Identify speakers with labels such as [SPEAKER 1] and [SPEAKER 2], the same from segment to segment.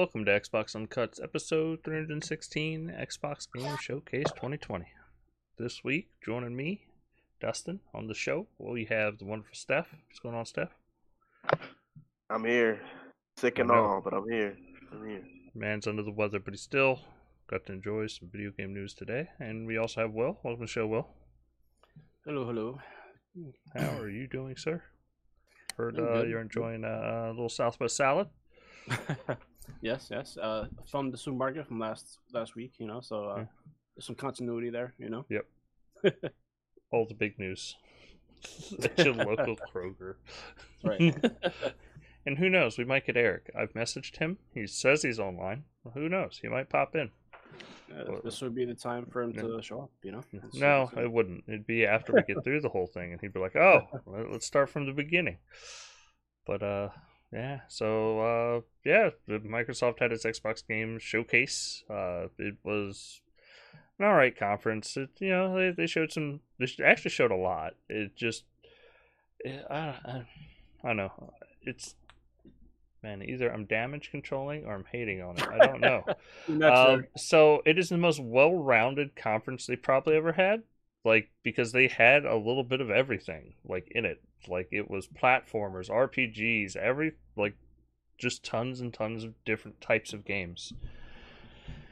[SPEAKER 1] Welcome to Xbox Uncut's episode 316, Xbox Game Showcase 2020. This week, joining me, Dustin, on the show, Well, we have the wonderful Steph. What's going on, Steph?
[SPEAKER 2] I'm here. Sick and
[SPEAKER 1] I
[SPEAKER 2] all, but I'm here. I'm here.
[SPEAKER 1] Man's under the weather, but he still got to enjoy some video game news today. And we also have Will. Welcome to the show, Will.
[SPEAKER 3] Hello, hello.
[SPEAKER 1] How are you doing, sir? Heard uh, you're enjoying uh, a little Southwest salad.
[SPEAKER 3] yes, yes. Uh, from the supermarket from last last week, you know. So uh,
[SPEAKER 1] Yeah.
[SPEAKER 3] there's some continuity there, you know. Yep.
[SPEAKER 1] All the big news. At your local Kroger.
[SPEAKER 3] Right.
[SPEAKER 1] And who knows? We might get Eric. I've messaged him. He says he's online. Well, who knows? He might pop in.
[SPEAKER 3] Uh, this would be the time for him to show up, you know. It's-
[SPEAKER 1] No,
[SPEAKER 3] it's-
[SPEAKER 1] it wouldn't. It'd be after we get through the whole thing, and he'd be like, "Oh, let's start from the beginning." But uh, yeah. So uh, yeah, the Microsoft had its Xbox Game Showcase. Uh, it was an all right conference. It, you know, they, they showed some. They actually showed a lot. It just, it, I, I, I don't know. It's man, either I'm damage controlling or I'm hating on it. I don't know. Um,
[SPEAKER 3] sure.
[SPEAKER 1] so it is the most well-rounded conference they probably ever had, like because they had a little bit of everything like in it. Like it was platformers, RPGs, every like just tons and tons of different types of games.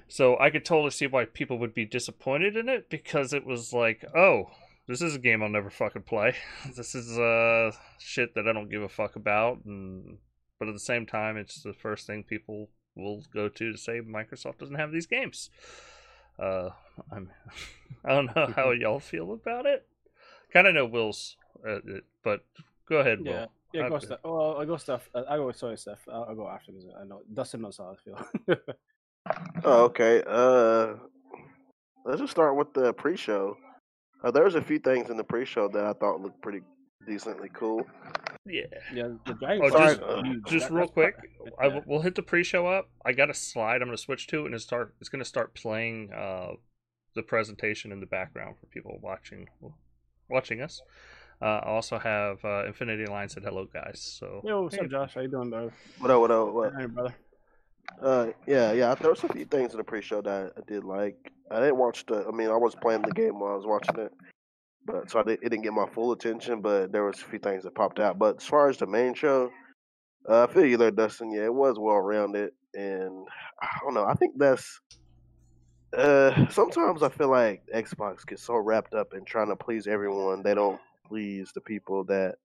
[SPEAKER 1] So I could totally see why people would be disappointed in it because it was like, oh, this is a game I'll never fucking play. This is uh shit that I don't give a fuck about and but at the same time it's the first thing people will go to to say Microsoft doesn't have these games. Uh, I'm, I don't know how y'all feel about it. Kind of know Will's, uh, but go ahead,
[SPEAKER 3] Yeah.
[SPEAKER 1] Will.
[SPEAKER 3] Yeah,
[SPEAKER 1] I-
[SPEAKER 3] go Steph. Oh, I'll go Steph. Uh, I'll go. Sorry, Steph. I'll, I'll go after because I know Dustin knows how I feel.
[SPEAKER 2] Oh, okay. Uh, let's just start with the pre-show. Uh, there was a few things in the pre-show that I thought looked pretty decently cool.
[SPEAKER 1] Yeah.
[SPEAKER 3] yeah, the Dragon
[SPEAKER 1] Oh,
[SPEAKER 2] just-
[SPEAKER 3] is huge.
[SPEAKER 1] Just real quick,
[SPEAKER 3] part-
[SPEAKER 1] I
[SPEAKER 3] yeah.
[SPEAKER 1] we'll hit the pre-show up. I got a slide. I'm going to switch to, and it's start. It's going to start playing uh, the presentation in the background for people watching watching us. Uh, I also have uh, Infinity Line said hello, guys. So
[SPEAKER 3] Yo, what's
[SPEAKER 1] hey,
[SPEAKER 3] up, Josh? How you doing, brother?
[SPEAKER 2] What up? What up? What?
[SPEAKER 3] Hey, brother.
[SPEAKER 2] Uh, yeah, yeah. There was a few things in the pre-show that I did like. I didn't watch the. I mean, I was playing the game while I was watching it, but so I did, it didn't get my full attention. But there was a few things that popped out. But as far as the main show, uh, I feel you there, Dustin. Yeah, it was well rounded, and I don't know. I think that's. Uh, sometimes I feel like Xbox gets so wrapped up in trying to please everyone, they don't please the people that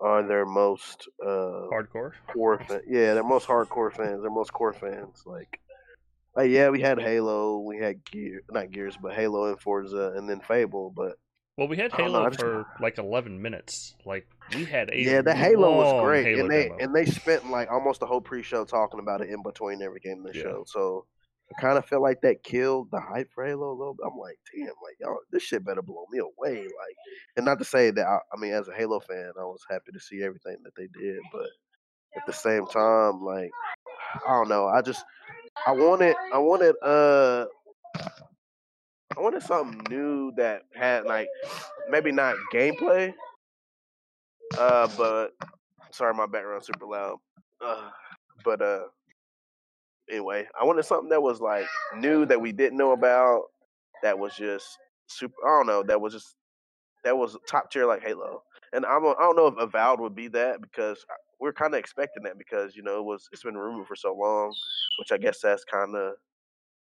[SPEAKER 2] are their most uh
[SPEAKER 1] hardcore.
[SPEAKER 2] core fan. Yeah, they're most hardcore fans. They're most core fans. Like, like yeah, we had Halo, we had Gear, not Gears, but Halo and Forza, and then Fable. But
[SPEAKER 1] Well, we had
[SPEAKER 2] don't know,
[SPEAKER 1] Halo
[SPEAKER 2] just-
[SPEAKER 1] for like 11 minutes. Like we had a
[SPEAKER 2] yeah, the Halo was great,
[SPEAKER 1] Halo
[SPEAKER 2] and they
[SPEAKER 1] demo.
[SPEAKER 2] and they spent like almost the whole pre-show talking about it in between every game in the
[SPEAKER 1] Yeah.
[SPEAKER 2] show. So I kind of felt like that killed the hype for Halo a little bit. I'm like, damn, like y'all, this shit better blow me away. Like, and not to say that I, I mean, as a Halo fan, I was happy to see everything that they did, but at the same time, like, I don't know. I just, I wanted, I wanted, uh, I wanted something new that had like maybe not gameplay, uh, but sorry, my background's super loud. Uh, but uh, anyway, I wanted something that was like new that we didn't know about. That was just super. I don't know. That was just that was top tier like Halo. And I'm a, I don't know if Avowed would be that because uh, we're kind of expecting that because you know it was it's been rumored for so long, which I guess that's kind of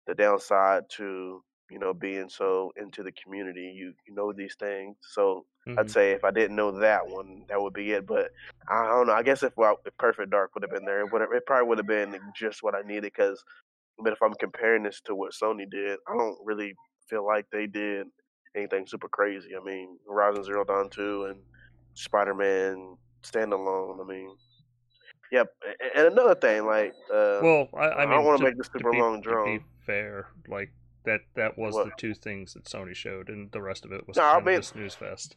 [SPEAKER 2] the downside to you know being so into the community. You you know these things, so I'd
[SPEAKER 1] Mhm.
[SPEAKER 2] say if I didn't know that one, that would be it. But I don't know. I guess if, well, if Perfect Dark would have been there, it, would it probably would have been just what I needed. Because, but if I'm comparing this to what Sony did, I don't really feel like they did anything super crazy. I mean, Horizon Zero Dawn two and Spider Man standalone. I mean, yep. And another thing, like, uh,
[SPEAKER 1] Well, I, I
[SPEAKER 2] I don't want
[SPEAKER 1] to-
[SPEAKER 2] make this super long
[SPEAKER 1] To
[SPEAKER 2] drawn.
[SPEAKER 1] be fair, like that that was
[SPEAKER 2] What?
[SPEAKER 1] the two things that Sony showed, and the rest of it was
[SPEAKER 2] No, I
[SPEAKER 1] kind
[SPEAKER 2] mean-
[SPEAKER 1] of a snooze fest.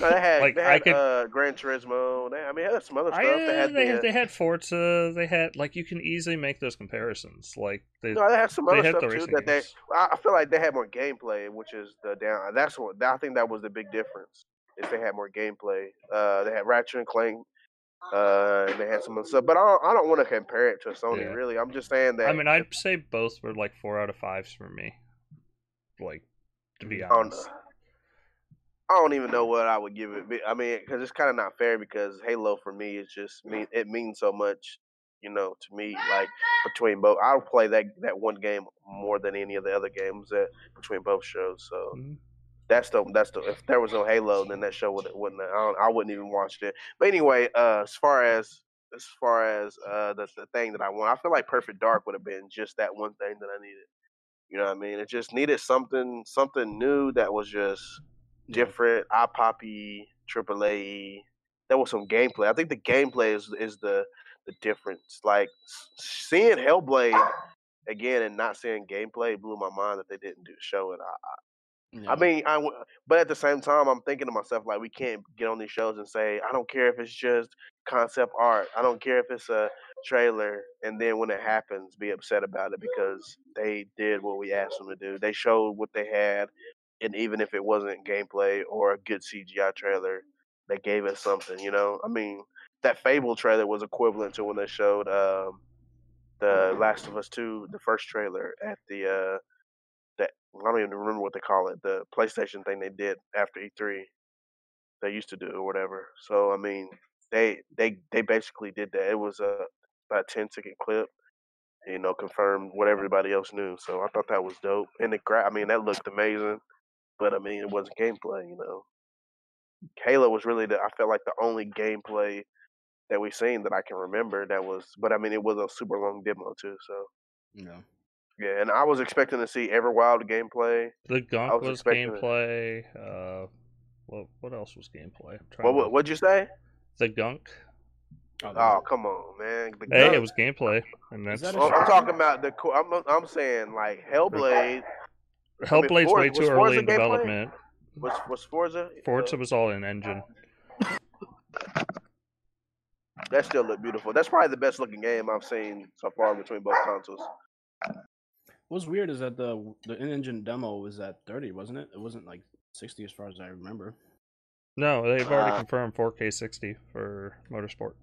[SPEAKER 2] No, they had
[SPEAKER 1] like,
[SPEAKER 2] they
[SPEAKER 1] I
[SPEAKER 2] had
[SPEAKER 1] could-
[SPEAKER 2] uh, Gran Turismo. They, I mean, they had some other stuff.
[SPEAKER 1] I,
[SPEAKER 2] they had
[SPEAKER 1] they,
[SPEAKER 2] the, uh,
[SPEAKER 1] they had Forza. They had like you can easily make those comparisons. Like they,
[SPEAKER 2] No, they had some other
[SPEAKER 1] had
[SPEAKER 2] stuff too that they.
[SPEAKER 1] games.
[SPEAKER 2] I I feel like they had more gameplay, which is the down. That's what I think that was the big difference. Is they had more gameplay. Uh, they had Ratchet and Clank. Uh, they had some other stuff, but I don't, I don't want to compare it to Sony.
[SPEAKER 1] Yeah.
[SPEAKER 2] Really, I'm just saying that.
[SPEAKER 1] I mean, I'd say both were like four out of fives for me. Like, to be honest.
[SPEAKER 2] I don't even know what I would give it. I mean, because it's kind of not fair because Halo for me is just mean. It means so much, you know, to me. Like between both, I'll play that that one game more than any of the other games that between both shows. So
[SPEAKER 1] Mhm.
[SPEAKER 2] That's the that's the. If there was no Halo, then that show would wouldn't. I, don't, I wouldn't even watch it. But anyway, uh, as far as as far as uh the the thing that I want, I feel like Perfect Dark would have been just that one thing that I needed. You know what I mean? It just needed something something new that was just different, eye poppy, triple A. There was some gameplay. I think the gameplay is is the the difference. Like seeing Hellblade again and not seeing gameplay blew my mind that they didn't do show it. I, I mean, I w- but at the same time, I'm thinking to myself like, we can't get on these shows and say, I don't care if it's just concept art. I don't care if it's a trailer, and then when it happens, be upset about it because they did what we asked them to do. They showed what they had, and even if it wasn't gameplay or a good CGI trailer, they gave us something. You know, I mean, that Fable trailer was equivalent to when they showed um, the Last of Us Two, the first trailer at the. Uh, I don't even remember what they call it, the PlayStation thing they did after E3. They used to do or whatever. So I mean, they they they basically did that. It was a about ten second clip, you know, confirmed what everybody else knew. So I thought that was dope. And the gra- I mean, that looked amazing. But I mean, it wasn't gameplay, you know. Halo was really the I felt like the only gameplay that we've seen that I can remember that was. But I mean, it was a super long demo too. So
[SPEAKER 3] Yeah.
[SPEAKER 2] Yeah, and I was expecting to see Everwild gameplay.
[SPEAKER 1] The gunk
[SPEAKER 2] was
[SPEAKER 1] was,
[SPEAKER 2] expecting it.
[SPEAKER 1] gameplay. Uh, what what else was gameplay? I'm trying
[SPEAKER 2] What
[SPEAKER 1] to-
[SPEAKER 2] what what'd you say?
[SPEAKER 1] The gunk.
[SPEAKER 3] Oh,
[SPEAKER 2] Oh come on, man. The
[SPEAKER 1] Hey,
[SPEAKER 2] gun-
[SPEAKER 1] it was gameplay, and that's
[SPEAKER 3] that a
[SPEAKER 2] I'm, I'm talking about the. co- I'm I'm saying like Hellblade.
[SPEAKER 1] Hellblade's
[SPEAKER 2] Forza-
[SPEAKER 1] way too early in
[SPEAKER 2] gameplay?
[SPEAKER 1] development.
[SPEAKER 2] Was was Forza?
[SPEAKER 1] Forza was all in engine.
[SPEAKER 2] that still looked beautiful. That's probably the best looking game I've seen so far between both consoles.
[SPEAKER 3] What's weird is that the the in-engine demo was at 30, wasn't it? It wasn't like 60 as far as I remember.
[SPEAKER 1] No, they've already
[SPEAKER 2] Uh,
[SPEAKER 1] confirmed 4K 60 for Motorsport.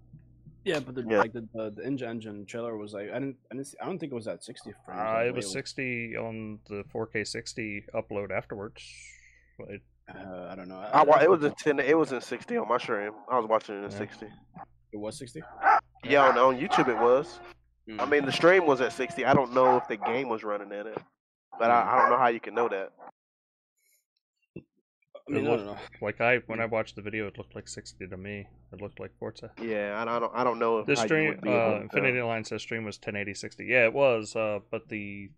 [SPEAKER 3] Yeah, but the
[SPEAKER 2] Yeah.
[SPEAKER 3] like the, the the engine engine trailer was like I didn't I didn't see, I don't think it was at 60 frames.
[SPEAKER 1] Uh,
[SPEAKER 3] like,
[SPEAKER 1] it
[SPEAKER 3] way
[SPEAKER 1] was 60 on the 4K 60 upload afterwards. But
[SPEAKER 3] Uh, I don't know.
[SPEAKER 2] I, wa- it was a ten. It was in sixty on my stream. I was watching it in
[SPEAKER 1] Yeah.
[SPEAKER 2] sixty.
[SPEAKER 3] It was 60.
[SPEAKER 2] Yeah, on, on YouTube it was. I
[SPEAKER 3] Mm.
[SPEAKER 2] mean, the stream was at sixty. I don't know if the game was running at it, but I, I don't know how you can know that.
[SPEAKER 3] I mean,
[SPEAKER 1] it
[SPEAKER 3] I don't know.
[SPEAKER 1] like I when I watched the video, it looked like 60 to me. It looked like Forza.
[SPEAKER 2] Yeah, I, I don't. I don't know if
[SPEAKER 1] The stream,
[SPEAKER 2] would be able
[SPEAKER 1] uh, Infinity Line says stream was 1080 60. Yeah, it was. Uh, but the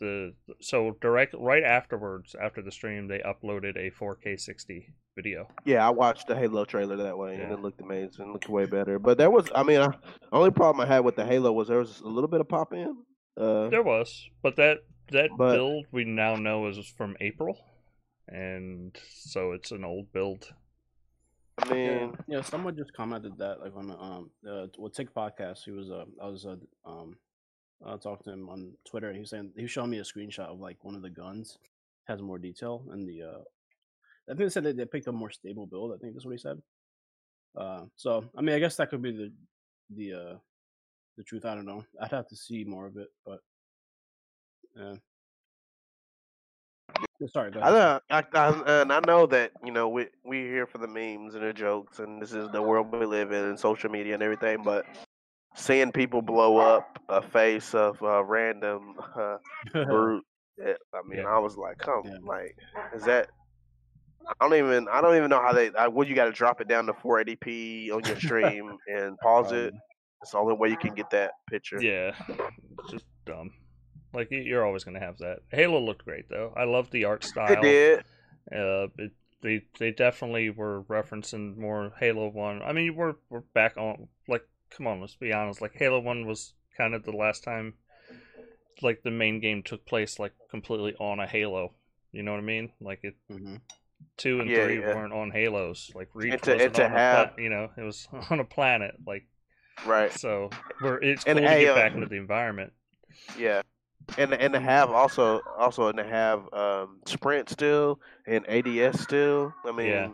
[SPEAKER 1] the so direct right afterwards after the stream, they uploaded a 4K 60 video.
[SPEAKER 2] Yeah, I watched the Halo trailer that way, and it looked amazing. It looked way better. But there was, I mean, I, only problem I had with the Halo was there was a little bit of pop in. Uh,
[SPEAKER 1] There was, but that that
[SPEAKER 2] But-
[SPEAKER 1] build we now know is from April, and so it's an old build.
[SPEAKER 2] I mean,
[SPEAKER 3] Yeah, yeah. Someone just commented that, like on um the well, Tick podcast. He was uh, I was uh, um, I talked to him on Twitter. He was saying he was showing me a screenshot of like one of the guns has more detail and the uh, I think they said that they picked a more stable build. I think that's what he said. Uh, so I mean, I guess that could be the the uh the truth. I don't know. I'd have to see more of it, but yeah. Sorry,
[SPEAKER 2] I, know, I, I and I know that you know we we're here for the memes and the jokes, and this is the world we live in, and social media and everything. But seeing people blow up a face of a random uh, brute, it, I mean,
[SPEAKER 1] Yeah.
[SPEAKER 2] I was like, come,
[SPEAKER 3] Yeah.
[SPEAKER 2] like, is that? I don't even. I don't even know how they. I, what you got to drop it down to 480p on your stream and pause it.
[SPEAKER 3] Um,
[SPEAKER 2] It's the only way you can get that picture.
[SPEAKER 1] Yeah, it's just dumb. Like you're always gonna have that. Halo looked great though. I love the art style.
[SPEAKER 2] It did.
[SPEAKER 1] Uh, it, they they definitely were referencing more Halo One. I mean, we're we're back on like, come on, let's be honest. Like Halo One was kind of the last time, like the main game took place like completely on a Halo. You know what I mean? Like it
[SPEAKER 3] mhm.
[SPEAKER 1] two and
[SPEAKER 2] Yeah,
[SPEAKER 1] three
[SPEAKER 2] yeah.
[SPEAKER 1] weren't on Halos. Like Reach
[SPEAKER 2] And to-
[SPEAKER 1] wasn't
[SPEAKER 2] and
[SPEAKER 1] on a
[SPEAKER 2] have-
[SPEAKER 1] pla- you know, it was on a planet. Like
[SPEAKER 2] Right.
[SPEAKER 1] so, we're it's
[SPEAKER 2] And
[SPEAKER 1] to
[SPEAKER 2] hey,
[SPEAKER 1] get
[SPEAKER 2] uh,
[SPEAKER 1] back into the environment.
[SPEAKER 2] Yeah. And and to have also also and to have um sprint still and ADS still. I mean
[SPEAKER 1] Yeah.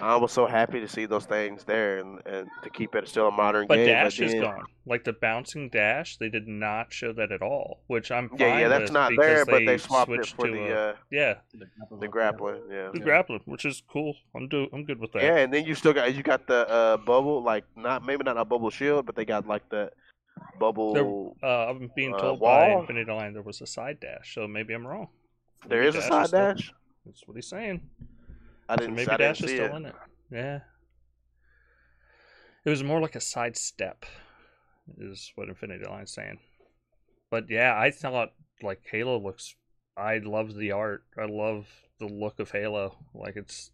[SPEAKER 2] I was so happy to see those things there and, and to keep it still a modern
[SPEAKER 1] But
[SPEAKER 2] game.
[SPEAKER 1] dash
[SPEAKER 2] but
[SPEAKER 1] is
[SPEAKER 2] then-
[SPEAKER 1] gone. Like the bouncing dash, they did not show that at all, which I'm fine
[SPEAKER 2] Yeah, yeah, that's
[SPEAKER 1] with
[SPEAKER 2] not
[SPEAKER 1] because
[SPEAKER 2] there, but they
[SPEAKER 1] they
[SPEAKER 2] swapped it for the
[SPEAKER 1] a-
[SPEAKER 2] uh,
[SPEAKER 1] yeah
[SPEAKER 3] The grappling
[SPEAKER 2] the
[SPEAKER 3] hook,
[SPEAKER 2] grappling. Yeah.
[SPEAKER 1] the
[SPEAKER 3] Yeah.
[SPEAKER 1] grappling, which is cool. I'm do I'm good with that.
[SPEAKER 2] Yeah, and then you still got you got the uh, bubble, like not maybe not a bubble shield, but they got like the bubble.
[SPEAKER 1] Uh, I'm being
[SPEAKER 2] Uh,
[SPEAKER 1] told by? Infinity Line there was a side dash, so maybe I'm wrong.
[SPEAKER 2] there
[SPEAKER 1] Maybe
[SPEAKER 2] is a
[SPEAKER 1] dash
[SPEAKER 2] side
[SPEAKER 1] still-
[SPEAKER 2] dash.
[SPEAKER 1] That's what he's saying.
[SPEAKER 2] I didn't.
[SPEAKER 1] maybe
[SPEAKER 2] I didn't
[SPEAKER 1] dash is
[SPEAKER 2] see
[SPEAKER 1] still
[SPEAKER 2] it.
[SPEAKER 1] in it. Yeah. It was more like a side step, is what Infinity Line's saying. But yeah, I thought like Halo looks. I love the art. I love the look of Halo. Like it's.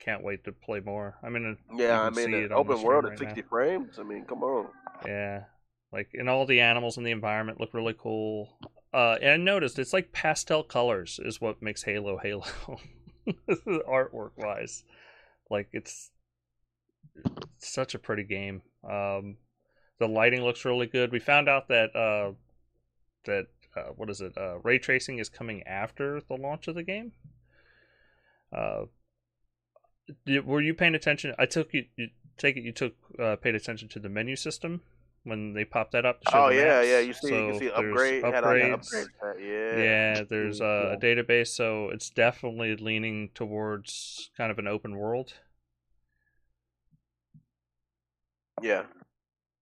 [SPEAKER 1] Can't wait to play more. I mean,
[SPEAKER 2] Yeah, I mean,
[SPEAKER 1] see it
[SPEAKER 2] open world at
[SPEAKER 1] right now.
[SPEAKER 2] 60 frames. I mean, come on.
[SPEAKER 1] Yeah. Like and all the animals in the environment look really cool. Uh and I noticed it's like pastel colors is what makes Halo Halo artwork wise. Like it's, it's such a pretty game. Um the lighting looks really good. We found out that uh that uh, what is it? Uh ray tracing is coming after the launch of the game. Uh were you paying attention? I took you, you take it you took uh, paid attention to the menu system when they pop that up. To show
[SPEAKER 2] Oh yeah,
[SPEAKER 1] maps.
[SPEAKER 2] yeah. You see, you
[SPEAKER 1] So
[SPEAKER 2] can see upgrade. Had
[SPEAKER 1] upgrades.
[SPEAKER 2] upgrade. Yeah.
[SPEAKER 1] Yeah, there's uh,
[SPEAKER 3] Yeah.
[SPEAKER 1] a database, so it's definitely leaning towards kind of an open world.
[SPEAKER 2] Yeah.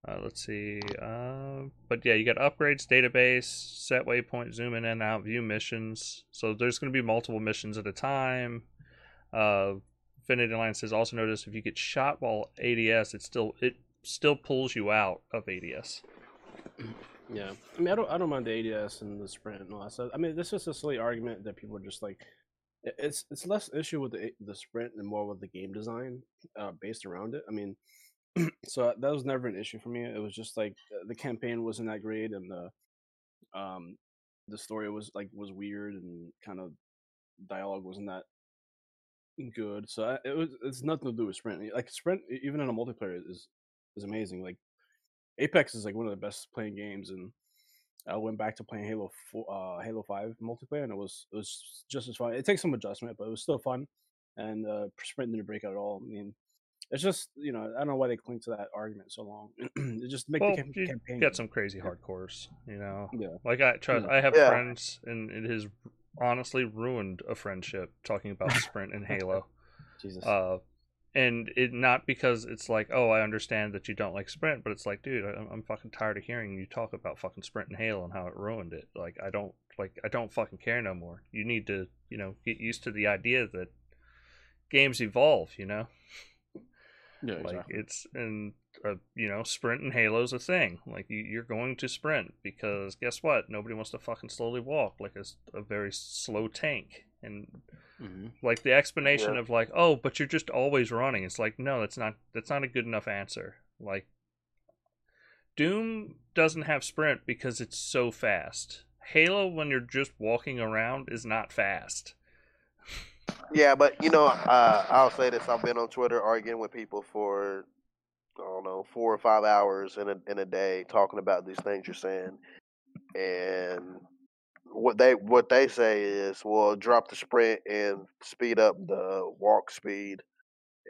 [SPEAKER 1] Uh, let's see. Uh, but yeah, you got upgrades, database, set waypoint, zoom in and out, view missions. So there's going to be multiple missions at a time. Uh, Infinity Line says also notice if you get shot while ADS, it still it still pulls you out of ADS.
[SPEAKER 3] Yeah, I mean, I don't, I don't mind the ADS and the sprint and all that stuff. I mean, this is a silly argument that people are just like, it's it's less issue with the the sprint and more with the game design uh, based around it. I mean, so that was never an issue for me. It was just like uh, the campaign wasn't that great and the um the story was like was weird and kind of dialogue wasn't that good. So I, it was it's nothing to do with sprint. Like sprint, even in a multiplayer, is is amazing. Like Apex is like one of the best playing games, and I went back to playing Halo 4, uh, Halo Five multiplayer, and it was it was just as fun. It takes some adjustment, but it was still fun. And uh, sprint didn't break out at all. I mean, it's just you know I don't know why they cling to that argument so long. it just make
[SPEAKER 1] Well,
[SPEAKER 3] the cam-
[SPEAKER 1] you
[SPEAKER 3] campaign.
[SPEAKER 1] got some crazy hardcores, you know.
[SPEAKER 3] Yeah.
[SPEAKER 1] Like I trust,
[SPEAKER 3] Yeah.
[SPEAKER 1] I have
[SPEAKER 2] Yeah.
[SPEAKER 1] friends, and it has honestly ruined a friendship talking about Sprint and Halo.
[SPEAKER 3] Jesus.
[SPEAKER 1] Uh, and it not because it's like, oh, I understand that you don't like Sprint, but it's like, dude, I'm, I'm fucking tired of hearing you talk about fucking Sprint and Halo and how it ruined it. Like, I don't like, I don't fucking care no more. You need to, you know, get used to the idea that games evolve. You know,
[SPEAKER 3] yeah,
[SPEAKER 1] like
[SPEAKER 3] exactly.
[SPEAKER 1] it's and uh, you know, Sprint and Halo's a thing. Like you, you're going to sprint because guess what? Nobody wants to fucking slowly walk like a, a very slow tank. And
[SPEAKER 3] Mhm.
[SPEAKER 1] like the explanation
[SPEAKER 2] Yeah.
[SPEAKER 1] of like oh but you're just always running. It's like no that's not that's not a good enough answer. Like doom doesn't have sprint because it's so fast. Halo when you're just walking around is not fast.
[SPEAKER 2] Yeah, but you know, uh, I'll say this: I've been on Twitter arguing with people for I don't know four or five hours in a in a day, talking about these things you're saying, and what they what they say is, well, drop the sprint and speed up the walk speed,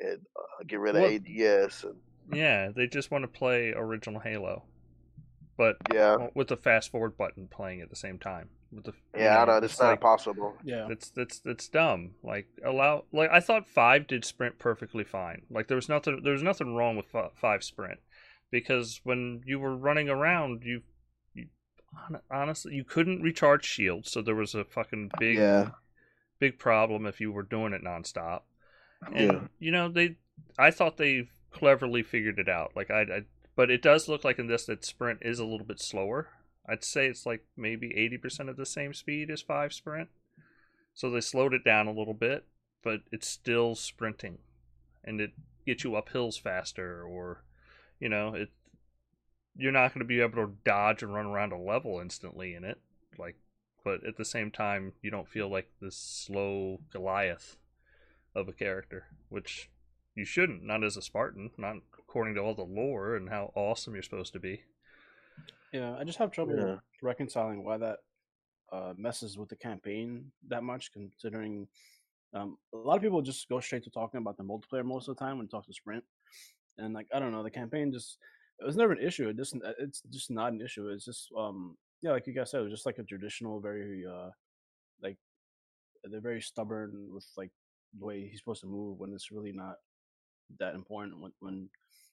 [SPEAKER 2] and uh, get rid of
[SPEAKER 1] Well-
[SPEAKER 2] ADS. And,
[SPEAKER 1] yeah they just want to play original halo but
[SPEAKER 2] yeah,
[SPEAKER 1] with the fast forward button playing at the same time with the you
[SPEAKER 2] yeah, I know it's
[SPEAKER 1] it's
[SPEAKER 2] not
[SPEAKER 1] like-
[SPEAKER 2] possible.
[SPEAKER 3] Yeah.
[SPEAKER 1] That's that's that's dumb. Like allow like I thought five did sprint perfectly fine. Like there was nothing there was nothing wrong with five sprint because when you were running around, you you hon- honestly you couldn't recharge shields, so there was a fucking big
[SPEAKER 2] Yeah,
[SPEAKER 1] big problem if you were doing it nonstop. And
[SPEAKER 2] Yeah.
[SPEAKER 1] you know they, I thought they cleverly figured it out. Like I, I, but it does look like in this that sprint is a little bit slower. I'd say it's like maybe eighty percent of the same speed as five sprint. So they slowed it down a little bit, but it's still sprinting, and it gets you up hills faster, or you know it. You're not going to be able to dodge and run around a level instantly in it, like but at the same time you don't feel like this slow Goliath of a character, which you shouldn't, not as a Spartan, not according to all the lore and how awesome you're supposed to be.
[SPEAKER 3] Yeah, I just have trouble
[SPEAKER 2] Yeah.
[SPEAKER 3] reconciling why that uh, messes with the campaign that much, considering Um, a lot of people just go straight to talking about the multiplayer most of the time when talk to Sprint, and like I don't know, the campaign just it was never an issue. It just it's just not an issue. It's just um yeah, like you guys said, it was just like a traditional, very uh like they're very stubborn with like the way he's supposed to move when it's really not that important. When when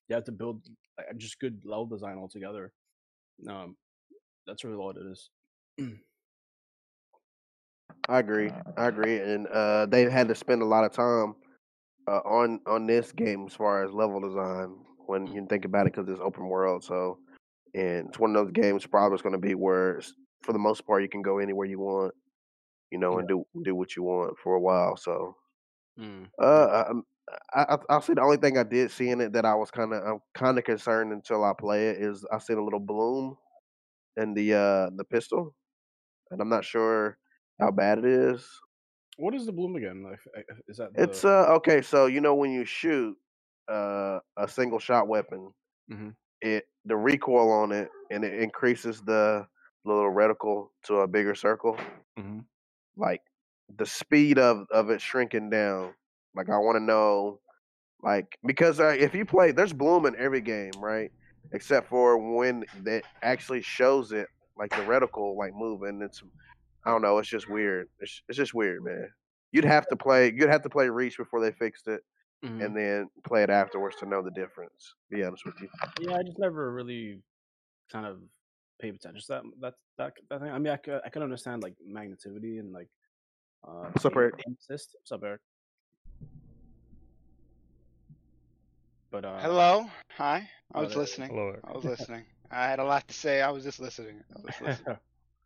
[SPEAKER 3] you have to build like, just good level design altogether. Um, that's really all it is.
[SPEAKER 2] I agree. I agree, and uh, they've had to spend a lot of time uh, on on this game as far as level design when you think about it because it's open world. So, and it's one of those games probably is going to be where, for the most part, you can go anywhere you want, you know, and do do what you want for a while. So,
[SPEAKER 3] Mm.
[SPEAKER 2] uh, I, I I'll say the only thing I did see in it that I was kind of I'm kind of concerned until I play it is I seen a little bloom in the uh the pistol, and I'm not sure how bad it is.
[SPEAKER 3] What is the bloom again? Like, I- I- is that the?
[SPEAKER 2] It's uh okay, so you know when you shoot uh a single shot weapon,
[SPEAKER 3] Mhm.
[SPEAKER 2] it the recoil on it and it increases the little reticle to a bigger circle.
[SPEAKER 3] Mhm.
[SPEAKER 2] Like the speed of of it shrinking down. Like I want to know, like because uh, if you play, there's bloom in every game, right? Except for when that actually shows it, like the reticle like moving. It's I don't know. It's just weird. It's it's just weird, man. You'd have to play. You'd have to play Reach before they fixed it,
[SPEAKER 3] Mhm.
[SPEAKER 2] and then play it afterwards to know the difference. Be honest with you.
[SPEAKER 3] Yeah, I just never really kind of paid attention to that. That that, that thing. I mean, I could I could understand like magnetivity and like uh,
[SPEAKER 2] What's up, Eric?
[SPEAKER 3] aim assist. What's up, Eric? But uh,
[SPEAKER 4] Hello. Hi. I was
[SPEAKER 3] there you go.
[SPEAKER 4] listening.
[SPEAKER 1] Hello.
[SPEAKER 4] I was listening. I had a lot to say. I was just listening. I was listening.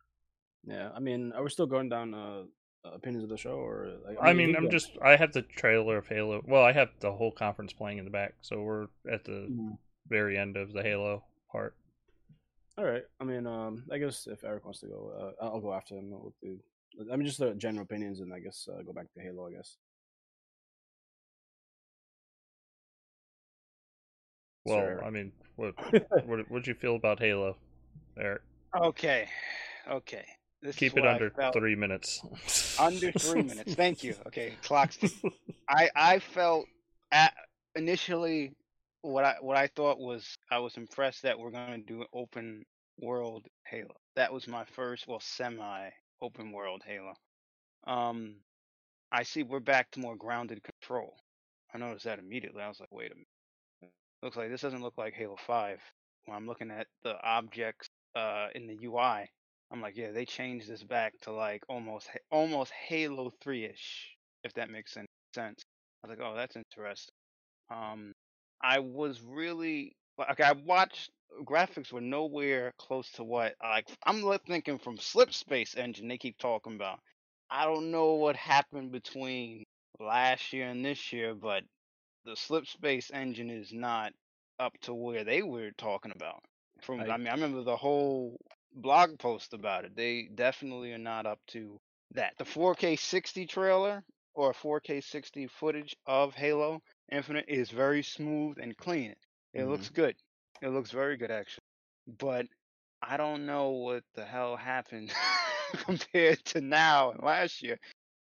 [SPEAKER 3] yeah, I mean, are we still going down uh, opinions of the show, or like,
[SPEAKER 1] I mean, I'm
[SPEAKER 3] go-
[SPEAKER 1] just I have the trailer of Halo. Well, I have the whole conference playing in the back, so we're at the
[SPEAKER 3] Mhm.
[SPEAKER 1] very end of the Halo part.
[SPEAKER 3] All right. I mean, um, I guess if Eric wants to go, uh, I'll go after him. With the, I mean, just the general opinions, and I guess uh, go back to Halo. I guess.
[SPEAKER 1] Well,
[SPEAKER 3] Sure.
[SPEAKER 1] I mean, what what what'd you feel about Halo, Eric?
[SPEAKER 4] Okay. Okay. This is
[SPEAKER 1] Keep it under three minutes.
[SPEAKER 4] Under three minutes. Thank you. Okay. Clocks. I I felt at initially what I what I thought was I was impressed that we're gonna do an open world Halo. That was my first well semi open world Halo. Um I see we're back to more grounded control. I noticed that immediately. I was like, wait a minute. Looks like this doesn't look like Halo 5. When I'm looking at the objects uh in the UI, I'm like, yeah, they changed this back to like almost almost Halo 3ish, if that makes any sense. I was like, oh, that's interesting. Um, I was really like, I watched graphics were nowhere close to what like I'm thinking from Slip Space Engine. They keep talking about. I don't know what happened between last year and this year, but the Slip Space Engine is not up to where they were talking about. From I,
[SPEAKER 3] I-
[SPEAKER 4] mean, I remember the whole blog post about it. They definitely are not up to that. The 4K 60 trailer or 4K 60 footage of Halo Infinite is very smooth and clean. It looks mm-hmm. good. It looks very good actually. But I don't know what the hell happened compared to now and last year.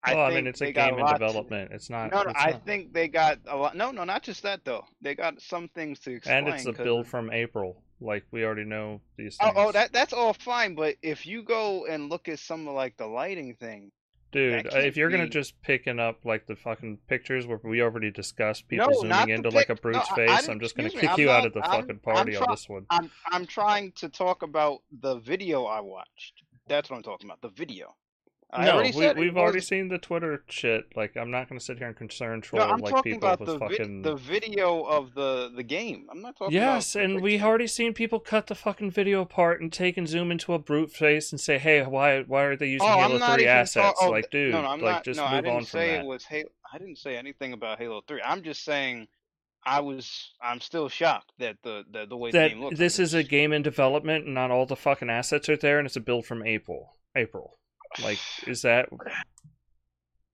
[SPEAKER 1] Well, I mean, it's a game in
[SPEAKER 4] lot to-
[SPEAKER 1] development. It's not.
[SPEAKER 4] no, no,
[SPEAKER 1] it's
[SPEAKER 4] I
[SPEAKER 1] not-
[SPEAKER 4] think they got a lot. No, no, not just that though. They got some things to explain.
[SPEAKER 1] and it's a build from April. Like we already know these
[SPEAKER 4] Oh,
[SPEAKER 1] things.
[SPEAKER 4] oh, that that's all fine. But if you go and look at some of like the lighting thing,
[SPEAKER 1] Dude, uh, if you're gonna
[SPEAKER 4] be-
[SPEAKER 1] just picking up like the fucking pictures where we already discussed people
[SPEAKER 4] No,
[SPEAKER 1] zooming
[SPEAKER 4] not
[SPEAKER 1] into like a
[SPEAKER 4] pic- no,
[SPEAKER 1] brute's
[SPEAKER 4] I- I
[SPEAKER 1] face, I'm just gonna
[SPEAKER 4] me,
[SPEAKER 1] kick
[SPEAKER 4] I'm
[SPEAKER 1] you out of the
[SPEAKER 4] I'm-
[SPEAKER 1] fucking party on this one.
[SPEAKER 4] I'm I'm trying to talk about the video I watched. That's what I'm talking about. The video. I
[SPEAKER 1] no,
[SPEAKER 4] already
[SPEAKER 1] we,
[SPEAKER 4] said it
[SPEAKER 1] we've already seen the Twitter shit. Like, I'm not gonna sit here and concern
[SPEAKER 4] No,
[SPEAKER 1] troll
[SPEAKER 4] I'm
[SPEAKER 1] like
[SPEAKER 4] talking
[SPEAKER 1] people
[SPEAKER 4] about
[SPEAKER 1] with
[SPEAKER 4] the vid- the video of the the game. I'm not talking.
[SPEAKER 1] Yes,
[SPEAKER 4] about the
[SPEAKER 1] and we already seen people cut the fucking video apart and take and zoom into a brute face and say, "Hey, why why are they using
[SPEAKER 4] Oh,
[SPEAKER 1] Halo Three assets?"
[SPEAKER 4] oh,
[SPEAKER 1] like, dude,
[SPEAKER 4] no, no, I'm
[SPEAKER 1] like
[SPEAKER 4] not,
[SPEAKER 1] just
[SPEAKER 4] no, I didn't
[SPEAKER 1] on from
[SPEAKER 4] say
[SPEAKER 1] that.
[SPEAKER 4] it was Halo. I didn't say anything about Halo Three. I'm just saying, I was. I'm still shocked that the the, the way the
[SPEAKER 1] that
[SPEAKER 4] game looks.
[SPEAKER 1] this is a game in development and not all the fucking assets are there, and it's a build from April. April, like, is that?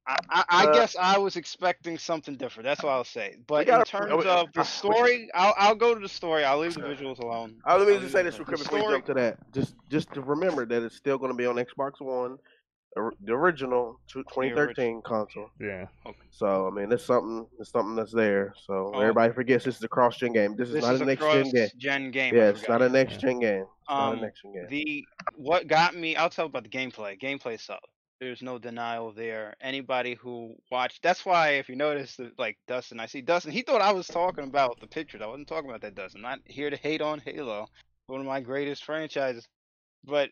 [SPEAKER 4] I, I, I
[SPEAKER 2] Uh,
[SPEAKER 4] guess I was expecting something different. That's what I'll say. But in terms of the story, I'll I'll go to the story. I'll leave the visuals alone.
[SPEAKER 2] Uh, let me
[SPEAKER 4] I'll
[SPEAKER 2] just say this
[SPEAKER 4] alone.
[SPEAKER 2] real quick before you jump to that. Just just to remember that it's still going to be on Xbox One, or- the original two- 2013 console.
[SPEAKER 1] Yeah. Okay.
[SPEAKER 2] So I mean, it's something. It's something that's there. So
[SPEAKER 4] Oh.
[SPEAKER 2] everybody forgets this is a cross gen game. This is
[SPEAKER 4] This
[SPEAKER 2] not
[SPEAKER 4] is
[SPEAKER 2] a
[SPEAKER 4] a
[SPEAKER 2] next gen game.
[SPEAKER 4] cross-gen game. I
[SPEAKER 2] Yeah, it's not a next gen game. It's not
[SPEAKER 4] Um,
[SPEAKER 2] a next gen game.
[SPEAKER 4] The what got me, I'll tell about the gameplay. Gameplay solid. There's no denial there. Anybody who watched, that's why if you notice, like Dustin, I see Dustin. He thought I was talking about the pictures. I wasn't talking about that. Dustin. I'm not here to hate on Halo, one of my greatest franchises. But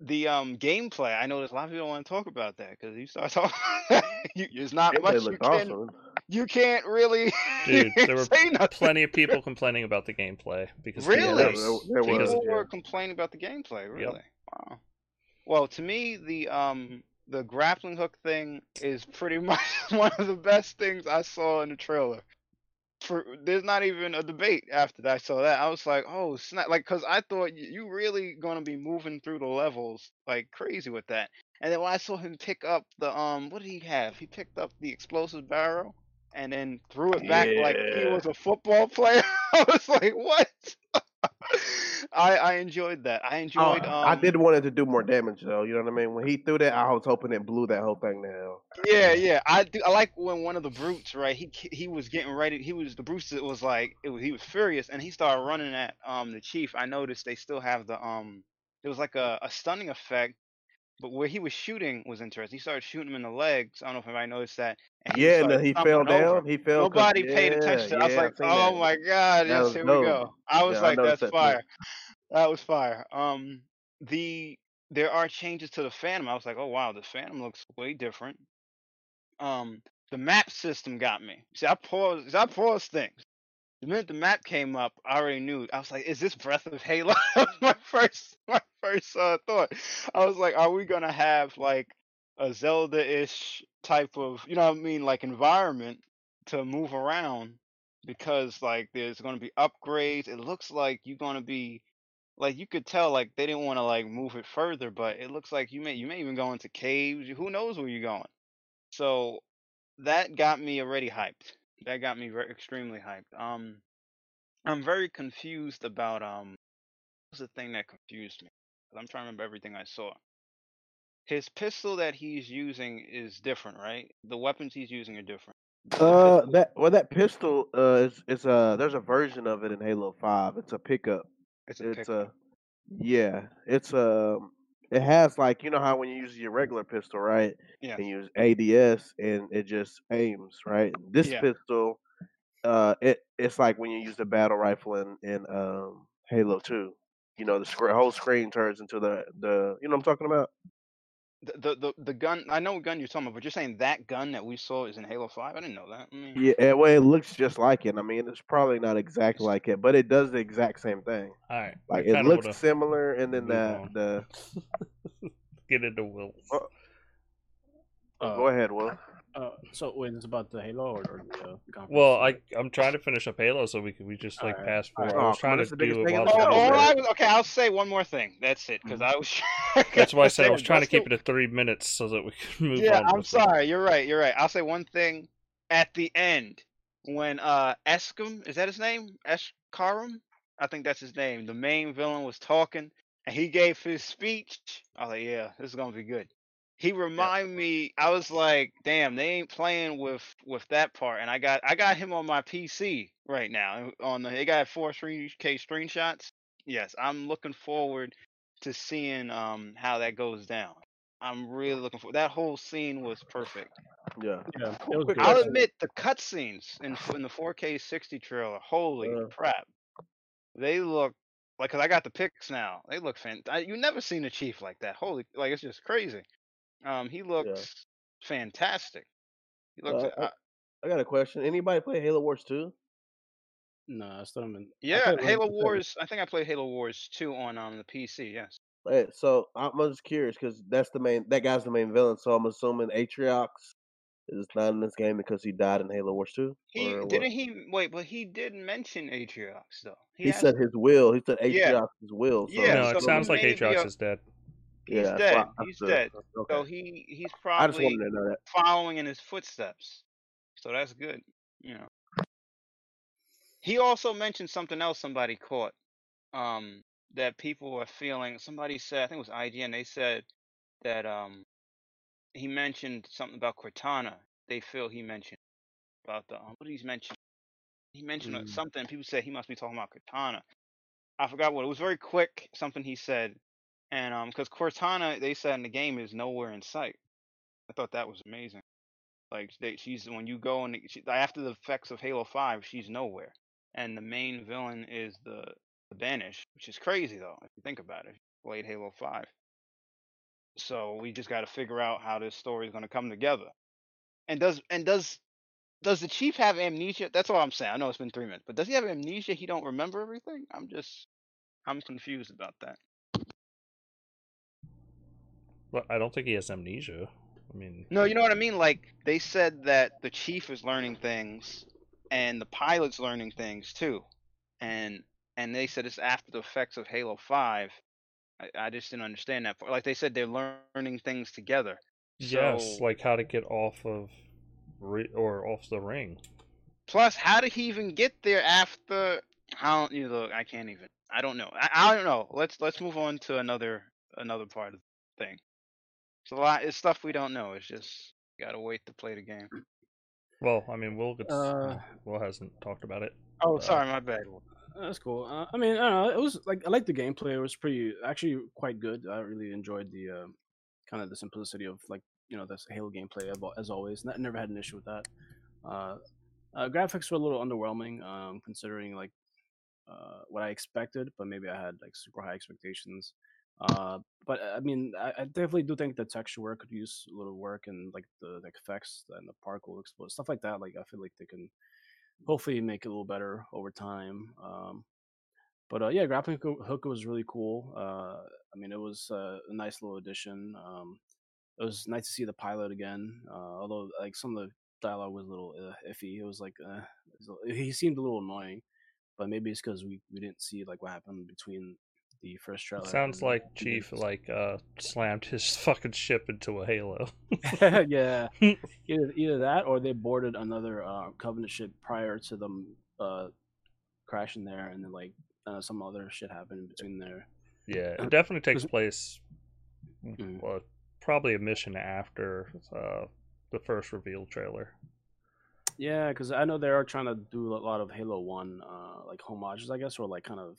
[SPEAKER 4] the um gameplay, I noticed a lot of people want to talk about that because you start talking. you, there's not
[SPEAKER 2] Gameplay
[SPEAKER 4] much you
[SPEAKER 2] looked
[SPEAKER 4] can.
[SPEAKER 2] awesome.
[SPEAKER 4] You can't really
[SPEAKER 1] Dude, there were
[SPEAKER 4] say.
[SPEAKER 1] Plenty of people complaining about the gameplay because
[SPEAKER 4] Really?
[SPEAKER 2] Yeah, there, there
[SPEAKER 1] because-
[SPEAKER 2] was.
[SPEAKER 4] People were
[SPEAKER 2] yeah.
[SPEAKER 4] complaining about the gameplay. Really? Wow. Well, to me, the um the grappling hook thing is pretty much one of the best things I saw in the trailer. For there's not even a debate after that I saw that. I was like, oh snap! Like, cause I thought you really gonna be moving through the levels like crazy with that. And then when I saw him pick up the um, what did he have? He picked up the explosive barrel and then threw it back like he was a football player. I was like, what? I I enjoyed that. I
[SPEAKER 2] Oh,
[SPEAKER 4] enjoyed. um,
[SPEAKER 2] I did want it to do more damage though. You know what I mean? When he threw that, I was hoping it blew that whole thing to hell.
[SPEAKER 4] Yeah, yeah. I do. I like when one of the brutes, right? He he was getting ready. He was the brutes that was like it was. He was furious, and he started running at um the chief. I noticed they still have the um. It was like a, a stunning effect, but where he was shooting was interesting. He started shooting him in the legs. I don't know if anybody noticed that. and
[SPEAKER 2] Yeah, and
[SPEAKER 4] started
[SPEAKER 2] then he fell
[SPEAKER 4] stumbling over.
[SPEAKER 2] down. He fell.
[SPEAKER 4] Nobody paid
[SPEAKER 2] yeah,
[SPEAKER 4] attention. it. I was like, oh
[SPEAKER 2] that.
[SPEAKER 4] my god, yes,
[SPEAKER 2] was
[SPEAKER 4] here
[SPEAKER 2] dope.
[SPEAKER 4] we go. I was
[SPEAKER 2] Yeah,
[SPEAKER 4] like,
[SPEAKER 2] noticed
[SPEAKER 4] that's
[SPEAKER 2] that
[SPEAKER 4] fire. That was fire. Um, the there are changes to the Phantom. I was like, oh wow, the Phantom looks way different. Um, the map system got me. See, I paused. I paused things. The minute the map came up, I already knew. I was like, "Is this Breath of Halo?" My first, my first uh, thought. I was like, "Are we gonna have like a Zelda-ish type of, you know what I mean, like environment to move around?" Because like there's gonna be upgrades. It looks like you're gonna be, like you could tell, like they didn't want to like move it further, but it looks like you may, you may even go into caves. Who knows where you're going? So that got me already hyped. That got me very extremely hyped. Um, I'm very confused about um, what's the thing that confused me? 'Cause I'm trying to remember everything I saw. His pistol that he's using is different, right? The weapons he's using are different.
[SPEAKER 2] Uh, that well, that pistol uh is is a there's a version of it in Halo Five. It's a pickup.
[SPEAKER 4] it's a
[SPEAKER 2] It's
[SPEAKER 4] pick.
[SPEAKER 2] a yeah. It's a it has like you know how when you use your regular pistol, right?
[SPEAKER 4] Yeah.
[SPEAKER 2] And use ADS and it just aims, right? This
[SPEAKER 4] Yeah.
[SPEAKER 2] pistol, uh, it it's like when you use the battle rifle in in um Halo Two. You know, the whole screen turns into the the you know what I'm talking about.
[SPEAKER 4] The, the the the gun. I know what gun you're talking about, but you're saying that gun that we saw is in Halo Five. I didn't know that. I mean,
[SPEAKER 2] Yeah, eh, well, it looks just like it. I mean, it's probably not exactly like it, but it does the exact same thing.
[SPEAKER 1] All right.
[SPEAKER 2] Like it looks similar, and then the
[SPEAKER 1] on.
[SPEAKER 2] the
[SPEAKER 1] Get into Will.
[SPEAKER 2] Uh,
[SPEAKER 3] Uh,
[SPEAKER 2] go ahead, Will.
[SPEAKER 3] Uh, so wait, it's about the Halo or, or the conference?
[SPEAKER 1] Well, I I'm trying to finish up Halo so we could we just like
[SPEAKER 3] Alright,
[SPEAKER 1] pass forward.
[SPEAKER 3] alright.
[SPEAKER 1] I was
[SPEAKER 2] Oh,
[SPEAKER 1] trying to do it while
[SPEAKER 2] the
[SPEAKER 1] the
[SPEAKER 4] Oh, oh,
[SPEAKER 1] was-
[SPEAKER 4] I was, okay, I'll say one more thing. That's it, because I was.
[SPEAKER 1] That's why I said I was trying to keep it at three minutes so that we can move
[SPEAKER 4] Yeah,
[SPEAKER 1] on.
[SPEAKER 4] Yeah, I'm
[SPEAKER 1] with it.
[SPEAKER 4] sorry. You're right. You're right. I'll say one thing at the end when uh Eskum is that his name? Escharum? I think that's his name. The main villain was talking and he gave his speech. I was like, yeah, this is gonna be good. He remind me. I was like, damn, they ain't playing with with that part. And I got I got him on my PC right now. On the they got four three K screenshots. Yes, I'm looking forward to seeing um how that goes down. I'm really looking for that whole scene was perfect.
[SPEAKER 2] Yeah.
[SPEAKER 3] yeah, was.
[SPEAKER 4] I'll admit the cutscenes in in the 4K 60 trailer, holy
[SPEAKER 2] Uh.
[SPEAKER 4] crap, they look like. Cause I got the pics now. They look fantastic. You never seen a chief like that. Holy, like it's just crazy. Um, he looks fantastic. He looks.
[SPEAKER 2] Uh,
[SPEAKER 4] uh,
[SPEAKER 2] I got a question. Anybody play Halo Wars 2?
[SPEAKER 3] No, I still haven't.
[SPEAKER 4] Yeah, Halo Wars. I think I played Halo Wars 2 on um the PC. Yes.
[SPEAKER 2] Hey, so I'm just curious because that's the main that guy's the main villain. So I'm assuming Atriox is not in this game because he died in Halo Wars 2.
[SPEAKER 4] He didn't he wait, but he did mention Atriox though.
[SPEAKER 2] He
[SPEAKER 4] has-
[SPEAKER 2] said his will. He said
[SPEAKER 4] Yeah.
[SPEAKER 2] Atriox's will. So
[SPEAKER 4] Yeah,
[SPEAKER 1] no,
[SPEAKER 2] I'm
[SPEAKER 1] it sounds like
[SPEAKER 4] maybe
[SPEAKER 1] Atriox
[SPEAKER 4] a-
[SPEAKER 1] is dead.
[SPEAKER 4] He's
[SPEAKER 2] yeah,
[SPEAKER 4] dead.
[SPEAKER 2] why-
[SPEAKER 4] He's dead.
[SPEAKER 2] Okay.
[SPEAKER 4] So he he's probably
[SPEAKER 2] wanted to know that.
[SPEAKER 4] following in his footsteps. So that's good. You know. He also mentioned something else somebody caught. Um that people were feeling somebody said I think it was IGN, they said that um he mentioned something about Cortana. They feel he mentioned about the um, what did he mention? He mentioned
[SPEAKER 3] Mm.
[SPEAKER 4] something. People said he must be talking about Cortana. I forgot what it was. Very quick. Something he said, and um, because Cortana, they said in the game is nowhere in sight. I thought that was amazing. Like they, she's when you go and she, after the effects of Halo Five, she's nowhere, and the main villain is the the Banish, which is crazy though if you think about it. You played Halo Five, so we just got to figure out how this story is going to come together. And does and does does the chief have amnesia? That's all I'm saying. I know it's been three minutes, but does he have amnesia? He don't remember everything. I'm just I'm confused about that.
[SPEAKER 1] I don't think he has amnesia. I mean,
[SPEAKER 4] No, you know what I mean. Like they said that the chief is learning things, and the pilot's learning things too, and and they said it's after the effects of Halo Five. I, I just didn't understand that. part. Like they said, they're learning things together.
[SPEAKER 1] yes,
[SPEAKER 4] So-
[SPEAKER 1] like how to get off of re- or off the ring.
[SPEAKER 4] Plus, how did he even get there after? How you look? I can't even. I don't know. I, I don't know. Let's let's move on to another another part of the thing. It's a lot. It's stuff we don't know. It's just gotta wait to play the game.
[SPEAKER 1] Well, I mean, Will gets,
[SPEAKER 3] Uh,
[SPEAKER 1] Will hasn't talked about it.
[SPEAKER 4] Oh,
[SPEAKER 1] Uh,
[SPEAKER 4] sorry, my bad.
[SPEAKER 3] That's cool. Uh, I mean, I don't know. It was like I liked the gameplay. It was pretty, actually, quite good. I really enjoyed the uh, kind of the simplicity of like you know this Halo gameplay as always. N- never had an issue with that. Uh, uh, graphics were a little underwhelming, um, considering like uh, what I expected, but maybe I had like super high expectations. Uh, but I mean, I, I definitely do think the texture work could use a little work and like the like effects and the particle explode stuff like that. Like I feel like they can hopefully make it a little better over time. Um, but uh, yeah, grappling Hook- was really cool. Uh, I mean, it was uh, a nice little addition. Um, it was nice to see the pilot again. Uh, although like some of the dialogue was a little uh, iffy. It was like uh, it was he seemed a little annoying, but maybe it's because we, we didn't see like what happened between the first trailer.
[SPEAKER 1] Sounds like Chief
[SPEAKER 3] this.
[SPEAKER 1] like uh slammed his fucking ship into a Halo.
[SPEAKER 3] yeah, either either that or they boarded another uh, Covenant ship prior to them uh, crashing there, and then like uh, some other shit happened between there.
[SPEAKER 1] Yeah, it definitely takes place.
[SPEAKER 3] Mm.
[SPEAKER 1] Well, probably a mission after uh, the first reveal trailer.
[SPEAKER 3] Yeah, because I know they are trying to do a lot of Halo One, uh, like homages, I guess, or like kind of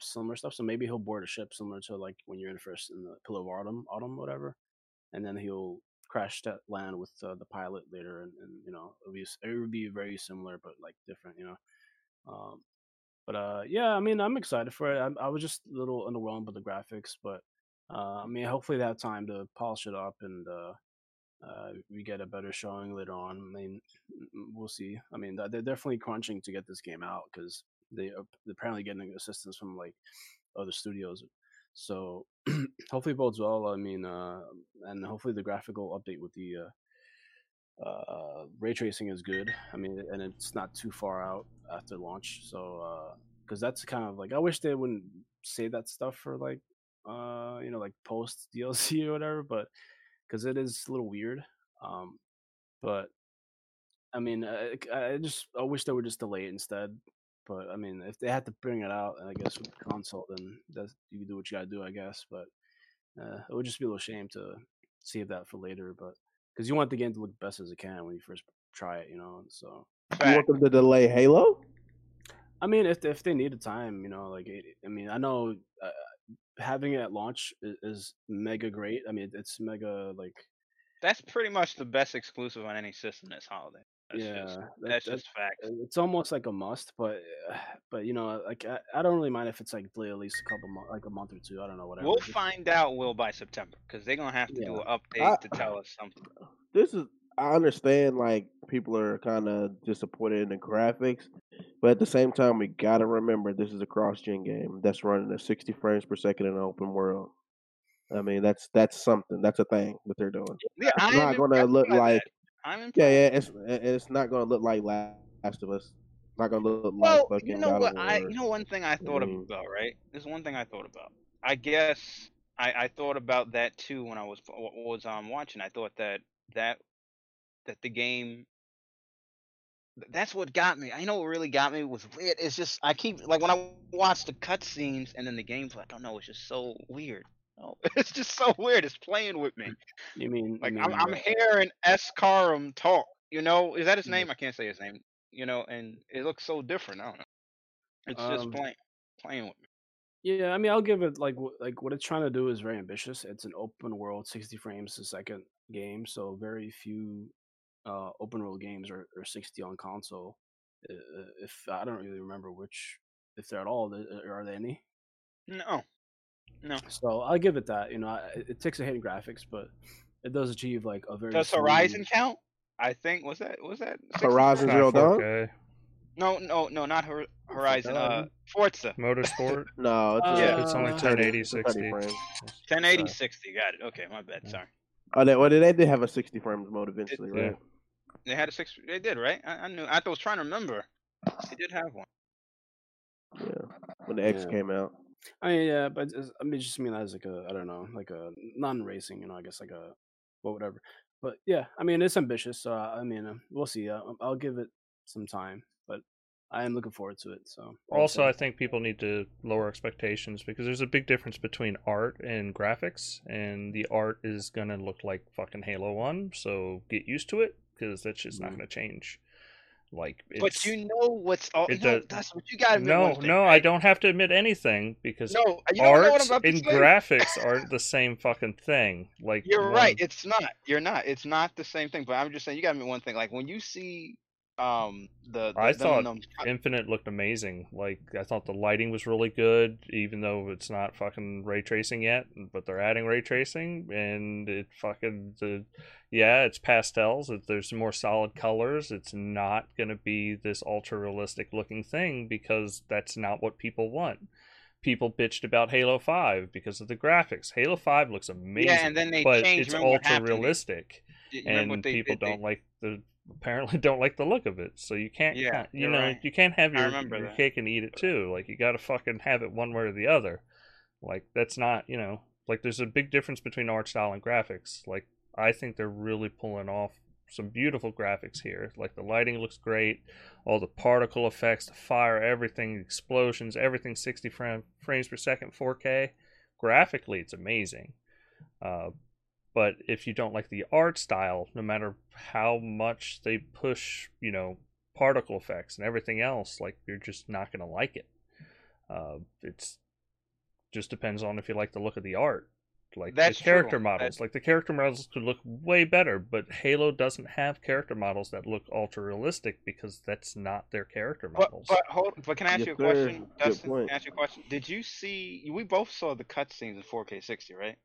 [SPEAKER 3] similar stuff. So maybe he'll board a ship similar to like when you're in first in the Pillar of Autumn, Autumn, whatever, and then he'll crash that land with uh, the pilot later, and, and you know it'll be it would be very similar but like different, you know. Um, but uh, yeah, I mean, I'm excited for it. I, I was just a little underwhelmed with the graphics, but uh, I mean, hopefully they have time to polish it up and uh, uh, we get a better showing later on. I mean, mm, we'll see. I mean, they're definitely crunching to get this game out because they are apparently getting assistance from like other studios. So hopefully bodes well. I mean, uh, and hopefully the graphical update with the uh, uh, ray tracing is good. I mean, and it's not too far out after launch. So because that's kind of like I wish they wouldn't say that stuff for like uh you know like post DLC or whatever, but because it is a little weird. Um, but I mean, I, I just I wish they would just delay it instead. But I mean, if they had to bring it out, and I guess with the console, then that's you do what you gotta do, I guess. But uh, it would just be a little shame to save that for later. But because you want the game to look best as it can when you first try it, you know. So
[SPEAKER 2] You want them to delay Halo?
[SPEAKER 3] I mean, if if they needed time, you know, like it, I mean, I know uh, having it at launch is, is mega great. I mean, it's mega like
[SPEAKER 4] That's pretty much the best exclusive on any system this holiday. That's
[SPEAKER 3] yeah,
[SPEAKER 4] just
[SPEAKER 3] that-
[SPEAKER 4] that's
[SPEAKER 3] that-
[SPEAKER 4] just fact.
[SPEAKER 3] it's almost like a must. But but you know, like I, I don't really mind if it's like at least a couple months, like a month or two. I don't know, whatever.
[SPEAKER 4] We'll find out, Will, by September, because they're gonna have to do an update
[SPEAKER 2] I-
[SPEAKER 4] to tell us something.
[SPEAKER 2] This is I understand like people are kind of disappointed in the graphics, but at the same time we gotta remember this is a cross-gen game that's running at 60 frames per second in an open world. I mean that's that's something. That's a thing that they're doing.
[SPEAKER 4] Yeah, I
[SPEAKER 2] It's
[SPEAKER 4] am
[SPEAKER 2] not going to look
[SPEAKER 4] like. that. I'm impressed.
[SPEAKER 2] yeah, yeah. It's it's not going to look like Last of Us. It's not going to look
[SPEAKER 4] Well,
[SPEAKER 2] like fucking
[SPEAKER 4] you know
[SPEAKER 2] God
[SPEAKER 4] what?
[SPEAKER 2] of
[SPEAKER 4] I you know one thing I thought
[SPEAKER 2] mean-
[SPEAKER 4] about, right? There's one thing I thought about. I guess I, I thought about that too when I was was um watching. I thought that that that the game. That's what got me. I know what really got me was weird. It's just I keep like when I watch the cutscenes and then the gameplay. I don't know. It's just so weird. Know. It's just so weird. It's playing with me.
[SPEAKER 3] You mean
[SPEAKER 4] Like
[SPEAKER 3] you
[SPEAKER 4] I'm I'm
[SPEAKER 3] uh,
[SPEAKER 4] hearing Escharum talk. You know, is that his
[SPEAKER 3] Yeah.
[SPEAKER 4] name? I can't say his name. You know, and it looks so different. I don't know. It's just
[SPEAKER 3] Um,
[SPEAKER 4] playing playing with me.
[SPEAKER 3] Yeah, I mean, I'll give it like like what it's trying to do is very ambitious. It's an open world, sixty frames a second game, so very few uh, open world games are, are sixty on console. Uh, if I don't really remember which, if they're at all, uh, are there any?
[SPEAKER 4] No, no.
[SPEAKER 3] So I'll give it that. You know, I- it, it takes a hit in graphics, but it does achieve like a very.
[SPEAKER 4] Does
[SPEAKER 3] smooth-
[SPEAKER 4] Horizon count? I think was that was that
[SPEAKER 2] Horizon
[SPEAKER 1] It's
[SPEAKER 2] Zero Dawn?
[SPEAKER 1] 4K.
[SPEAKER 4] No, no, no, not Hor- Horizon. Uh, Forza.
[SPEAKER 1] Motorsport.
[SPEAKER 2] No, it's,
[SPEAKER 3] Yeah.
[SPEAKER 2] uh,
[SPEAKER 1] it's only
[SPEAKER 3] Uh,
[SPEAKER 1] 1080, 60.
[SPEAKER 4] 1080,
[SPEAKER 1] So-
[SPEAKER 4] 60. Got it. Okay, my bad. Sorry.
[SPEAKER 2] Oh, they, well, they did have a 60 frames mode eventually,
[SPEAKER 1] Yeah.
[SPEAKER 2] right?
[SPEAKER 4] They had a six. They did right. I, I knew. I was trying to remember. They did have one.
[SPEAKER 2] Yeah. When the X
[SPEAKER 3] Yeah.
[SPEAKER 2] came out.
[SPEAKER 3] I mean, yeah, but it's, I mean, just mean as like a I don't know, like a non-racing, you know, I guess like a well, whatever. But yeah, I mean, it's ambitious, so I mean, uh, we'll see. Uh, I'll give it some time, but I am looking forward to it. So we'll
[SPEAKER 1] Also,
[SPEAKER 3] see.
[SPEAKER 1] I think people need to lower expectations because there's a big difference between art and graphics, and the art is gonna look like fucking Halo One. So get used to it because that's just not
[SPEAKER 3] Mhm.
[SPEAKER 1] gonna change. Like, it's,
[SPEAKER 4] But you know what's all?
[SPEAKER 1] it
[SPEAKER 4] You know,
[SPEAKER 1] does-
[SPEAKER 4] that's what you got
[SPEAKER 1] no,
[SPEAKER 4] thing,
[SPEAKER 1] no, I don't have to admit anything because
[SPEAKER 4] No, you don't know what
[SPEAKER 1] art
[SPEAKER 4] I'm about to
[SPEAKER 1] and graphics aren't the same fucking thing. Like
[SPEAKER 4] You're right. It's not. You're not. It's not the same thing. But I'm just saying, you got to admit one thing. Like when you see um the, the
[SPEAKER 1] I thought
[SPEAKER 4] them-
[SPEAKER 1] Infinite looked amazing. Like I thought the lighting was really good, even though it's not fucking ray tracing yet. But they're adding ray tracing, and it fucking the yeah, it's pastels. It, there's more solid colors. It's not gonna be this ultra realistic looking thing because that's not what people want. People bitched about Halo Five because of the graphics. Halo Five looks amazing,
[SPEAKER 4] yeah, and then they
[SPEAKER 1] but
[SPEAKER 4] changed.
[SPEAKER 1] it's ultra realistic, and people
[SPEAKER 4] did? They-
[SPEAKER 1] don't like the apparently don't like the look of it. So you can't,
[SPEAKER 4] Yeah,
[SPEAKER 1] you know,
[SPEAKER 4] right.
[SPEAKER 1] you can't have your, your
[SPEAKER 4] that.
[SPEAKER 1] cake and eat it too. Like you got to fucking have it one way or the other. Like that's not, you know, like there's a big difference between art style and graphics. Like I think they're really pulling off some beautiful graphics here. Like the lighting looks great, all the particle effects, the fire, everything, explosions, everything 60 frame, frames per second, 4K. Graphically, it's amazing. Uh, but if you don't like the art style, no matter how much they push, you know, particle effects and everything else, like you're just not gonna like it. Uh, it's just depends on if you like the look of the art. Like
[SPEAKER 4] That's
[SPEAKER 1] the character
[SPEAKER 4] true.
[SPEAKER 1] models,
[SPEAKER 4] That-
[SPEAKER 1] like the character models could look way better, but Halo doesn't have character models that look ultra realistic because that's not their character
[SPEAKER 4] But
[SPEAKER 1] models.
[SPEAKER 4] but hold. But can I ask
[SPEAKER 2] Yes,
[SPEAKER 4] you a
[SPEAKER 2] sir.
[SPEAKER 4] question,
[SPEAKER 2] Good
[SPEAKER 4] Dustin?
[SPEAKER 2] point.
[SPEAKER 4] Can I ask you a question? Did you see? We both saw the cutscenes in 4K 60, right?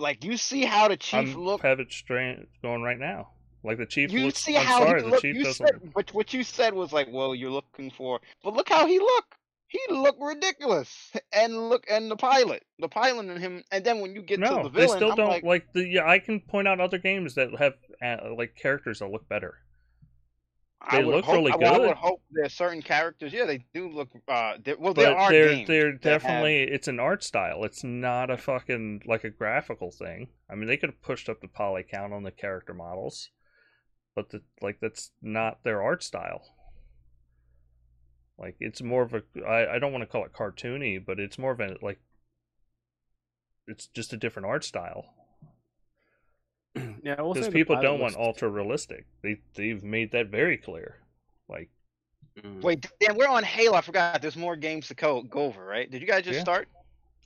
[SPEAKER 4] Like you see how the chief
[SPEAKER 1] I'm
[SPEAKER 4] look.
[SPEAKER 1] have it straight going right now. Like the chief
[SPEAKER 4] You
[SPEAKER 1] looks.
[SPEAKER 4] see
[SPEAKER 1] I'm
[SPEAKER 4] how
[SPEAKER 1] sorry,
[SPEAKER 4] he
[SPEAKER 1] the
[SPEAKER 4] look.
[SPEAKER 1] chief
[SPEAKER 4] You
[SPEAKER 1] doesn't.
[SPEAKER 4] said, but what you said was like, well, you're looking for. But look how he look. He looked ridiculous. And look, and the pilot, the pilot and him, and then when you get to
[SPEAKER 1] no,
[SPEAKER 4] the
[SPEAKER 1] they
[SPEAKER 4] villain,
[SPEAKER 1] still
[SPEAKER 4] I'm
[SPEAKER 1] don't
[SPEAKER 4] like,
[SPEAKER 1] like, the. Yeah, I can point out other games that have uh, like characters that look better.
[SPEAKER 4] I
[SPEAKER 1] they
[SPEAKER 4] would
[SPEAKER 1] look
[SPEAKER 4] hope,
[SPEAKER 1] really
[SPEAKER 4] well, I would
[SPEAKER 1] good.
[SPEAKER 4] hope there's certain characters. Yeah, they do look. Uh, they're- well, there are
[SPEAKER 1] they're
[SPEAKER 4] games.
[SPEAKER 1] they're
[SPEAKER 4] that have-
[SPEAKER 1] definitely it's an art style. It's not a fucking like a graphical thing. I mean, they could have pushed up the poly count on the character models, but the, like that's not their art style. Like it's more of a I, I don't want to call it cartoony, but it's more of a like it's just a different art style.
[SPEAKER 3] yeah, I will
[SPEAKER 1] Because people don't want
[SPEAKER 3] looks-
[SPEAKER 1] ultra realistic. They they've made that very clear. Like
[SPEAKER 3] Mm.
[SPEAKER 4] Wait, damn, we're on Halo. I forgot. There's more games to go, go over, right? Did you guys just
[SPEAKER 1] Yeah.
[SPEAKER 4] start?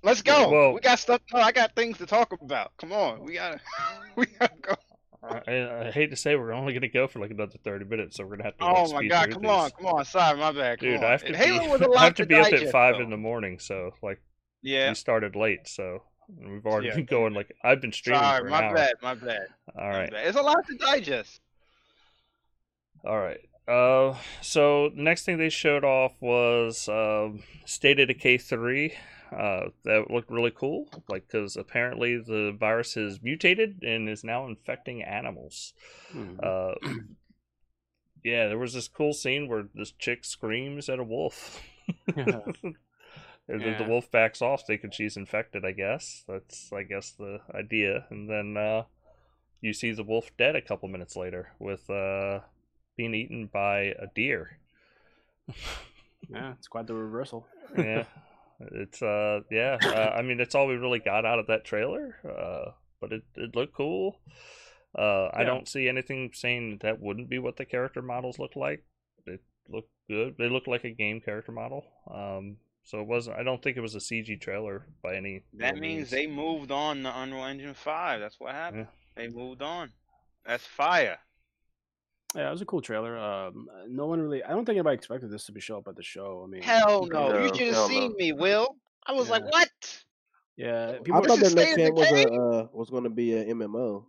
[SPEAKER 4] Let's
[SPEAKER 1] Yeah,
[SPEAKER 4] go.
[SPEAKER 1] well-
[SPEAKER 4] we got stuff. No, I got things to talk about. Come on, we gotta, we gotta go.
[SPEAKER 1] I, I hate to say we're only gonna go for like another thirty minutes, so we're gonna have to. like,
[SPEAKER 4] Oh my god,
[SPEAKER 1] through
[SPEAKER 4] come on, come on. Sorry, my bad. Come
[SPEAKER 1] Dude,
[SPEAKER 4] on.
[SPEAKER 1] I have to
[SPEAKER 4] Halo
[SPEAKER 1] be,
[SPEAKER 4] was a
[SPEAKER 1] I
[SPEAKER 4] lot
[SPEAKER 1] have to be up at five
[SPEAKER 4] though.
[SPEAKER 1] in the morning, so like
[SPEAKER 4] Yeah.
[SPEAKER 1] we started late, so we've already
[SPEAKER 4] Yeah.
[SPEAKER 1] been going like I've been streaming
[SPEAKER 4] Sorry,
[SPEAKER 1] for an
[SPEAKER 4] my
[SPEAKER 1] hour.
[SPEAKER 4] bad, my bad.
[SPEAKER 1] All
[SPEAKER 4] my
[SPEAKER 1] right,
[SPEAKER 4] bad. It's a lot to digest.
[SPEAKER 1] all right. Uh, so the next thing they showed off was um, State of Decay three. Uh, that looked really cool, like because apparently the virus has mutated and is now infecting animals.
[SPEAKER 3] Mhm.
[SPEAKER 1] Uh, yeah, there was this cool scene where this chick screams at a wolf. and then the
[SPEAKER 3] Yeah.
[SPEAKER 1] wolf backs off thinking she's infected, I guess. That's, I guess, the idea. And then uh, you see the wolf dead a couple minutes later with uh, being eaten by a deer.
[SPEAKER 3] yeah, it's quite the reversal.
[SPEAKER 1] yeah. it's uh yeah. Uh, I mean, that's all we really got out of that trailer. Uh, but it it looked cool. Uh, I don't see anything saying that, that wouldn't be what the character models look like. It looked good. They look like a game character model. Um, so it wasn't. I don't think it was a CG trailer by any.
[SPEAKER 4] That
[SPEAKER 1] real
[SPEAKER 4] means
[SPEAKER 1] means.
[SPEAKER 4] they moved on to Unreal Engine Five. That's what happened.
[SPEAKER 1] Yeah.
[SPEAKER 4] They moved on. That's fire.
[SPEAKER 3] Yeah, it was a cool trailer. Um, no one really. I don't think anybody expected this to be show up at the show. I mean,
[SPEAKER 4] Hell no!
[SPEAKER 2] No,
[SPEAKER 4] you should have seen
[SPEAKER 2] no.
[SPEAKER 4] me, Will. I was like, what?
[SPEAKER 3] yeah,
[SPEAKER 2] I
[SPEAKER 3] people.
[SPEAKER 2] thought
[SPEAKER 4] This
[SPEAKER 2] their next game was
[SPEAKER 4] Decay?
[SPEAKER 2] a uh, was going to be an MMO.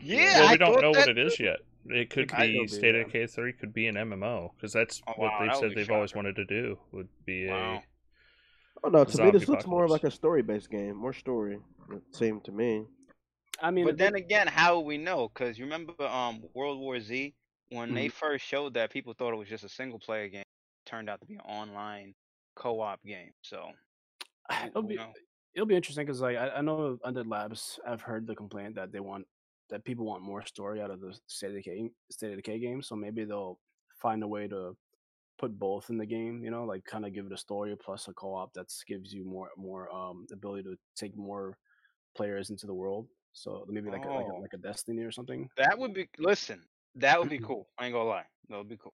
[SPEAKER 4] Yeah,
[SPEAKER 1] well,
[SPEAKER 4] I
[SPEAKER 1] we don't know what it is
[SPEAKER 4] too.
[SPEAKER 1] yet. It could
[SPEAKER 3] could
[SPEAKER 1] be State
[SPEAKER 3] yeah.
[SPEAKER 1] of K three could be an MMO because that's
[SPEAKER 4] Oh,
[SPEAKER 1] what
[SPEAKER 4] wow,
[SPEAKER 1] they've
[SPEAKER 4] that
[SPEAKER 1] said they've always wanted to do. Would be
[SPEAKER 4] Wow.
[SPEAKER 2] Oh no, to me this looks more like a story based game, more story. It seemed to me.
[SPEAKER 3] I mean,
[SPEAKER 4] But
[SPEAKER 3] they-
[SPEAKER 4] then again, how would we know? Because you remember um World War Z when
[SPEAKER 1] Mm-hmm.
[SPEAKER 4] they first showed that, people thought it was just a single player game. It turned out to be an online co-op game. So
[SPEAKER 3] it'll be
[SPEAKER 4] knows?
[SPEAKER 3] it'll be interesting because like I, I know Undead Labs I've heard the complaint that they want that people want more story out of the state of decay state of decay game. So maybe they'll find a way to put both in the game. You know, like kind of give it a story plus a co-op that gives you more more um ability to take more players into the world. So maybe like a, like, a,
[SPEAKER 4] Oh.
[SPEAKER 3] like a Destiny or something.
[SPEAKER 4] that would be listen. That would be cool. I ain't gonna lie. That would be cool.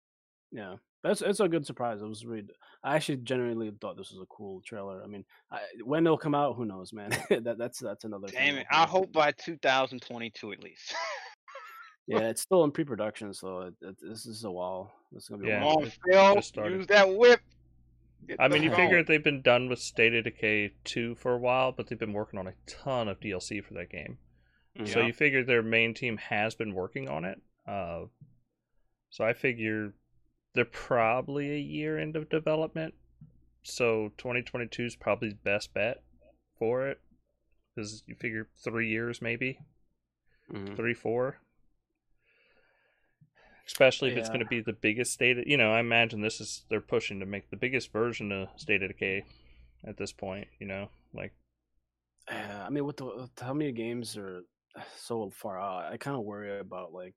[SPEAKER 3] Yeah, that's it's a good surprise. It was really. I actually genuinely thought this was a cool trailer. I mean, I, when it'll come out, who knows, man. that that's that's another. thing
[SPEAKER 4] Damn it! I hope by 2022 at least.
[SPEAKER 3] Yeah, it's still in pre-production, so it, it, this is a while. This is gonna be
[SPEAKER 1] Yeah.
[SPEAKER 3] a
[SPEAKER 4] Come
[SPEAKER 3] while.
[SPEAKER 4] on, Phil. Use that whip. Get
[SPEAKER 1] I mean, you
[SPEAKER 4] phone.
[SPEAKER 1] figure they've been done with State of Decay 2 for a while, but they've been working on a ton of DLC for that game. So you figure their main team has been working on it. Uh, so I figure they're probably a year into development. So 2022 is probably the best bet for it. Because you figure three years, maybe
[SPEAKER 3] Mhm.
[SPEAKER 1] three, four. Especially if it's going to be the biggest state. You know, I imagine this is they're pushing to make the biggest version of State of Decay at this point. You know, like
[SPEAKER 3] Yeah, I mean, with the with how many games are so far out, I kind of worry about like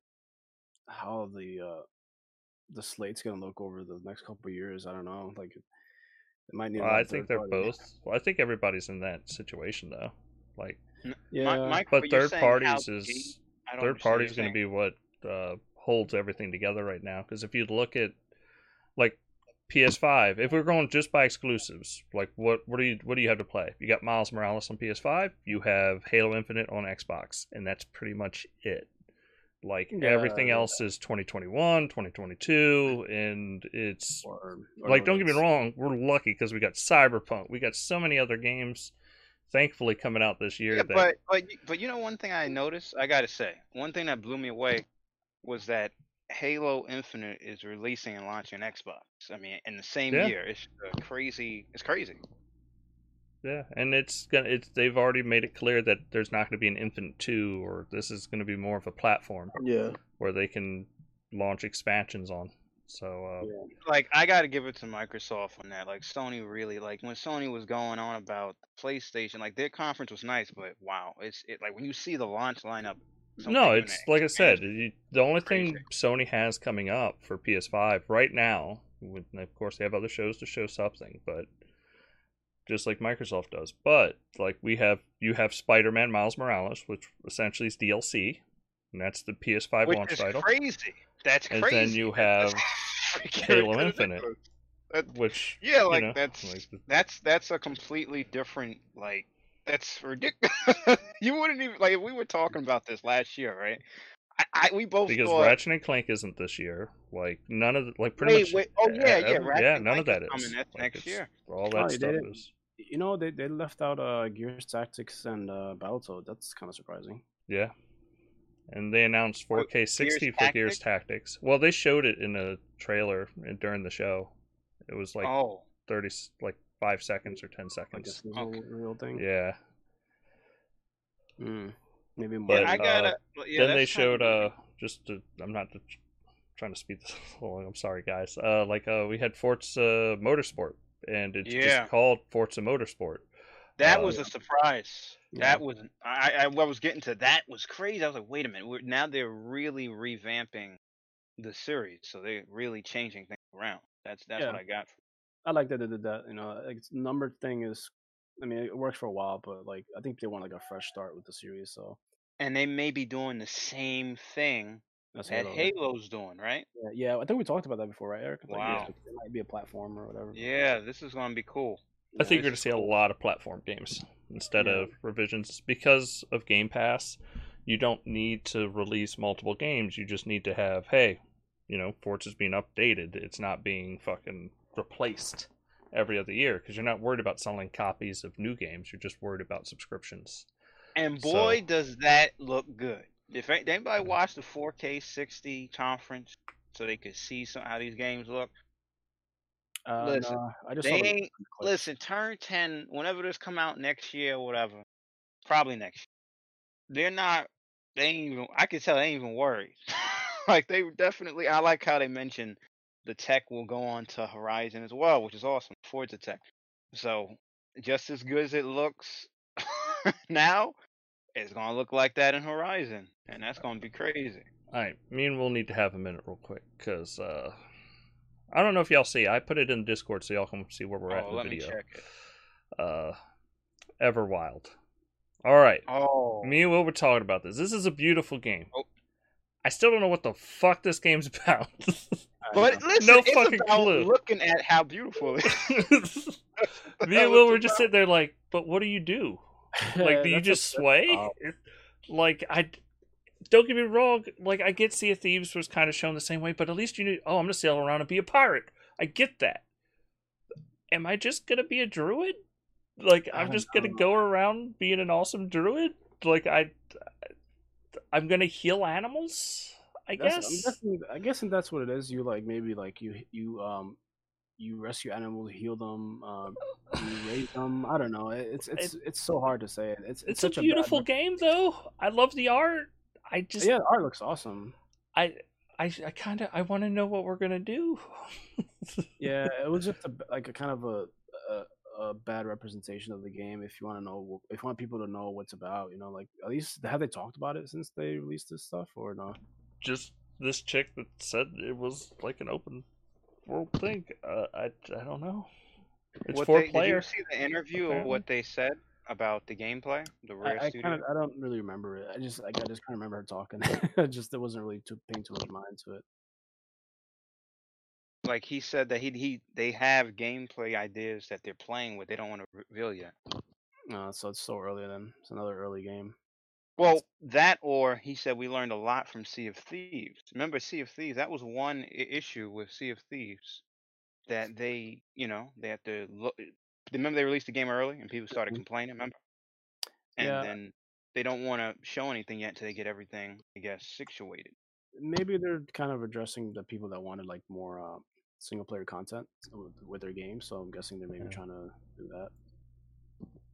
[SPEAKER 3] how the uh the slate's gonna look over the next couple of years. I don't know, like it might need.
[SPEAKER 1] well, I think they're
[SPEAKER 3] party.
[SPEAKER 1] both. Well, I think everybody's in that situation though. Like,
[SPEAKER 3] Yeah,
[SPEAKER 4] Mi- Mike,
[SPEAKER 1] but
[SPEAKER 4] you're
[SPEAKER 1] third parties is
[SPEAKER 4] game-
[SPEAKER 1] third
[SPEAKER 4] understand
[SPEAKER 1] parties going to be what uh, holds everything together right now. Because if you look at like PS5, if we're going just by exclusives, like what what do you what do you have to play? You got Miles Morales on PS5. You have Halo Infinite on Xbox, and that's pretty much it. Like everything
[SPEAKER 3] Yeah.
[SPEAKER 1] else is 2021, 2022, and it's
[SPEAKER 3] or, or
[SPEAKER 1] like don't get me wrong, we're lucky because we got Cyberpunk, we got so many other games, thankfully coming out this year.
[SPEAKER 4] Yeah,
[SPEAKER 1] that
[SPEAKER 4] but but but you know one thing I noticed, I gotta say, one thing that blew me away was that Halo Infinite is releasing and launching Xbox. I mean, in the same
[SPEAKER 1] Yeah.
[SPEAKER 4] year, it's uh, crazy. It's crazy.
[SPEAKER 1] Yeah, and it's gonna it's they've already made it clear that there's not gonna be an Infinite Two, or this is gonna be more of a platform
[SPEAKER 2] Yeah.
[SPEAKER 1] where they can launch expansions on. So uh,
[SPEAKER 3] Yeah.
[SPEAKER 4] Like I gotta give it to Microsoft on that. Like Sony really like when Sony was going on about PlayStation, like their conference was nice, but wow, it's it like when you see the launch lineup.
[SPEAKER 1] No, it's like I said, you, the only thing Sony has coming up for PS5 right now, with, of course they have other shows to show something, but just like Microsoft does. But like we have, you have Spider-Man Miles Morales, which essentially is DLC, and that's the PS5
[SPEAKER 4] which
[SPEAKER 1] launch
[SPEAKER 4] is
[SPEAKER 1] title.
[SPEAKER 4] crazy. That's
[SPEAKER 1] And
[SPEAKER 4] crazy.
[SPEAKER 1] And then you have Halo Infinite.
[SPEAKER 4] That-
[SPEAKER 1] Which
[SPEAKER 4] Yeah,
[SPEAKER 1] you
[SPEAKER 4] like
[SPEAKER 1] know,
[SPEAKER 4] that's
[SPEAKER 1] like the-
[SPEAKER 4] that's that's a completely different like that's ridiculous. you wouldn't even like we were talking about this last year, right? I, I we both
[SPEAKER 1] because
[SPEAKER 4] thought,
[SPEAKER 1] Ratchet and Clank isn't this year. Like none of the, like pretty
[SPEAKER 4] wait,
[SPEAKER 1] much.
[SPEAKER 4] wait, oh yeah, yeah, Ratchet
[SPEAKER 1] yeah, none of that
[SPEAKER 4] is
[SPEAKER 1] is.
[SPEAKER 4] coming. That's
[SPEAKER 1] Like,
[SPEAKER 4] next year.
[SPEAKER 1] All
[SPEAKER 3] Oh,
[SPEAKER 1] that
[SPEAKER 3] they
[SPEAKER 1] stuff is.
[SPEAKER 3] You know, they, they left out uh Gears Tactics and uh Battletoad. That's kind of surprising.
[SPEAKER 1] Yeah. And they announced 4K 60
[SPEAKER 4] Gears
[SPEAKER 1] for Gears Tactics. Well, they showed it in a trailer during the show. It was like
[SPEAKER 4] oh,
[SPEAKER 1] 30, s- like five seconds or 10
[SPEAKER 3] Like a
[SPEAKER 1] seconds.
[SPEAKER 3] sizzle
[SPEAKER 4] Okay.
[SPEAKER 3] reel thing.
[SPEAKER 1] Yeah.
[SPEAKER 3] Mm, maybe more.
[SPEAKER 1] But,
[SPEAKER 4] yeah, I
[SPEAKER 1] uh,
[SPEAKER 4] gotta. but yeah,
[SPEAKER 1] then they showed, uh, just to, I'm not to, trying to speed this along. I'm sorry, guys. Uh, like, uh, we had Forza Motorsport, and it's
[SPEAKER 4] Yeah.
[SPEAKER 1] just called Forza Motorsport.
[SPEAKER 4] that
[SPEAKER 1] uh,
[SPEAKER 4] was a surprise.
[SPEAKER 3] Yeah.
[SPEAKER 4] That was I, I I was getting to that was crazy. I was like, wait a minute, we're, now they're really revamping the series, so they're really changing things around. That's that's what I got.
[SPEAKER 3] I like that they did that. You know, like, number thing is, I mean, it works for a while, but like I think they want like a fresh start with the series. So
[SPEAKER 4] And they may be doing the same thing
[SPEAKER 3] that's
[SPEAKER 4] that
[SPEAKER 3] Halo.
[SPEAKER 4] Halo's doing, right?
[SPEAKER 3] Yeah, yeah, I think we talked about that before, right, Eric? Like, yeah,
[SPEAKER 4] Wow.
[SPEAKER 3] it might be a platform or whatever.
[SPEAKER 4] Yeah, this is gonna be cool.
[SPEAKER 1] I think you're going to see a lot of platform games instead
[SPEAKER 3] Yeah.
[SPEAKER 1] of revisions because of Game Pass. You don't need to release multiple games. You just need to have, hey, you know, Forza's being updated. It's not being fucking replaced every other year because you're not worried about selling copies of new games. You're just worried about subscriptions.
[SPEAKER 4] And
[SPEAKER 1] So-
[SPEAKER 4] boy, does that look good. If a- anybody watched the 4K 60 conference so they could see some how these games look,
[SPEAKER 3] Uh,
[SPEAKER 4] Listen,
[SPEAKER 3] no, I just
[SPEAKER 4] they ain't- listen, turn 10, whenever this come out next year or whatever, probably next year. They're not, they ain't even, I can tell they ain't even worried. like they definitely, I like how they mentioned the tech will go on to Horizon as well, which is awesome. Forza tech. So just as good as it looks now, it's gonna look like that in Horizon, and that's gonna be crazy.
[SPEAKER 1] All right, me and we'll need to have a minute real quick because uh, I don't know if y'all see. I put it in Discord so y'all can see where we're at
[SPEAKER 4] oh,
[SPEAKER 1] in the
[SPEAKER 4] let
[SPEAKER 1] video.
[SPEAKER 4] me check it.
[SPEAKER 1] Uh, Everwild. All right,
[SPEAKER 4] Oh,
[SPEAKER 1] me and Will were talking about this. This is a beautiful game.
[SPEAKER 4] Oh.
[SPEAKER 1] I still don't know what the fuck this game's about.
[SPEAKER 3] I
[SPEAKER 4] but
[SPEAKER 3] know.
[SPEAKER 4] listen,
[SPEAKER 1] No
[SPEAKER 4] it's
[SPEAKER 1] fucking
[SPEAKER 4] about
[SPEAKER 1] clue.
[SPEAKER 4] looking at how beautiful it is.
[SPEAKER 1] me and Will were just sitting there like, but what do you do? Like, do you just sway? Like, I don't get me wrong. Like, I get Sea of Thieves was kind of shown the same way, but at least you knew. Oh, I'm gonna sail around and be a pirate. I get that. Am I just gonna be a druid? Like,
[SPEAKER 3] I
[SPEAKER 1] I'm just gonna go around being an awesome druid? Like, I, I'm gonna heal animals. I
[SPEAKER 3] That's,
[SPEAKER 1] guess.
[SPEAKER 3] I'm guessing, I guessing that's what it is. You like maybe like you you um you rescue animals, heal them, um, you raise them. I don't know. It- It's it's it's so hard to say. It's it's,
[SPEAKER 1] it's
[SPEAKER 3] such
[SPEAKER 1] a beautiful
[SPEAKER 3] rep-
[SPEAKER 1] game, though. I love the art. I just,
[SPEAKER 3] Yeah, the art looks awesome.
[SPEAKER 1] I, I, I kind of, I want to know what we're gonna do.
[SPEAKER 3] Yeah, it was just a, like a kind of a, a a bad representation of the game. If you want to know, if you want people to know what's about, you know, like at least have they talked about it since they released this stuff or no?
[SPEAKER 1] Just this chick that said it was like an open world thing. Uh, I, I don't know. It's
[SPEAKER 4] what
[SPEAKER 1] four
[SPEAKER 4] they,
[SPEAKER 1] player.
[SPEAKER 4] Did you see the interview of what they said about the gameplay? The Rare
[SPEAKER 3] I, I
[SPEAKER 4] Studio.
[SPEAKER 3] kind of I don't really remember it. I just like I just kind of remember her talking. I just it wasn't really too paying too much mind to it.
[SPEAKER 4] Like he said that he he they have gameplay ideas that they're playing with. They don't want to reveal yet.
[SPEAKER 3] Uh, so it's so early then. It's another early game.
[SPEAKER 4] Well, that or he said we learned a lot from Sea of Thieves. Remember Sea of Thieves? That was one I- issue with Sea of Thieves that they, you know, they had to look. Remember they released the game early and people started
[SPEAKER 3] Mhm.
[SPEAKER 4] complaining. Remember? And
[SPEAKER 3] Yeah.
[SPEAKER 4] then they don't want to show anything yet until they get everything, I guess, situated.
[SPEAKER 3] Maybe they're kind of addressing the people that wanted like more uh, single player content with, with their game. So I'm guessing they're maybe
[SPEAKER 1] Yeah.
[SPEAKER 3] trying to do that.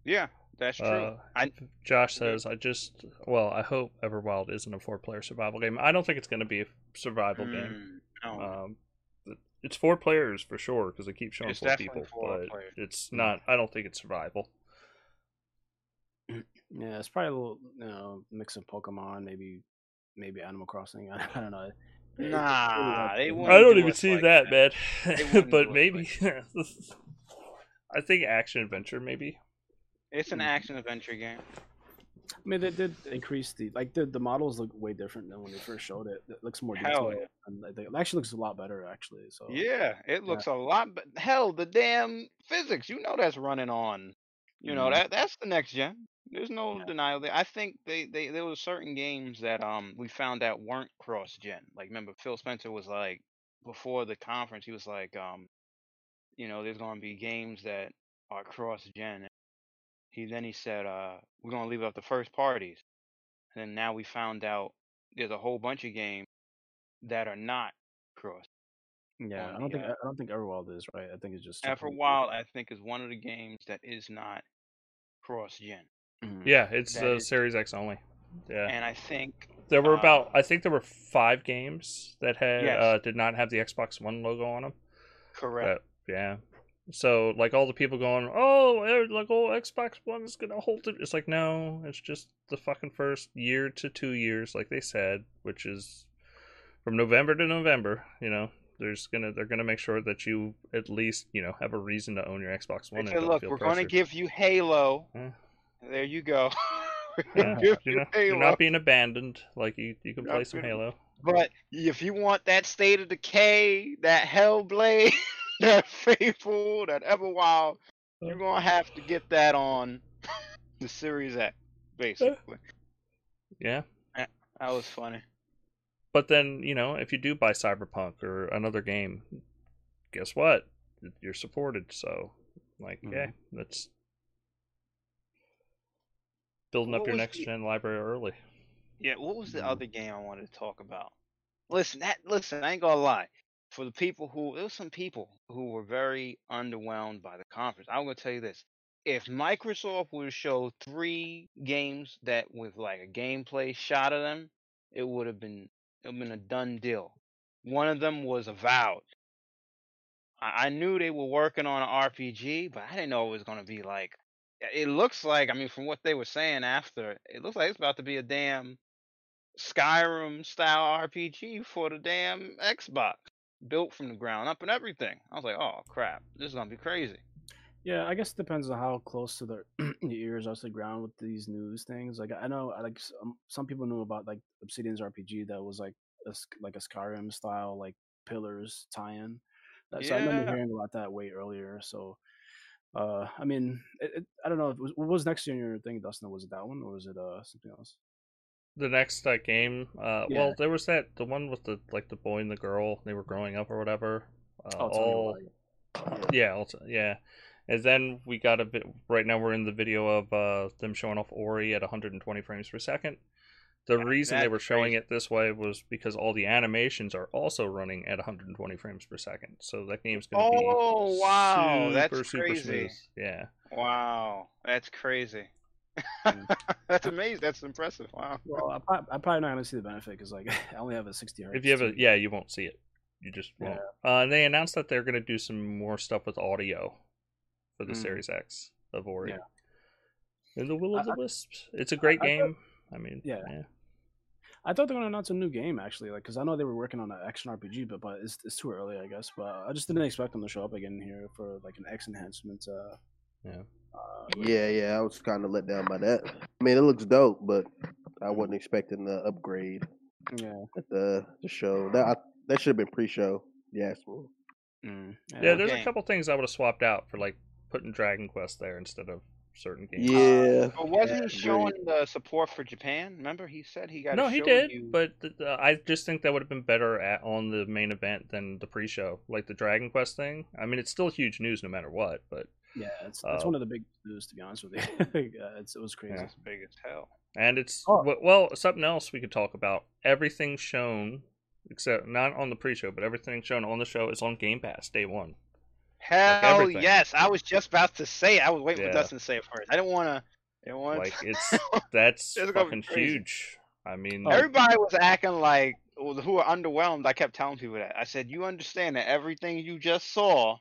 [SPEAKER 4] Yeah, that's true.
[SPEAKER 1] Uh,
[SPEAKER 4] I
[SPEAKER 1] Josh says, "I just well, I hope Everwild isn't a four-player survival game. I don't think it's going to be a survival game.
[SPEAKER 4] Mm, no.
[SPEAKER 1] Um, it's four players for sure because they keep showing
[SPEAKER 4] It's
[SPEAKER 1] four people,
[SPEAKER 4] four
[SPEAKER 1] but
[SPEAKER 4] players.
[SPEAKER 1] it's not. I don't think it's survival.
[SPEAKER 3] Yeah, it's probably a little you know mix of Pokemon, maybe maybe Animal Crossing. I, I don't know. It-
[SPEAKER 4] Nah, they wouldn't
[SPEAKER 1] I don't
[SPEAKER 4] do
[SPEAKER 1] even see
[SPEAKER 4] like
[SPEAKER 1] that,
[SPEAKER 4] that.
[SPEAKER 1] man. but
[SPEAKER 4] do us
[SPEAKER 1] maybe. I think action adventure, maybe.
[SPEAKER 4] It's an
[SPEAKER 3] Mm.
[SPEAKER 4] action adventure game.
[SPEAKER 3] I mean, they did increase the like the, the models look way different than when they first showed it. It looks more
[SPEAKER 4] Hell
[SPEAKER 3] detailed,
[SPEAKER 4] yeah.
[SPEAKER 3] and it actually looks a lot better actually. So
[SPEAKER 4] Yeah, it looks a lot. But hell, the damn physics, you know, that's running on. You know
[SPEAKER 3] Mhm.
[SPEAKER 4] that that's the next gen. There's no
[SPEAKER 3] Yeah.
[SPEAKER 4] denial there. I think they, they there were certain games that um we found out weren't cross gen. Like remember Phil Spencer was like before the conference he was like um you know there's gonna be games that are cross gen. He then he said uh we're gonna leave it up to first parties. And then now we found out there's a whole bunch of games that are not cross.
[SPEAKER 3] yeah, I don't
[SPEAKER 4] the,
[SPEAKER 3] think
[SPEAKER 4] uh,
[SPEAKER 3] I don't think Everwild is right. I think it's just
[SPEAKER 4] After a
[SPEAKER 3] technically-
[SPEAKER 4] while, I think is one of the games that is not cross gen.
[SPEAKER 3] Mhm.
[SPEAKER 1] Yeah, it's
[SPEAKER 4] That
[SPEAKER 1] uh,
[SPEAKER 4] is-
[SPEAKER 1] Series X only. Yeah,
[SPEAKER 4] And I think
[SPEAKER 1] there were
[SPEAKER 4] uh,
[SPEAKER 1] about. I think there were five games that had
[SPEAKER 4] Yes.
[SPEAKER 1] uh, did not have the Xbox One logo on them.
[SPEAKER 4] correct.
[SPEAKER 1] yeah. So like all the people going, oh, eh, like oh, Xbox One is gonna hold it. It's like no, it's just the fucking first year to two years, like they said, which is from November to November. You know, there's gonna they're gonna make sure that you at least you know have a reason to own your Xbox One.
[SPEAKER 4] look, we're going to give you Halo.
[SPEAKER 1] Yeah.
[SPEAKER 4] There you go.
[SPEAKER 1] Yeah, you're,
[SPEAKER 4] you
[SPEAKER 1] not, you're not being abandoned. Like you, you can play some Halo.
[SPEAKER 4] But if you want that State of Decay, that Hellblade, that Fable, that Everwild, you're gonna have to get that on the Series X, basically.
[SPEAKER 1] Yeah,
[SPEAKER 4] That was funny.
[SPEAKER 1] but then you know if you do buy Cyberpunk or another game, guess what? You're supported. So like, yeah,
[SPEAKER 4] Mm-hmm.
[SPEAKER 1] that's building up your next
[SPEAKER 4] the-
[SPEAKER 1] gen library early.
[SPEAKER 4] Yeah, what was the
[SPEAKER 3] Mhm.
[SPEAKER 4] other game I wanted to talk about? Listen, that listen, I ain't gonna lie. For the people who there was some people who were very underwhelmed by the conference. I'm gonna tell you this. If Microsoft would show three games that with like a gameplay shot of them, it would have been it would have been a done deal. One of them was Avowed. I, I knew they were working on an RPG, but I didn't know it was gonna be like it looks like I mean from what they were saying after, it looks like it's about to be a damn Skyrim style RPG for the damn Xbox, built from the ground up and everything. I was like, oh crap, this is gonna be crazy.
[SPEAKER 3] Yeah, I guess it depends on how close to their your ears are to the ground with these news things. Like I know, like some, some people knew about like Obsidian's RPG that was like a, like a Skyrim style like pillars tie-in. So I remember hearing about that way earlier. So, uh, I mean, it, it, I don't know. It was, what was next year in your thing, Dustin? Was it that one or was it uh something else?
[SPEAKER 1] The next uh, game, uh,
[SPEAKER 3] Yeah.
[SPEAKER 1] well, there was that the one with the like the boy and the girl. They were growing up or whatever. Uh,
[SPEAKER 3] Oh,
[SPEAKER 1] all yeah, also, yeah. And then we got a bit. Right now, we're in the video of uh, them showing off Ori at 120 frames per second. The
[SPEAKER 4] Yeah,
[SPEAKER 1] reason they were showing
[SPEAKER 4] crazy.
[SPEAKER 1] it this way was because all the animations are also running at 120 frames per second. So that game's going to be
[SPEAKER 4] Oh, wow, that's
[SPEAKER 1] super, super
[SPEAKER 4] crazy.
[SPEAKER 1] smooth. Yeah,
[SPEAKER 4] Wow, that's crazy.
[SPEAKER 3] Mm.
[SPEAKER 4] that's amazing. That's impressive. Wow.
[SPEAKER 3] Well, I probably, I'm probably not gonna see the benefit because like I only have a 60 hertz.
[SPEAKER 1] if you have a
[SPEAKER 3] TV.
[SPEAKER 1] yeah, you won't see it. You just won't. Uh, and they announced that they're going to do some more stuff with audio for the
[SPEAKER 4] Mm.
[SPEAKER 1] Series X of Ori.
[SPEAKER 3] Yeah.
[SPEAKER 1] And the Will of the Wisps. It's a great
[SPEAKER 3] I thought-
[SPEAKER 1] game. I mean,
[SPEAKER 3] Yeah.
[SPEAKER 1] yeah.
[SPEAKER 3] I thought they were gonna announce a new game actually, like because I know they were working on an action RPG, but but it's, it's too early, I guess. But I just didn't expect them to show up again here for like an X enhancement. Uh,
[SPEAKER 1] Yeah.
[SPEAKER 3] Uh,
[SPEAKER 2] Yeah, yeah, I was kind of let down by that. I mean, it looks dope, but I wasn't expecting the upgrade
[SPEAKER 3] yeah.
[SPEAKER 2] at the the show. That I, that should have been pre-show. Yeah,
[SPEAKER 3] Mm,
[SPEAKER 1] Yeah, there's a
[SPEAKER 4] game.
[SPEAKER 1] couple things I would have swapped out for like putting Dragon Quest there instead of certain games.
[SPEAKER 2] yeah.
[SPEAKER 4] But wasn't
[SPEAKER 2] Yeah,
[SPEAKER 4] he showing the support for Japan? Remember, he said he got.
[SPEAKER 1] No, he did, but th- uh, I just think that would have been better at on the main event than the pre-show, like the Dragon Quest thing. I mean, it's still huge news no matter what, but
[SPEAKER 3] yeah, it's, it's
[SPEAKER 1] Uh,
[SPEAKER 3] one of the big news to be honest with you. uh, it's, it was crazy.
[SPEAKER 1] Yeah.
[SPEAKER 4] It's big as hell.
[SPEAKER 1] and it's
[SPEAKER 3] Oh.
[SPEAKER 1] well something else we could talk about. Everything shown, except not on the pre-show, but everything shown on the show is on Game Pass day one.
[SPEAKER 4] Hell
[SPEAKER 1] everything.
[SPEAKER 4] yes! I was just about to say. it. I was waiting
[SPEAKER 1] Yeah.
[SPEAKER 4] for Dustin to say it first. I didn't want to. Didn't want.
[SPEAKER 1] Like it's that's
[SPEAKER 4] It's
[SPEAKER 1] fucking huge. I mean,
[SPEAKER 3] Oh,
[SPEAKER 4] Everybody was acting like who were underwhelmed. I kept telling people that. I said, "You understand that everything you just saw
[SPEAKER 1] You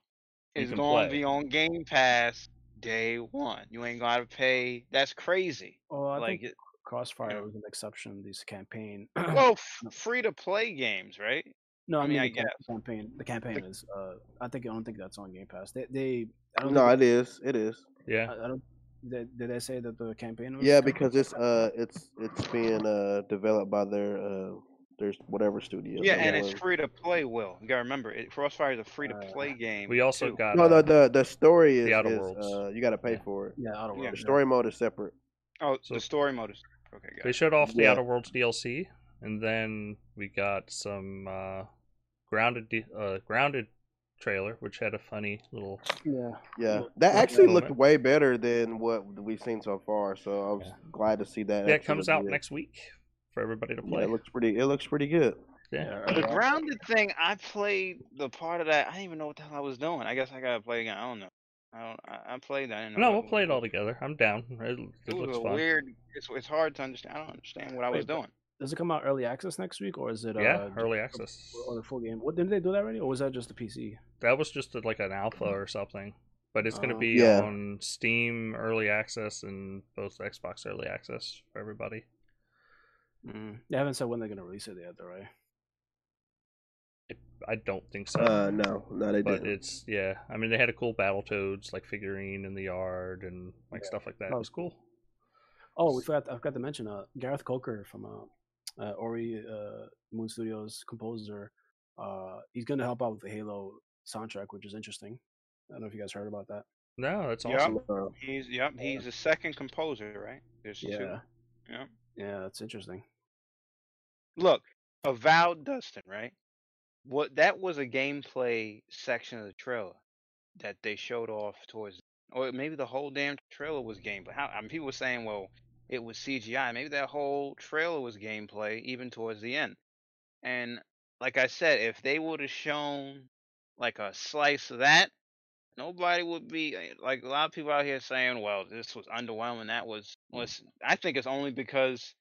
[SPEAKER 4] is going to be on Game Pass day one. You ain't gonna have to pay. That's crazy.
[SPEAKER 3] Well, I
[SPEAKER 4] like,
[SPEAKER 3] think
[SPEAKER 4] it,
[SPEAKER 3] Crossfire was an exception. These campaign.
[SPEAKER 4] well, f- free to play games, right?
[SPEAKER 3] no, I,
[SPEAKER 4] I
[SPEAKER 3] mean,
[SPEAKER 4] mean, I
[SPEAKER 3] the ca- campaign. The campaign is. Uh, I think I don't think that's on Game Pass. They, they I don't
[SPEAKER 2] No, it is. It is.
[SPEAKER 1] yeah.
[SPEAKER 3] I, I don't. Did, did they say that the campaign was?
[SPEAKER 2] Yeah, because it's uh, it's it's being uh developed by their uh, their whatever studio.
[SPEAKER 4] Yeah, and it's free to play. Will you gotta remember? It, Crossfire is a free to play game.
[SPEAKER 1] We also
[SPEAKER 4] too.
[SPEAKER 1] got
[SPEAKER 2] No,
[SPEAKER 1] uh,
[SPEAKER 2] the the the story is,
[SPEAKER 1] The Outer
[SPEAKER 2] is,
[SPEAKER 1] Worlds.
[SPEAKER 2] uh, you got to pay
[SPEAKER 1] Yeah.
[SPEAKER 2] for it.
[SPEAKER 3] Yeah, Outer
[SPEAKER 4] Yeah.
[SPEAKER 3] Worlds.
[SPEAKER 2] The
[SPEAKER 3] yeah.
[SPEAKER 2] story mode is separate.
[SPEAKER 4] Oh,
[SPEAKER 1] So-
[SPEAKER 4] the story mode is okay. Got
[SPEAKER 1] They
[SPEAKER 4] it.
[SPEAKER 1] showed off the
[SPEAKER 2] Yeah.
[SPEAKER 1] Outer Worlds DLC, and then we got some uh, grounded uh, grounded trailer, which had a funny little.
[SPEAKER 3] Yeah.
[SPEAKER 2] Yeah,
[SPEAKER 3] Look-
[SPEAKER 2] that actually
[SPEAKER 1] at
[SPEAKER 2] looked way better than what we've seen so far. So I was
[SPEAKER 1] Yeah.
[SPEAKER 2] glad to see that.
[SPEAKER 1] Yeah, it comes out next week for everybody to
[SPEAKER 2] Yeah,
[SPEAKER 1] play.
[SPEAKER 2] it looks pretty. It looks pretty good.
[SPEAKER 1] Yeah.
[SPEAKER 3] Yeah,
[SPEAKER 4] The grounded thing, I played the part of that. I didn't even know what the hell I was doing. I guess I gotta play again. I don't know. I don't. I, I played that. I know
[SPEAKER 1] No, we'll
[SPEAKER 4] was
[SPEAKER 1] play it all together. I'm down. It, it
[SPEAKER 4] It
[SPEAKER 1] looks
[SPEAKER 4] a
[SPEAKER 1] fun.
[SPEAKER 4] weird. It's it's hard to understand. I don't understand what I was
[SPEAKER 3] Wait,
[SPEAKER 4] doing.
[SPEAKER 3] Does it come out early access next week, or is it?
[SPEAKER 1] Yeah,
[SPEAKER 3] uh,
[SPEAKER 1] early access.
[SPEAKER 3] Or the full game? What didn't they do that already, or was that just the PC?
[SPEAKER 1] That was just a, like an alpha or something, but it's going to
[SPEAKER 3] Oh.
[SPEAKER 1] be
[SPEAKER 2] Yeah.
[SPEAKER 1] on Steam early access and both Xbox early access for everybody.
[SPEAKER 3] Mm. They haven't said when they're gonna release it yet, though, right?
[SPEAKER 1] I don't think so.
[SPEAKER 2] Uh, no, no, they
[SPEAKER 1] but
[SPEAKER 2] didn't.
[SPEAKER 1] it's yeah. I mean, they had a cool Battletoads like figurine in the yard and like
[SPEAKER 3] Yeah.
[SPEAKER 1] stuff like that.
[SPEAKER 3] Oh,
[SPEAKER 1] It was cool.
[SPEAKER 3] Oh, we forgot. I forgot to mention. Uh, Gareth Coker from uh, uh Ori uh, Moon Studios composer. Uh, he's going to help out with the Halo soundtrack, which is interesting. I don't know if you guys heard about that.
[SPEAKER 1] No, that's awesome.
[SPEAKER 2] Uh,
[SPEAKER 4] He's yep. He's the second composer, right? There's two.
[SPEAKER 3] Yeah,
[SPEAKER 4] Yep.
[SPEAKER 3] Yeah, that's interesting.
[SPEAKER 4] Look, Avowed Dustin, right? What that was a gameplay section of the trailer that they showed off towards, or maybe the whole damn trailer was gameplay. How I mean, people were saying, well, it was CGI. Maybe that whole trailer was gameplay, even towards the end. And like I said, if they would have shown like a slice of that, nobody would be eh, like a lot of people out here saying, "Well, this was underwhelming." That was was. I think it's only because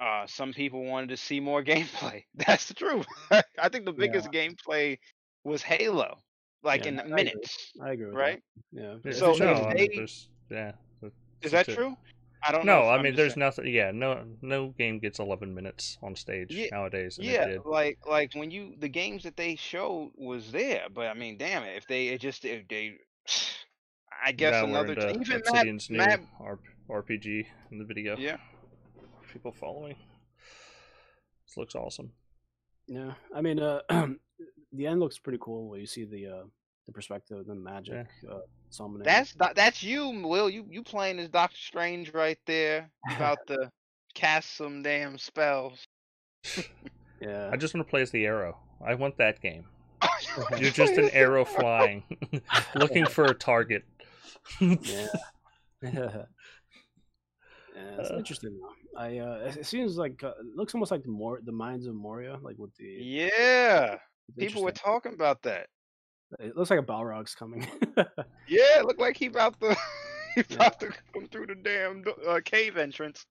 [SPEAKER 4] uh, some people wanted to see more gameplay. That's the truth. I think the biggest gameplay was Halo, like
[SPEAKER 3] Yeah,
[SPEAKER 4] in
[SPEAKER 3] I agree.
[SPEAKER 4] minutes,
[SPEAKER 3] I agree with
[SPEAKER 4] right?
[SPEAKER 3] that. Yeah.
[SPEAKER 1] Yeah,
[SPEAKER 4] So
[SPEAKER 1] no,
[SPEAKER 4] if they-
[SPEAKER 1] yeah. that-
[SPEAKER 4] Is
[SPEAKER 1] that's
[SPEAKER 4] that true? I don't know.
[SPEAKER 1] No, I
[SPEAKER 4] I'm
[SPEAKER 1] mean, there's
[SPEAKER 4] saying.
[SPEAKER 1] nothing. Yeah, no, no game gets 11 minutes on stage
[SPEAKER 4] Yeah,
[SPEAKER 1] nowadays. And it
[SPEAKER 4] Yeah,
[SPEAKER 1] did.
[SPEAKER 4] like like when you the games that they showed was there, but I mean, damn it, if they it just if they, I guess
[SPEAKER 1] Now we're
[SPEAKER 4] another
[SPEAKER 1] into
[SPEAKER 4] even Matt,
[SPEAKER 1] new
[SPEAKER 4] Matt,
[SPEAKER 1] R- RPG in the video.
[SPEAKER 4] yeah,
[SPEAKER 1] People following. This looks awesome.
[SPEAKER 3] Yeah, I mean, uh, the end looks pretty cool. Where you see the uh, the perspective, and the magic, uh, summoning.
[SPEAKER 4] that's Do- that's you, Will. You you playing as Doctor Strange right there, about to cast some damn spells.
[SPEAKER 3] yeah.
[SPEAKER 1] I just want to play as the arrow. I want that game. You're just an arrow flying, looking for a target.
[SPEAKER 3] yeah. yeah, it's
[SPEAKER 1] Uh.
[SPEAKER 3] interesting. Though. I uh, it- it seems like uh, it looks almost like the more the Mines of Moria, like with the
[SPEAKER 4] Yeah, people were talking about that.
[SPEAKER 3] It looks like a Balrog's coming.
[SPEAKER 4] Yeah, it looked like he about to he
[SPEAKER 3] Yeah.
[SPEAKER 4] to come through the damn uh, cave entrance.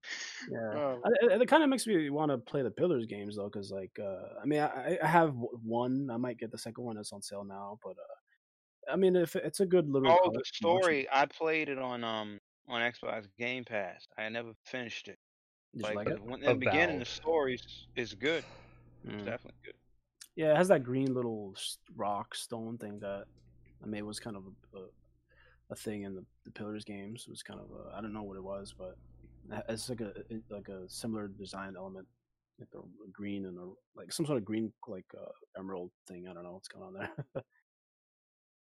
[SPEAKER 3] yeah,
[SPEAKER 4] Oh.
[SPEAKER 3] I- it, it kind of makes me want to play the Pillars games though, because like uh, I mean, I, I have one. I might get the second one. that's on sale now, but uh, I mean, if it's a good little
[SPEAKER 4] Oh,
[SPEAKER 3] color
[SPEAKER 4] the
[SPEAKER 3] promotion,
[SPEAKER 4] story! I played it on um on Xbox Game Pass. I never finished it.
[SPEAKER 3] did you
[SPEAKER 4] Like,
[SPEAKER 3] like it?
[SPEAKER 4] when, in the beginning, the story is, is good. It's
[SPEAKER 3] Mm.
[SPEAKER 4] definitely good.
[SPEAKER 3] Yeah, it has that green little rock stone thing that I mean was kind of a, a, a thing in the, the Pillars games. It was kind of a, I don't know what it was, but it's like a like a similar design element, like the green and the like some sort of green like uh, emerald thing. I don't know what's going on there.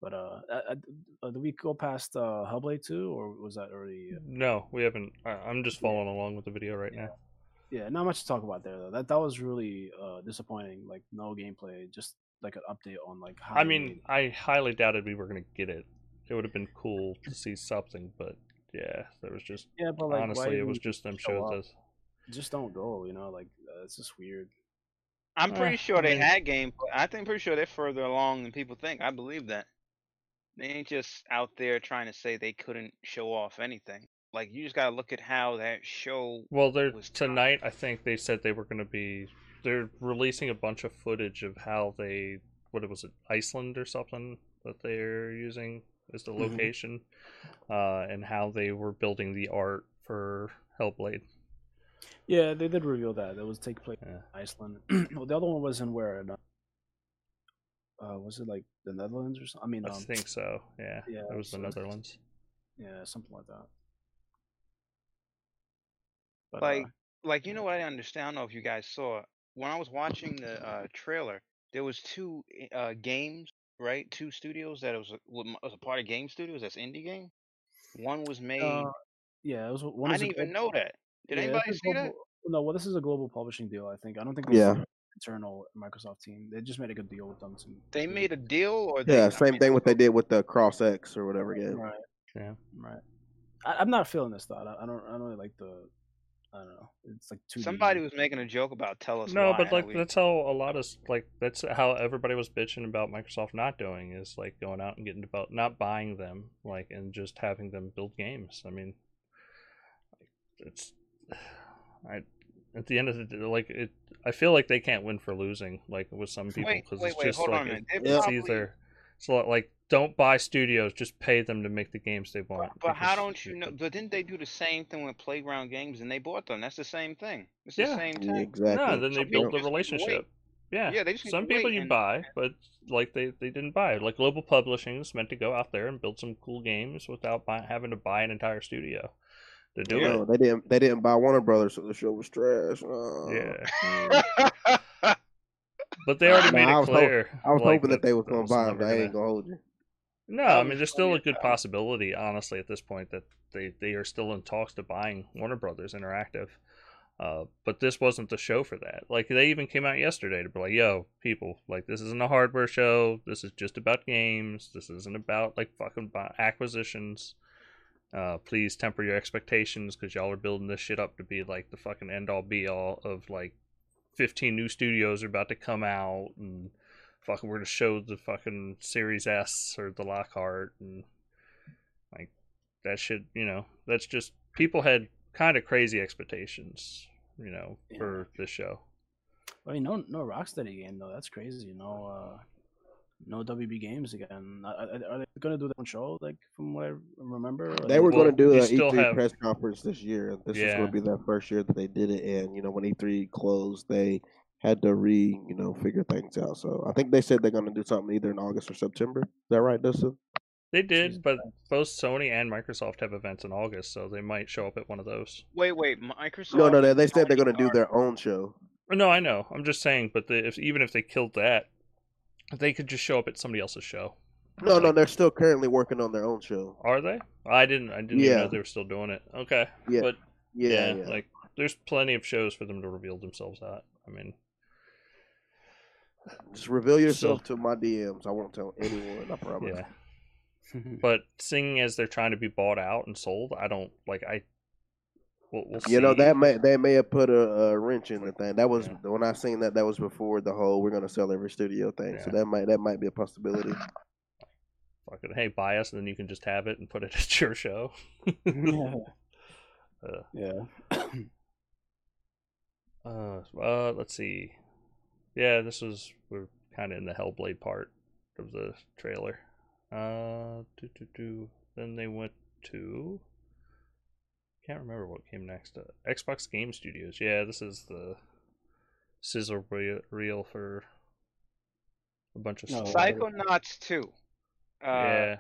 [SPEAKER 3] but uh, uh, did we go past uh, Hellblade two, or was that already? Uh,
[SPEAKER 1] No, we haven't. I, I'm just following along with the video right now.
[SPEAKER 3] Yeah, not much to talk about there though. That that was really uh, disappointing. Like no gameplay, just like an update on like how.
[SPEAKER 1] I mean,
[SPEAKER 3] made-
[SPEAKER 1] I highly doubted we were gonna get it. It would have been cool to see something, but yeah, there was just
[SPEAKER 3] yeah, but like
[SPEAKER 1] honestly, it was just them
[SPEAKER 3] show
[SPEAKER 1] showed
[SPEAKER 3] up?
[SPEAKER 1] this.
[SPEAKER 3] just don't go. You know, like uh, it's just weird.
[SPEAKER 4] I'm pretty
[SPEAKER 1] Uh,
[SPEAKER 4] sure
[SPEAKER 1] I
[SPEAKER 4] they
[SPEAKER 1] mean-
[SPEAKER 4] had gameplay. I think pretty sure they're further along than people think. I believe that. They ain't just out there trying to say they couldn't show off anything. Like you just gotta look at how that show.
[SPEAKER 1] Well, they're
[SPEAKER 4] was timed.
[SPEAKER 1] tonight. I think they said they were gonna be. They're releasing a bunch of footage of how they. What was it? Iceland or something that they're using as the
[SPEAKER 3] Mhm.
[SPEAKER 1] location, uh, and how they were building the art for Hellblade.
[SPEAKER 3] Yeah, they did reveal that. That was take place
[SPEAKER 1] Yeah.
[SPEAKER 3] in Iceland. well, the other one was in where? In, uh, uh, was it like the Netherlands or something? I mean,
[SPEAKER 1] I
[SPEAKER 3] um,
[SPEAKER 1] think so. Yeah,
[SPEAKER 3] yeah,
[SPEAKER 1] it was the Netherlands.
[SPEAKER 3] yeah, something like that. But,
[SPEAKER 4] Like,
[SPEAKER 3] uh,
[SPEAKER 4] like you know what I understand. I don't know if you guys saw when I was watching the uh, trailer. There was two uh, games, right? Two studios that was a, was a part of Game Studios. That's indie game. One was made.
[SPEAKER 3] uh, yeah, it was one.
[SPEAKER 4] I didn't even
[SPEAKER 3] global-
[SPEAKER 4] know that. Did
[SPEAKER 3] yeah,
[SPEAKER 4] anybody
[SPEAKER 3] it's a
[SPEAKER 4] see that?
[SPEAKER 3] No, well, this is a global publishing deal. I think. I don't think.
[SPEAKER 2] Yeah.
[SPEAKER 3] internal Microsoft team. They just made a good deal with them. To,
[SPEAKER 4] They
[SPEAKER 3] to-
[SPEAKER 4] made a deal, or they,
[SPEAKER 2] Yeah,
[SPEAKER 4] I
[SPEAKER 2] same
[SPEAKER 4] mean,
[SPEAKER 2] thing what they did with the Cross X or whatever game.
[SPEAKER 3] Right.
[SPEAKER 1] Yeah.
[SPEAKER 3] Right. I, I'm not feeling this thought. I, I don't. I don't really like the. I don't know. It's like two.
[SPEAKER 4] Somebody was making a joke about tell us
[SPEAKER 1] No,
[SPEAKER 4] why.
[SPEAKER 1] but like
[SPEAKER 4] we-
[SPEAKER 1] that's how a lot of like that's how everybody was bitching about Microsoft not doing is like going out and getting develop not buying them like and just having them build games. I mean, it's I at the end of the day, like it. I feel like they can't win for losing like with some people because it's
[SPEAKER 4] wait,
[SPEAKER 1] just
[SPEAKER 4] hold
[SPEAKER 1] like
[SPEAKER 4] on
[SPEAKER 1] it-
[SPEAKER 4] minute. They're
[SPEAKER 1] it's
[SPEAKER 4] probably-
[SPEAKER 1] either so like don't buy studios, just pay them to make the games they want.
[SPEAKER 4] But how don't you know? But didn't they do the same thing with Playground Games and they bought them? That's the same thing. It's the
[SPEAKER 1] Yeah.
[SPEAKER 4] same thing.
[SPEAKER 2] exactly.
[SPEAKER 1] No, then they build
[SPEAKER 4] people
[SPEAKER 1] the
[SPEAKER 4] just need to wait.
[SPEAKER 1] relationship. Yeah,
[SPEAKER 4] Yeah, they just
[SPEAKER 1] some people you
[SPEAKER 4] and-
[SPEAKER 1] buy, but like they, they didn't buy. Like Global Publishing is meant to go out there and build some cool games without buy, having to buy an entire studio to do
[SPEAKER 2] No,
[SPEAKER 1] it.
[SPEAKER 2] they didn't. They didn't buy Warner Brothers, so the show was trash. Uh,
[SPEAKER 1] Yeah, but they already
[SPEAKER 2] Nah,
[SPEAKER 1] made
[SPEAKER 2] I
[SPEAKER 1] it clear.
[SPEAKER 2] I was
[SPEAKER 1] like,
[SPEAKER 2] hoping that they was gonna buy them.
[SPEAKER 1] never
[SPEAKER 2] but I ain't gonna hold you.
[SPEAKER 1] No, I mean, there's still a good possibility, honestly, at this point that they they are still in talks to buying Warner Brothers Interactive. Uh, but this wasn't the show for that. Like they even came out yesterday to be like, "Yo, people, like this isn't a hardware show. This is just about games. This isn't about like fucking acquisitions. Uh, please temper your expectations because y'all are building this shit up to be like the fucking end all be all of like 15 new studios are about to come out and fucking we're gonna show the fucking Series S or the Lockhart and like that shit. You know, that's just people had kind of crazy expectations. You know, for this show.
[SPEAKER 3] I mean, no, no Rocksteady game though. That's crazy. No, uh, no WB games again. Are, are- are they gonna do their own show? Like from what I remember, Or
[SPEAKER 2] They were
[SPEAKER 1] Well,
[SPEAKER 2] going to do
[SPEAKER 1] you
[SPEAKER 2] an
[SPEAKER 1] still
[SPEAKER 2] E3
[SPEAKER 1] have-
[SPEAKER 2] press conference this year. This is going to be their first year that they did it, and you know when E3 closed, they had to re you know figure things out. So I think they said they're going to do something either in August or September. Is that right, Dustin?
[SPEAKER 1] They did, but both Sony and Microsoft have events in August, so they might show up at one of those.
[SPEAKER 4] wait, wait. Microsoft.
[SPEAKER 2] No, no, they, they said they're going to do their own show.
[SPEAKER 1] No, I know. I'm just saying, but the, if even if they killed that, they could just show up at somebody else's show.
[SPEAKER 2] No, no, they're still currently working on their own show.
[SPEAKER 1] Are they? I didn't. I didn't even
[SPEAKER 2] Yeah.
[SPEAKER 1] know they were still doing it. Okay,
[SPEAKER 2] Yeah,
[SPEAKER 1] but
[SPEAKER 2] yeah,
[SPEAKER 1] yeah,
[SPEAKER 2] yeah.
[SPEAKER 1] like there's plenty of shows for them to reveal themselves at. I mean,
[SPEAKER 2] Just reveal yourself
[SPEAKER 1] So-
[SPEAKER 2] to my DMs. I won't tell anyone. I promise.
[SPEAKER 1] yeah. But seeing as they're trying to be bought out and sold, I don't like. I we'll, we'll
[SPEAKER 2] You know that may they may have put a, a wrench in the thing. That was
[SPEAKER 1] Yeah.
[SPEAKER 2] when I seen that. That was before the whole we're gonna sell every studio thing. So that might that might be a possibility.
[SPEAKER 1] Fucking hey, buy us, and then you can just have it and put it at your show.
[SPEAKER 3] yeah.
[SPEAKER 1] Uh,
[SPEAKER 3] yeah.
[SPEAKER 1] Uh, uh, let's see. Yeah, this was we're kind of in the Hellblade part of the trailer. Uh, do, do, do. Then they went to. Can't remember what came next. Uh, Xbox Game Studios. Yeah, this is the sizzle reel, reel for a bunch of
[SPEAKER 3] No,
[SPEAKER 1] stuff.
[SPEAKER 4] Psychonauts 2. Uh,
[SPEAKER 1] yeah,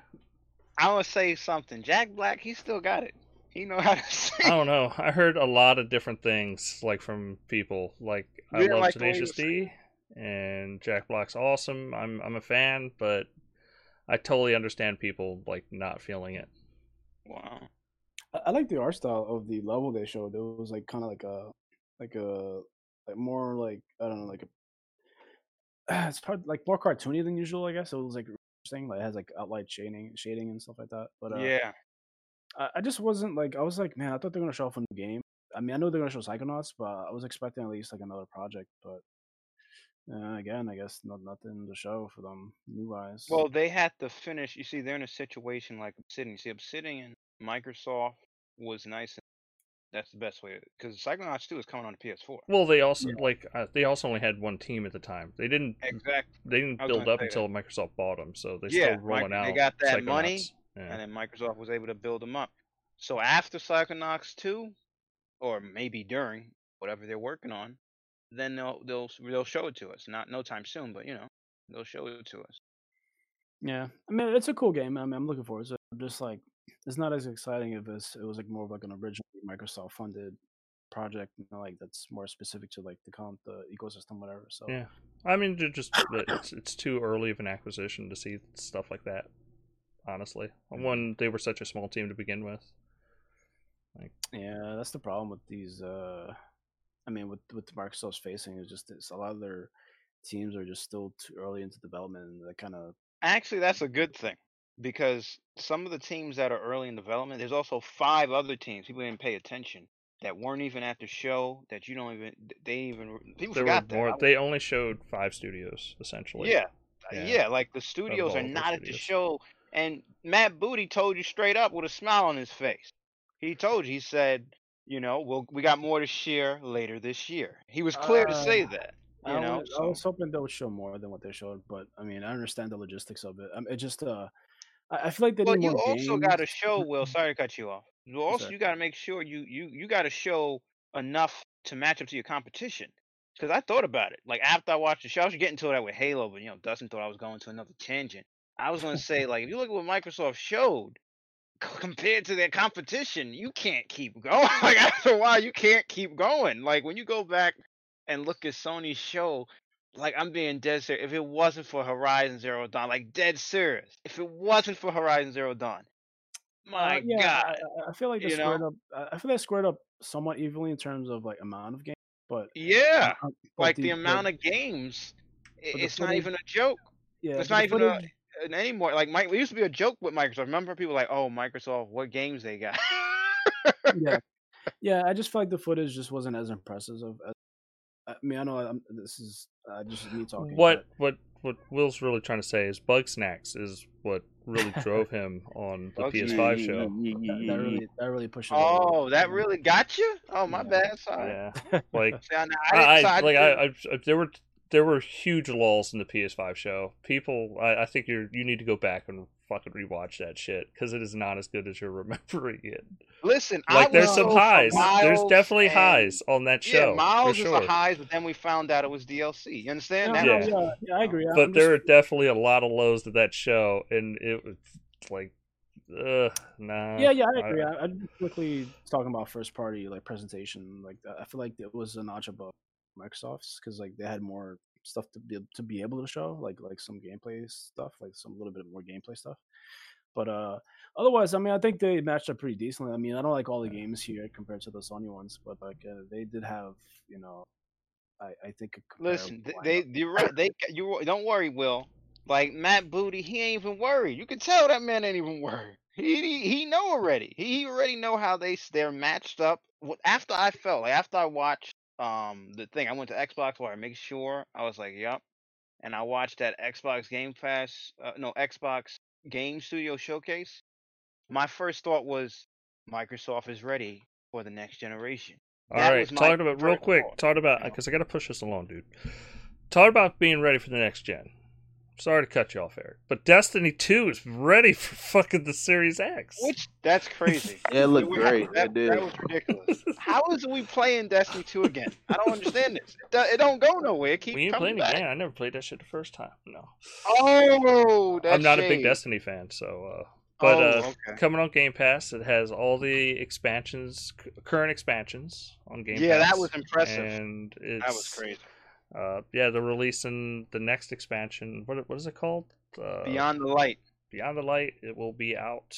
[SPEAKER 4] I want to say something. Jack Black, he still got it. He know how to
[SPEAKER 1] I don't know. I heard a lot of different things, like from people. Like I
[SPEAKER 4] You didn't
[SPEAKER 1] love
[SPEAKER 4] like the way he
[SPEAKER 1] Tenacious? D, and Jack Black's awesome. I'm I'm a fan, but I totally understand people like not feeling it.
[SPEAKER 4] Wow.
[SPEAKER 3] I, I like the art style of the level they showed. It was like kind of like a, like a, like more like I don't know, like a. It's hard, like more cartoony than usual, I guess. It was like interesting. Like it has like outline shading, shading and stuff like that. But uh,
[SPEAKER 4] yeah.
[SPEAKER 3] I, I just wasn't like I was like, man, I thought they're gonna show off a new game. I mean, I know they're gonna show Psychonauts, but I was expecting at least like another project. But uh, again, I guess not nothing to show for them new wise.
[SPEAKER 4] Well, they had to finish. You see, they're in a situation like Obsidian. You see, Obsidian, Microsoft was nice. And that's the best way. Because Psychonauts 2 is coming on the PS4.
[SPEAKER 1] Well, they also like uh, they also only had one team at the time. They didn't
[SPEAKER 4] Exactly.
[SPEAKER 1] they didn't build up
[SPEAKER 4] say
[SPEAKER 1] until Microsoft bought them, so they're
[SPEAKER 4] Yeah,
[SPEAKER 1] still rolling
[SPEAKER 4] Mic-
[SPEAKER 1] out.
[SPEAKER 4] they got that money,
[SPEAKER 1] Yeah.
[SPEAKER 4] And then Microsoft was able to build them up. So after Psychonauts 2, or maybe during whatever they're working on, then they'll they'll they'll show it to us. Not no time soon, but you know they'll show it to us.
[SPEAKER 3] yeah, I mean, it's a cool game. I mean, I'm looking forward to it. I'm just like, it's not as exciting if it's, it was like more of like an original Microsoft funded project, you know, like that's more specific to like the con the ecosystem, whatever. So
[SPEAKER 1] Yeah. I mean, just it's it's too early of an acquisition to see stuff like that. Honestly, one they were such a small team to begin with.
[SPEAKER 3] Like, Yeah, that's the problem with these. uh I mean, with with Microsoft's facing is just it's a lot of their teams are just still too early into development, and they kind of
[SPEAKER 4] Actually, that's a good thing because some of the teams that are early in development, there's also five other teams people didn't pay attention that weren't even at the show that you don't even they even people
[SPEAKER 1] There were
[SPEAKER 4] forgot that.
[SPEAKER 1] more.
[SPEAKER 4] I-
[SPEAKER 1] They only showed five studios essentially.
[SPEAKER 4] Yeah, uh,
[SPEAKER 1] Yeah.
[SPEAKER 4] yeah, like the studios are not at the show. And Matt Booty told you straight up with a smile on his face. He told you, he said, you know, we'll, we got more to share later this year. He was clear to say
[SPEAKER 3] Uh,
[SPEAKER 4] that.
[SPEAKER 3] I,
[SPEAKER 4] You know,
[SPEAKER 3] was, I was hoping they would show more than what they showed, but I mean, I understand the logistics of it. Um, it just uh, I, feel like they
[SPEAKER 4] Well,
[SPEAKER 3] need
[SPEAKER 4] you
[SPEAKER 3] more
[SPEAKER 4] also got to show. Will, mm-hmm. sorry to cut you off. You also
[SPEAKER 3] Sorry.
[SPEAKER 4] you got to make sure you you you got to show enough to match up to your competition. because I thought about it. Like after I watched the show, I was getting to that with Halo, but you know, Dustin thought I was going to another tangent. I was gonna say like if you look at what Microsoft showed compared to their competition, you can't keep going. like after a while, you can't keep going. Like when you go back and look at Sony's show, like I'm being dead serious. If it wasn't for Horizon Zero Dawn, like dead serious, if it wasn't for Horizon Zero Dawn, my
[SPEAKER 3] Uh, yeah,
[SPEAKER 4] God,
[SPEAKER 3] I, I- feel like they squared
[SPEAKER 4] know?
[SPEAKER 3] up. I- feel they squared up somewhat evenly in terms of like amount of games, but
[SPEAKER 4] yeah,
[SPEAKER 3] uh, but
[SPEAKER 4] like the,
[SPEAKER 3] the
[SPEAKER 4] amount of games,
[SPEAKER 3] the
[SPEAKER 4] it's not even a joke.
[SPEAKER 3] yeah,
[SPEAKER 4] it's not
[SPEAKER 3] the
[SPEAKER 4] even a,
[SPEAKER 3] footage-
[SPEAKER 4] an anymore. Like Mike, it used to be a joke with Microsoft. Remember, people like, "Oh, Microsoft, what games they got?"
[SPEAKER 3] yeah, yeah. I just feel like the footage just wasn't as impressive. Of, as, I mean, I know I'm, this is uh, just me talking.
[SPEAKER 1] What what what Will's really trying to say is Bugsnax is what really drove him on the
[SPEAKER 4] Bug
[SPEAKER 1] PS5 show.
[SPEAKER 3] but that, that really that really pushed. it
[SPEAKER 4] oh,
[SPEAKER 3] over.
[SPEAKER 4] that really got you? Oh, my
[SPEAKER 3] Yeah.
[SPEAKER 4] bad. Sorry.
[SPEAKER 1] Yeah, like
[SPEAKER 4] See, I,
[SPEAKER 1] I,
[SPEAKER 4] I,
[SPEAKER 1] I,
[SPEAKER 4] I
[SPEAKER 1] like I, I, there were there were huge lulls in the PS5 show. People, I, I think you're you need to go back and fucking rewatch that shit because it is not as good as you're remembering it.
[SPEAKER 4] listen. I
[SPEAKER 1] Like there's some highs. There's definitely
[SPEAKER 4] and-
[SPEAKER 1] highs on that show.
[SPEAKER 4] Yeah, Miles
[SPEAKER 1] for
[SPEAKER 4] is
[SPEAKER 1] sure.
[SPEAKER 4] the highs, but then we found out it was DLC. You understand?
[SPEAKER 3] No,
[SPEAKER 4] that?
[SPEAKER 3] no,
[SPEAKER 1] Yeah.
[SPEAKER 3] yeah, yeah, I agree.
[SPEAKER 1] but
[SPEAKER 3] I'm
[SPEAKER 1] there are definitely a lot of lows to that show, and it was like, ugh, nah.
[SPEAKER 3] yeah, yeah, I agree. I, I just quickly talking about first party like presentation. Like I feel like it was a notch above Microsoft's because like they had more stuff to be to be able to show, like like some gameplay stuff, like some little bit more gameplay stuff. But uh otherwise, I mean, I think they matched up pretty decently. I mean, I don't like all the games here compared to the Sony ones, but like uh, they did have, you know, I I think. a
[SPEAKER 4] Listen,
[SPEAKER 3] comparable
[SPEAKER 4] th-
[SPEAKER 3] lineup.
[SPEAKER 4] they you're right. They you don't worry, Will. Like Matt Booty, he ain't even worried. You can tell that man ain't even worried. He he, he know already. He already know how they they're matched up. After I felt like after I watched um the thing, I went to Xbox where I make sure I was like, "Yep," And I watched that Xbox Game Pass, uh, no Xbox Game Studio showcase. My first thought was Microsoft is ready for the next generation.
[SPEAKER 1] All
[SPEAKER 4] That
[SPEAKER 1] right, talking about real quick.
[SPEAKER 4] thought,
[SPEAKER 1] Talking about
[SPEAKER 4] you know?
[SPEAKER 1] because I got to push this along, dude. Talking about being ready for the next gen. Sorry to cut you off, Eric, but Destiny Two is ready for fucking the Series X.
[SPEAKER 4] Which that's crazy.
[SPEAKER 2] Yeah, it looked
[SPEAKER 4] We-
[SPEAKER 2] great.
[SPEAKER 4] That,
[SPEAKER 2] It did.
[SPEAKER 4] that was ridiculous. How is we playing Destiny 2 again? I don't understand this. It, do- it don't go nowhere. It keeps
[SPEAKER 1] we ain't
[SPEAKER 4] coming
[SPEAKER 1] playing
[SPEAKER 4] back.
[SPEAKER 1] again. I never played that shit the first time. No,
[SPEAKER 4] Oh, that's
[SPEAKER 1] I'm not a big. Destiny fan, so. uh But
[SPEAKER 4] oh,
[SPEAKER 1] uh
[SPEAKER 4] okay.
[SPEAKER 1] coming on Game Pass, it has all the expansions, c- current expansions on Game
[SPEAKER 4] Yeah,
[SPEAKER 1] Pass.
[SPEAKER 4] Yeah, that was impressive.
[SPEAKER 1] And it's,
[SPEAKER 4] That was crazy.
[SPEAKER 1] Uh, yeah, they're releasing the next expansion. What what is it called? Uh,
[SPEAKER 4] Beyond the light.
[SPEAKER 1] Beyond the Light. It will be out.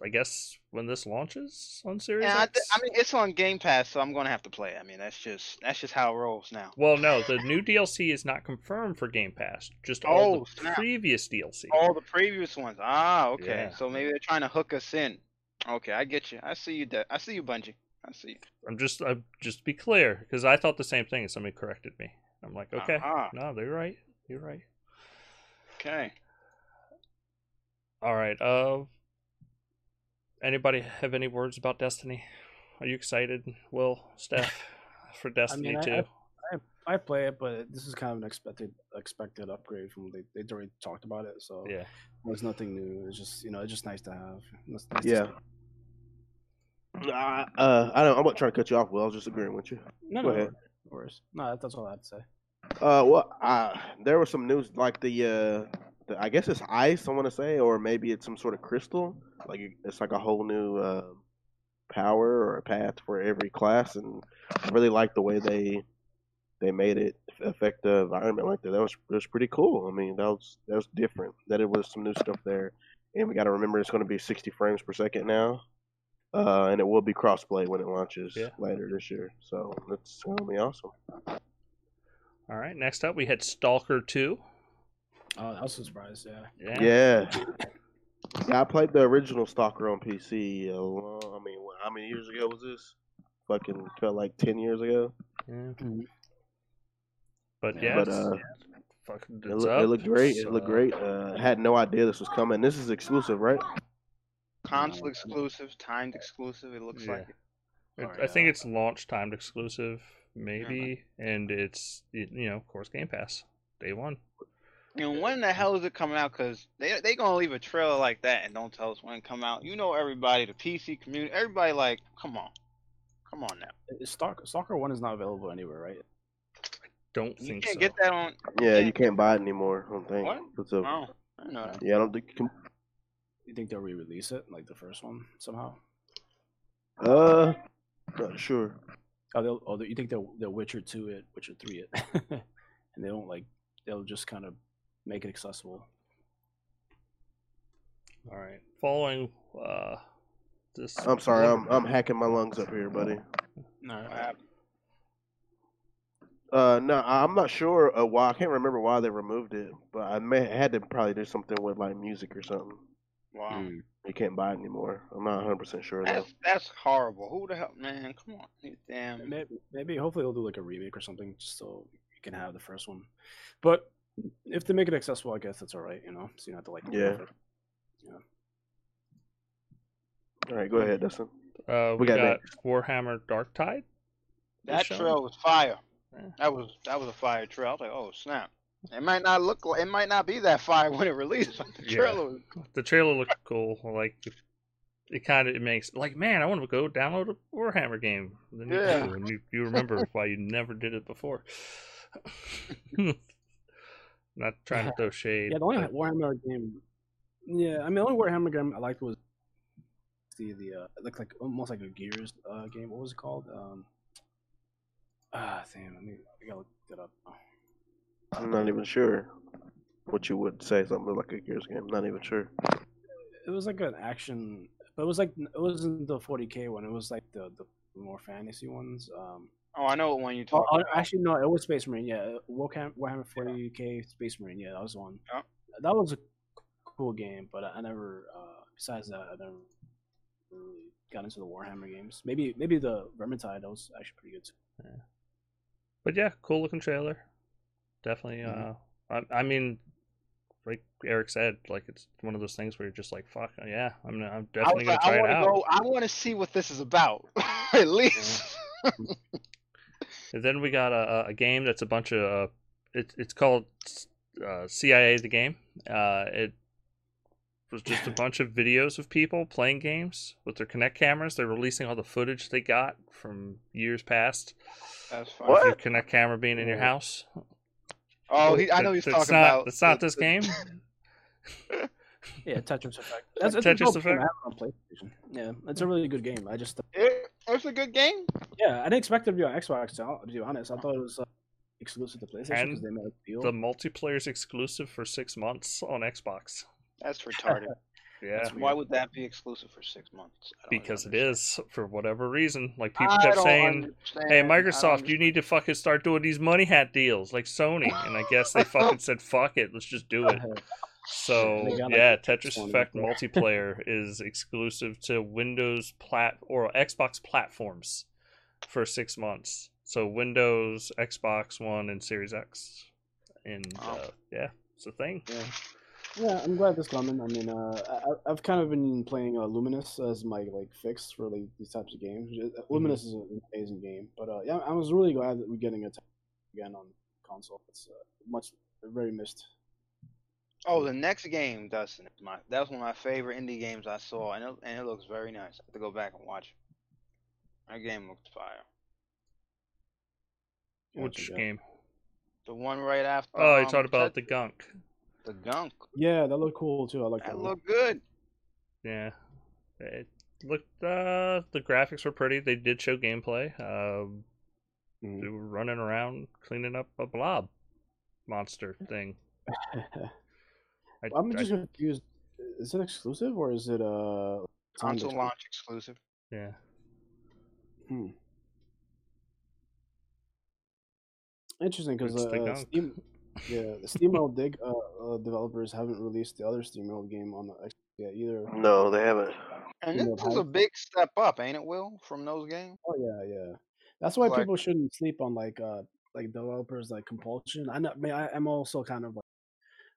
[SPEAKER 1] I guess when this launches on Series
[SPEAKER 4] And I,
[SPEAKER 1] X.
[SPEAKER 4] th- I mean, it's on Game Pass, so I'm gonna have to play. it. I mean, that's just that's just how it rolls now.
[SPEAKER 1] well, no, the new DLC is not confirmed for Game Pass. Just all
[SPEAKER 4] Oh,
[SPEAKER 1] the
[SPEAKER 4] snap.
[SPEAKER 1] previous DLC.
[SPEAKER 4] All the previous ones. Ah, okay.
[SPEAKER 1] Yeah.
[SPEAKER 4] So maybe they're trying to hook us in. Okay, I get you. I see you. De- I see you, Bungie. I see. You.
[SPEAKER 1] I'm just, I'm just to be clear, because I thought the same thing, and somebody corrected me. I'm like, okay,
[SPEAKER 4] Uh-huh.
[SPEAKER 1] no, they're right. You're right.
[SPEAKER 4] Okay.
[SPEAKER 1] All right. Uh, anybody have any words about Destiny? Are you excited, Will, Steph, for Destiny
[SPEAKER 3] I-
[SPEAKER 1] Two?
[SPEAKER 3] I play it, but this is kind of an expected expected upgrade from they they already talked about it, so
[SPEAKER 1] Yeah.
[SPEAKER 3] there's nothing new. It's just you know it's just nice to have. It's nice
[SPEAKER 2] Yeah.
[SPEAKER 3] see.
[SPEAKER 2] Uh, uh, I don't. I'm not trying to cut you off. Well, I was just agreeing with you.
[SPEAKER 3] No,
[SPEAKER 2] Go
[SPEAKER 3] no,
[SPEAKER 2] ahead.
[SPEAKER 3] of course. No, that's all I had to say.
[SPEAKER 2] Uh, well, uh, there was some news like the, uh, the I guess it's ice. I want to say, or maybe it's some sort of crystal. Like it's like a whole new uh, power or a path for every class, and I really like the way they they made it affect the environment like that. That was that was pretty cool. I mean, that was that was different. That it was some new stuff there, and we got to remember it's going to be 60 frames per second now. Uh, and it will be crossplay when it launches
[SPEAKER 1] Yeah.
[SPEAKER 2] later this year. So that's gonna be awesome.
[SPEAKER 1] All right. Next up, we had Stalker Two.
[SPEAKER 3] Oh, I was surprised. Yeah.
[SPEAKER 1] Yeah.
[SPEAKER 2] Yeah. Yeah, I played the original Stalker on PC. A long, I mean, how many years ago was this? Fucking felt like ten years ago.
[SPEAKER 1] Yeah.
[SPEAKER 3] Mhm.
[SPEAKER 1] But yeah,
[SPEAKER 2] But uh,
[SPEAKER 1] fucking
[SPEAKER 2] it, look, it looked great. It looked great. Uh, had no idea this was coming. This is exclusive, right?
[SPEAKER 4] Console exclusive, timed exclusive. It looks
[SPEAKER 1] Yeah.
[SPEAKER 4] like. It.
[SPEAKER 1] It- I think
[SPEAKER 3] yeah.
[SPEAKER 1] it's launch timed exclusive, maybe, and it's y- you know, of course, Game Pass day one.
[SPEAKER 4] And when the hell is it coming out? Because they they gonna leave a trailer like that and don't tell us when it come out. You know everybody, the PC community, everybody like, come on, Come on now.
[SPEAKER 3] Is Stalker Stalker One is not available anywhere, right?
[SPEAKER 1] Don't
[SPEAKER 4] You
[SPEAKER 1] think
[SPEAKER 4] can't
[SPEAKER 1] so.
[SPEAKER 4] get that on.
[SPEAKER 2] Yeah,
[SPEAKER 4] Yeah.
[SPEAKER 2] you can't buy it anymore. I don't think.
[SPEAKER 4] What?
[SPEAKER 2] It's a-
[SPEAKER 4] Oh, I didn't know that.
[SPEAKER 2] yeah, I don't think you can.
[SPEAKER 3] You think they'll re-release it like the first one somehow?
[SPEAKER 2] Uh, not sure.
[SPEAKER 3] Oh, they'll. Oh, you think they'll they'll Witcher two it, Witcher three it, and they don't like they'll just kind of make it accessible.
[SPEAKER 1] All right. Following uh, this.
[SPEAKER 2] I'm sorry. I'm I'm hacking my lungs up here, buddy.
[SPEAKER 3] No,
[SPEAKER 4] What happened?
[SPEAKER 2] Uh, no, I'm not sure uh, why. I can't remember why they removed it, but I may had to probably do something with like music or something.
[SPEAKER 4] Wow.
[SPEAKER 3] Mm.
[SPEAKER 2] You can't buy it anymore. I'm not 100 percent sure though.
[SPEAKER 4] That's that's horrible. Who the hell, man? Come on, damn.
[SPEAKER 3] maybe, maybe hopefully they'll do like a remake or something, just so you can have the first one. But if they make it accessible, I guess that's all right. You know, so you don't have to like.
[SPEAKER 2] Yeah. Yeah. All right, go ahead, Dustin.
[SPEAKER 1] Uh, we,
[SPEAKER 2] We got
[SPEAKER 1] got, Warhammer Darktide.
[SPEAKER 4] That trail was fire.
[SPEAKER 1] Yeah.
[SPEAKER 4] That was that was a fire trail. I was like, oh snap. It might not look like it might not be that fire when it released, but the
[SPEAKER 1] Yeah.
[SPEAKER 4] trailer was
[SPEAKER 1] The trailer looked cool. Like it kind of it makes like man, I want to go download a Warhammer game. Then you
[SPEAKER 4] Yeah.
[SPEAKER 1] do, and you, you remember why you never did it before. Not trying to throw shade.
[SPEAKER 3] Yeah, the only
[SPEAKER 1] but-
[SPEAKER 3] Warhammer game. Yeah, I mean, the only Warhammer game I liked was the the uh, it looked like almost like a Gears uh, game. What was it called? Um, ah, damn, let me I gotta look that up.
[SPEAKER 2] I'm not even sure what you would say. Something like a Gears game. Not even sure.
[SPEAKER 3] It was like an action, but it was like it wasn't the 40k one. It was like the the more fantasy ones. Um,
[SPEAKER 4] Oh, I know what one you talk
[SPEAKER 3] oh,
[SPEAKER 4] about.
[SPEAKER 3] actually, no, it was Space Marine. Yeah, Warhammer, Warhammer 40k Space Marine. Yeah, that was the one.
[SPEAKER 4] Yeah.
[SPEAKER 3] That was a cool game, but I never. Uh, besides that, I never really got into the Warhammer games. Maybe maybe the Vermintide that was actually pretty good too.
[SPEAKER 1] But yeah, cool looking trailer. Definitely.
[SPEAKER 3] Mhm.
[SPEAKER 1] Uh, I, I mean, like Eric said, like it's one of those things where you're just like, fuck, yeah, I'm, I'm definitely gonna
[SPEAKER 4] I
[SPEAKER 1] try it
[SPEAKER 4] want to
[SPEAKER 1] out.
[SPEAKER 4] go. I want to see what this is about, at least.
[SPEAKER 1] And then we got a, a game that's a bunch of. Uh, it, it's called uh, CIA the game. Uh, it was just a bunch of videos of people playing games with their Kinect cameras. They're releasing all the footage they got from years past.
[SPEAKER 4] That's fine.
[SPEAKER 2] What?
[SPEAKER 1] Your Kinect camera being in your house.
[SPEAKER 4] Oh, he, I know he's
[SPEAKER 1] that's
[SPEAKER 4] talking
[SPEAKER 1] not,
[SPEAKER 4] about.
[SPEAKER 1] That's not
[SPEAKER 4] the-
[SPEAKER 1] this
[SPEAKER 4] the-
[SPEAKER 1] game.
[SPEAKER 3] Yeah, Tetris Effect. That's, it's a
[SPEAKER 1] Tetris
[SPEAKER 3] dope game.
[SPEAKER 1] Effect?
[SPEAKER 3] I have on PlayStation. Yeah, it's a really good game. I just
[SPEAKER 4] It, it's a good game.
[SPEAKER 3] yeah, I didn't expect it to be on Xbox. To be honest, I thought it was uh, exclusive to PlayStation
[SPEAKER 1] And
[SPEAKER 3] because they made a deal.
[SPEAKER 1] The multiplayer's exclusive for six months on Xbox.
[SPEAKER 4] That's retarded.
[SPEAKER 1] Yeah,
[SPEAKER 3] That's
[SPEAKER 4] Why would that be exclusive for six months?
[SPEAKER 1] Because it
[SPEAKER 4] understand.
[SPEAKER 1] is for whatever reason. Like people
[SPEAKER 4] I
[SPEAKER 1] kept saying,
[SPEAKER 4] understand.
[SPEAKER 1] "Hey, Microsoft, you need to fucking start doing these money hat deals like Sony." And I guess they fucking said, "Fuck it, let's just do it." So
[SPEAKER 3] They got, like,
[SPEAKER 1] yeah, Tetris Effect multiplayer is exclusive to Windows plat or Xbox platforms for six months. So Windows, Xbox One, and Series X. And
[SPEAKER 4] Wow.
[SPEAKER 1] uh, yeah, it's a thing.
[SPEAKER 3] Yeah. Yeah, I'm glad this coming. I mean, uh, I, I've kind of been playing uh, Lumines as my like fix for like these types of games. Uh, Lumines is an amazing game, but uh, yeah, I was really glad that we're getting it again on console. It's uh, much very missed.
[SPEAKER 4] Oh, the next game, Dustin. is My that was one of my favorite indie games I saw, and it, and it looks very nice. I have to go back and watch. it. That game looks fire.
[SPEAKER 1] Which game?
[SPEAKER 4] The one right after.
[SPEAKER 1] Oh, you
[SPEAKER 4] um,
[SPEAKER 1] talked about the gunk.
[SPEAKER 4] The gunk.
[SPEAKER 3] Yeah, that looked cool too. I like that.
[SPEAKER 4] That
[SPEAKER 3] one.
[SPEAKER 4] looked good.
[SPEAKER 1] Yeah. It looked uh the graphics were pretty. They did show gameplay. Um
[SPEAKER 3] Mhm.
[SPEAKER 1] they were running around cleaning up a blob monster thing. I,
[SPEAKER 3] I'm
[SPEAKER 1] I-
[SPEAKER 3] just confused. Is it exclusive or is it uh
[SPEAKER 4] Console
[SPEAKER 3] exclusive?
[SPEAKER 4] launch exclusive.
[SPEAKER 1] yeah.
[SPEAKER 3] Hmm. Interesting because
[SPEAKER 1] It's the
[SPEAKER 3] uh. Steam, yeah, the SteamWorld Dig uh, uh, developers haven't released the other SteamWorld game on the X yet either.
[SPEAKER 2] No, they haven't.
[SPEAKER 4] And this
[SPEAKER 3] know,
[SPEAKER 4] is a big step up, ain't it, Will, from those games?
[SPEAKER 3] Oh yeah, yeah. That's why
[SPEAKER 4] Like-
[SPEAKER 3] people shouldn't sleep on like uh like developers like compulsion. I know, I mean, I, I'm also kind of like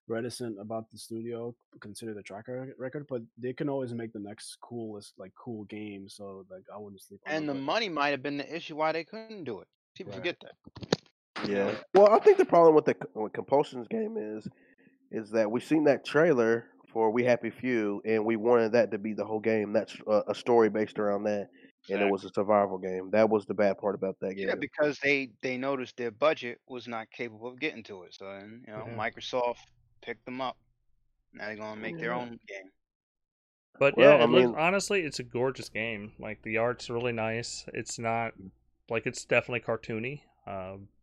[SPEAKER 3] reticent about the studio consider the track record, but they can always make the next coolest like cool game. So like I wouldn't sleep on
[SPEAKER 4] And the
[SPEAKER 3] it.
[SPEAKER 4] money might have been the issue why they couldn't do it. People
[SPEAKER 3] Right.
[SPEAKER 4] forget that.
[SPEAKER 2] Yeah. Well, I think the problem with the with Compulsion's game is is that we've seen that trailer for We Happy Few, and we wanted that to be the whole game. That's a, a story based around that. and it was a survival game. That was the bad part about that game.
[SPEAKER 4] Yeah, because they they noticed their budget was not capable of getting to it. So then, you know,
[SPEAKER 1] Yeah.
[SPEAKER 4] Microsoft picked them up. Now they're gonna make their own game.
[SPEAKER 1] But
[SPEAKER 2] Well,
[SPEAKER 1] yeah,
[SPEAKER 2] I
[SPEAKER 1] it looks,
[SPEAKER 2] mean-
[SPEAKER 1] honestly, it's a gorgeous game. Like the art's really nice. It's not like it's definitely cartoony. Um, but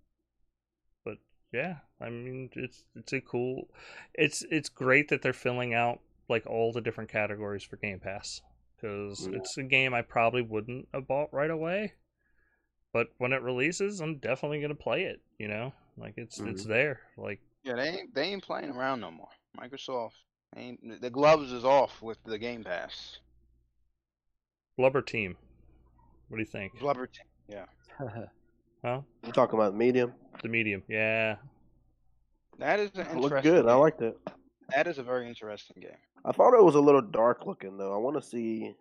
[SPEAKER 1] yeah, I mean, it's it's a cool. It's it's great that they're filling out like all the different categories for Game Pass because
[SPEAKER 2] Yeah.
[SPEAKER 1] it's a game I probably wouldn't have bought right away. But when it releases, I'm definitely gonna play it. You know, like it's it's mm-hmm. there. Like
[SPEAKER 4] Yeah, they ain't they ain't playing around no more. Microsoft ain't the gloves is off with the Game Pass.
[SPEAKER 1] Bloober Team. What do you think?
[SPEAKER 4] Bloober team. Yeah.
[SPEAKER 1] Huh?
[SPEAKER 2] You talking about medium?
[SPEAKER 1] The medium. Yeah.
[SPEAKER 4] That is an
[SPEAKER 2] It
[SPEAKER 4] interesting.
[SPEAKER 2] looked good. I
[SPEAKER 4] game.
[SPEAKER 2] liked it.
[SPEAKER 4] That is a very interesting game.
[SPEAKER 2] I thought it was a little dark looking though. I want to see,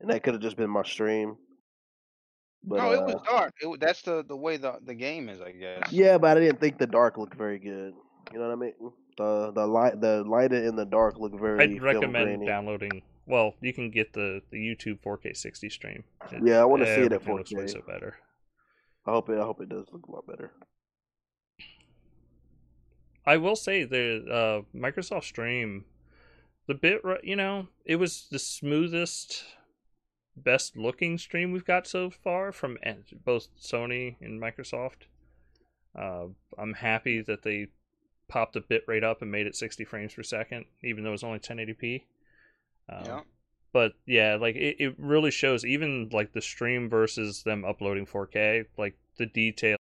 [SPEAKER 2] and that could have just been my stream. But
[SPEAKER 4] no, it
[SPEAKER 2] uh,
[SPEAKER 4] was dark. It, that's the the way the the game is, I guess.
[SPEAKER 2] yeah, but I didn't think the dark looked very good. You know what I mean? The the light the light in the dark looked very.
[SPEAKER 1] I'd recommend
[SPEAKER 2] grainy.
[SPEAKER 1] downloading. Well, you can get the the YouTube 4K 60 stream. It-
[SPEAKER 2] Yeah, I wanna see it at
[SPEAKER 1] everything looks way
[SPEAKER 2] 4K.
[SPEAKER 1] so better.
[SPEAKER 2] I hope it. I hope it does look a lot better.
[SPEAKER 1] I will say the uh, Microsoft Stream, the bit you know, it was the smoothest, best looking stream we've got so far from both Sony and Microsoft. Uh, I'm happy that they popped the bit rate up and made it 60 frames per second, even though it's only 1080p. Um,
[SPEAKER 4] Yeah.
[SPEAKER 1] But yeah like it, it really shows even like the stream versus them uploading 4k like the detail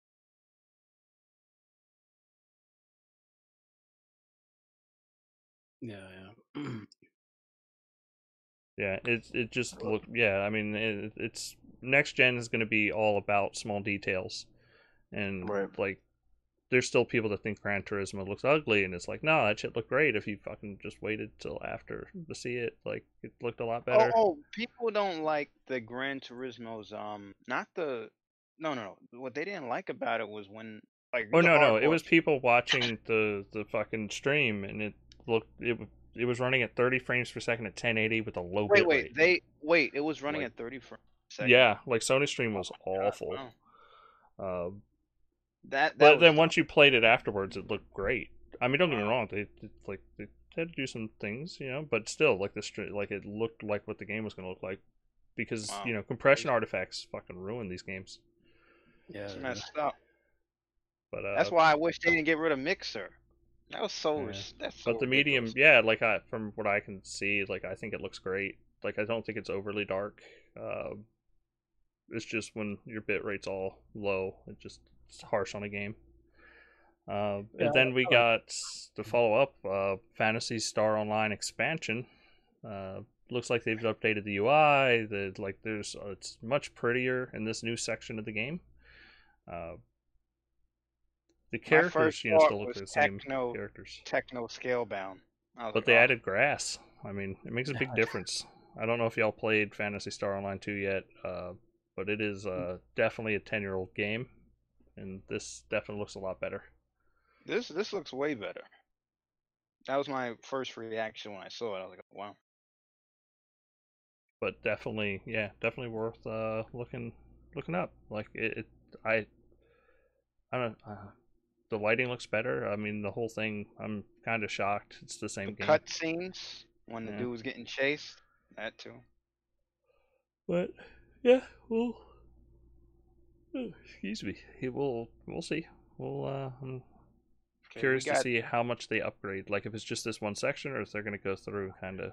[SPEAKER 3] Yeah, yeah.
[SPEAKER 1] yeah it, it just look yeah i mean it, it's next gen is going to be all about small details and
[SPEAKER 2] Right.
[SPEAKER 1] like there's still people that think gran turismo looks ugly and it's like no that shit looked great if you fucking just waited till after to see it like it looked a lot better
[SPEAKER 4] Oh, oh, people don't like the Gran Turismo's um not the no no no. What they didn't like about it was when like
[SPEAKER 1] Oh no, no!
[SPEAKER 4] hard
[SPEAKER 1] It was people watching the the fucking stream, and it looked it it was running at 30 frames per second at 1080 with a low
[SPEAKER 4] Wait,
[SPEAKER 1] bit
[SPEAKER 4] wait,
[SPEAKER 1] rate.
[SPEAKER 4] they wait. It was running
[SPEAKER 1] Like-
[SPEAKER 4] at thirty frames.
[SPEAKER 1] yeah, like Sony stream was
[SPEAKER 4] Oh my God,
[SPEAKER 1] awful.
[SPEAKER 4] no.
[SPEAKER 1] Um,
[SPEAKER 4] That, that
[SPEAKER 1] but then
[SPEAKER 4] dumb.
[SPEAKER 1] once you played it afterwards, it looked great. I mean, don't get me wrong; they, they like they had to do some things, you know, but still, like the str- like it looked like what the game was going to look like because
[SPEAKER 4] Wow.
[SPEAKER 1] you know compression artifacts fucking ruin these games.
[SPEAKER 3] Yeah.
[SPEAKER 4] it's messed up.
[SPEAKER 1] But uh,
[SPEAKER 4] That's why I wish they didn't get rid of Mixer. That was so.
[SPEAKER 1] Yeah.
[SPEAKER 4] That's so
[SPEAKER 1] But the medium,
[SPEAKER 4] ridiculous.
[SPEAKER 1] yeah, like I from what I can see, like I think it looks great. Like I don't think it's overly dark. Uh, it's just when your bit rate's all low, it just it's harsh on a game. Uh,
[SPEAKER 3] Yeah,
[SPEAKER 1] and then we
[SPEAKER 3] like-
[SPEAKER 1] got the follow up, uh, Phantasy Star Online expansion. Uh, looks like they've updated the UI. The like there's uh, it's much prettier in this new section of the game. Uh, the characters, you know, still look the same
[SPEAKER 4] techno-
[SPEAKER 1] characters.
[SPEAKER 4] techno scale bound.
[SPEAKER 1] But
[SPEAKER 4] like,
[SPEAKER 1] they
[SPEAKER 4] oh,
[SPEAKER 1] added grass. I mean, it makes a big difference. I don't know if y'all played Phantasy Star Online 2 yet, uh, but it is uh, definitely a 10 year old game, and this definitely looks a lot better.
[SPEAKER 4] This this looks way better. That was my first reaction when I saw it. I was like, wow.
[SPEAKER 1] But definitely, yeah, definitely worth uh, looking looking up. Like it, it I, I don't. Uh, the lighting looks better. I mean, the whole thing. I'm kind of shocked. It's the same
[SPEAKER 4] The
[SPEAKER 1] game.
[SPEAKER 4] cut scenes when the dude was getting chased. That too.
[SPEAKER 1] But yeah, we'll. Oh, Excuse me. It will. We'll see. We'll. Uh, I'm
[SPEAKER 4] Okay, we
[SPEAKER 1] curious to see how much they upgrade. Like if it's just this one section, or if they're going to go through kind of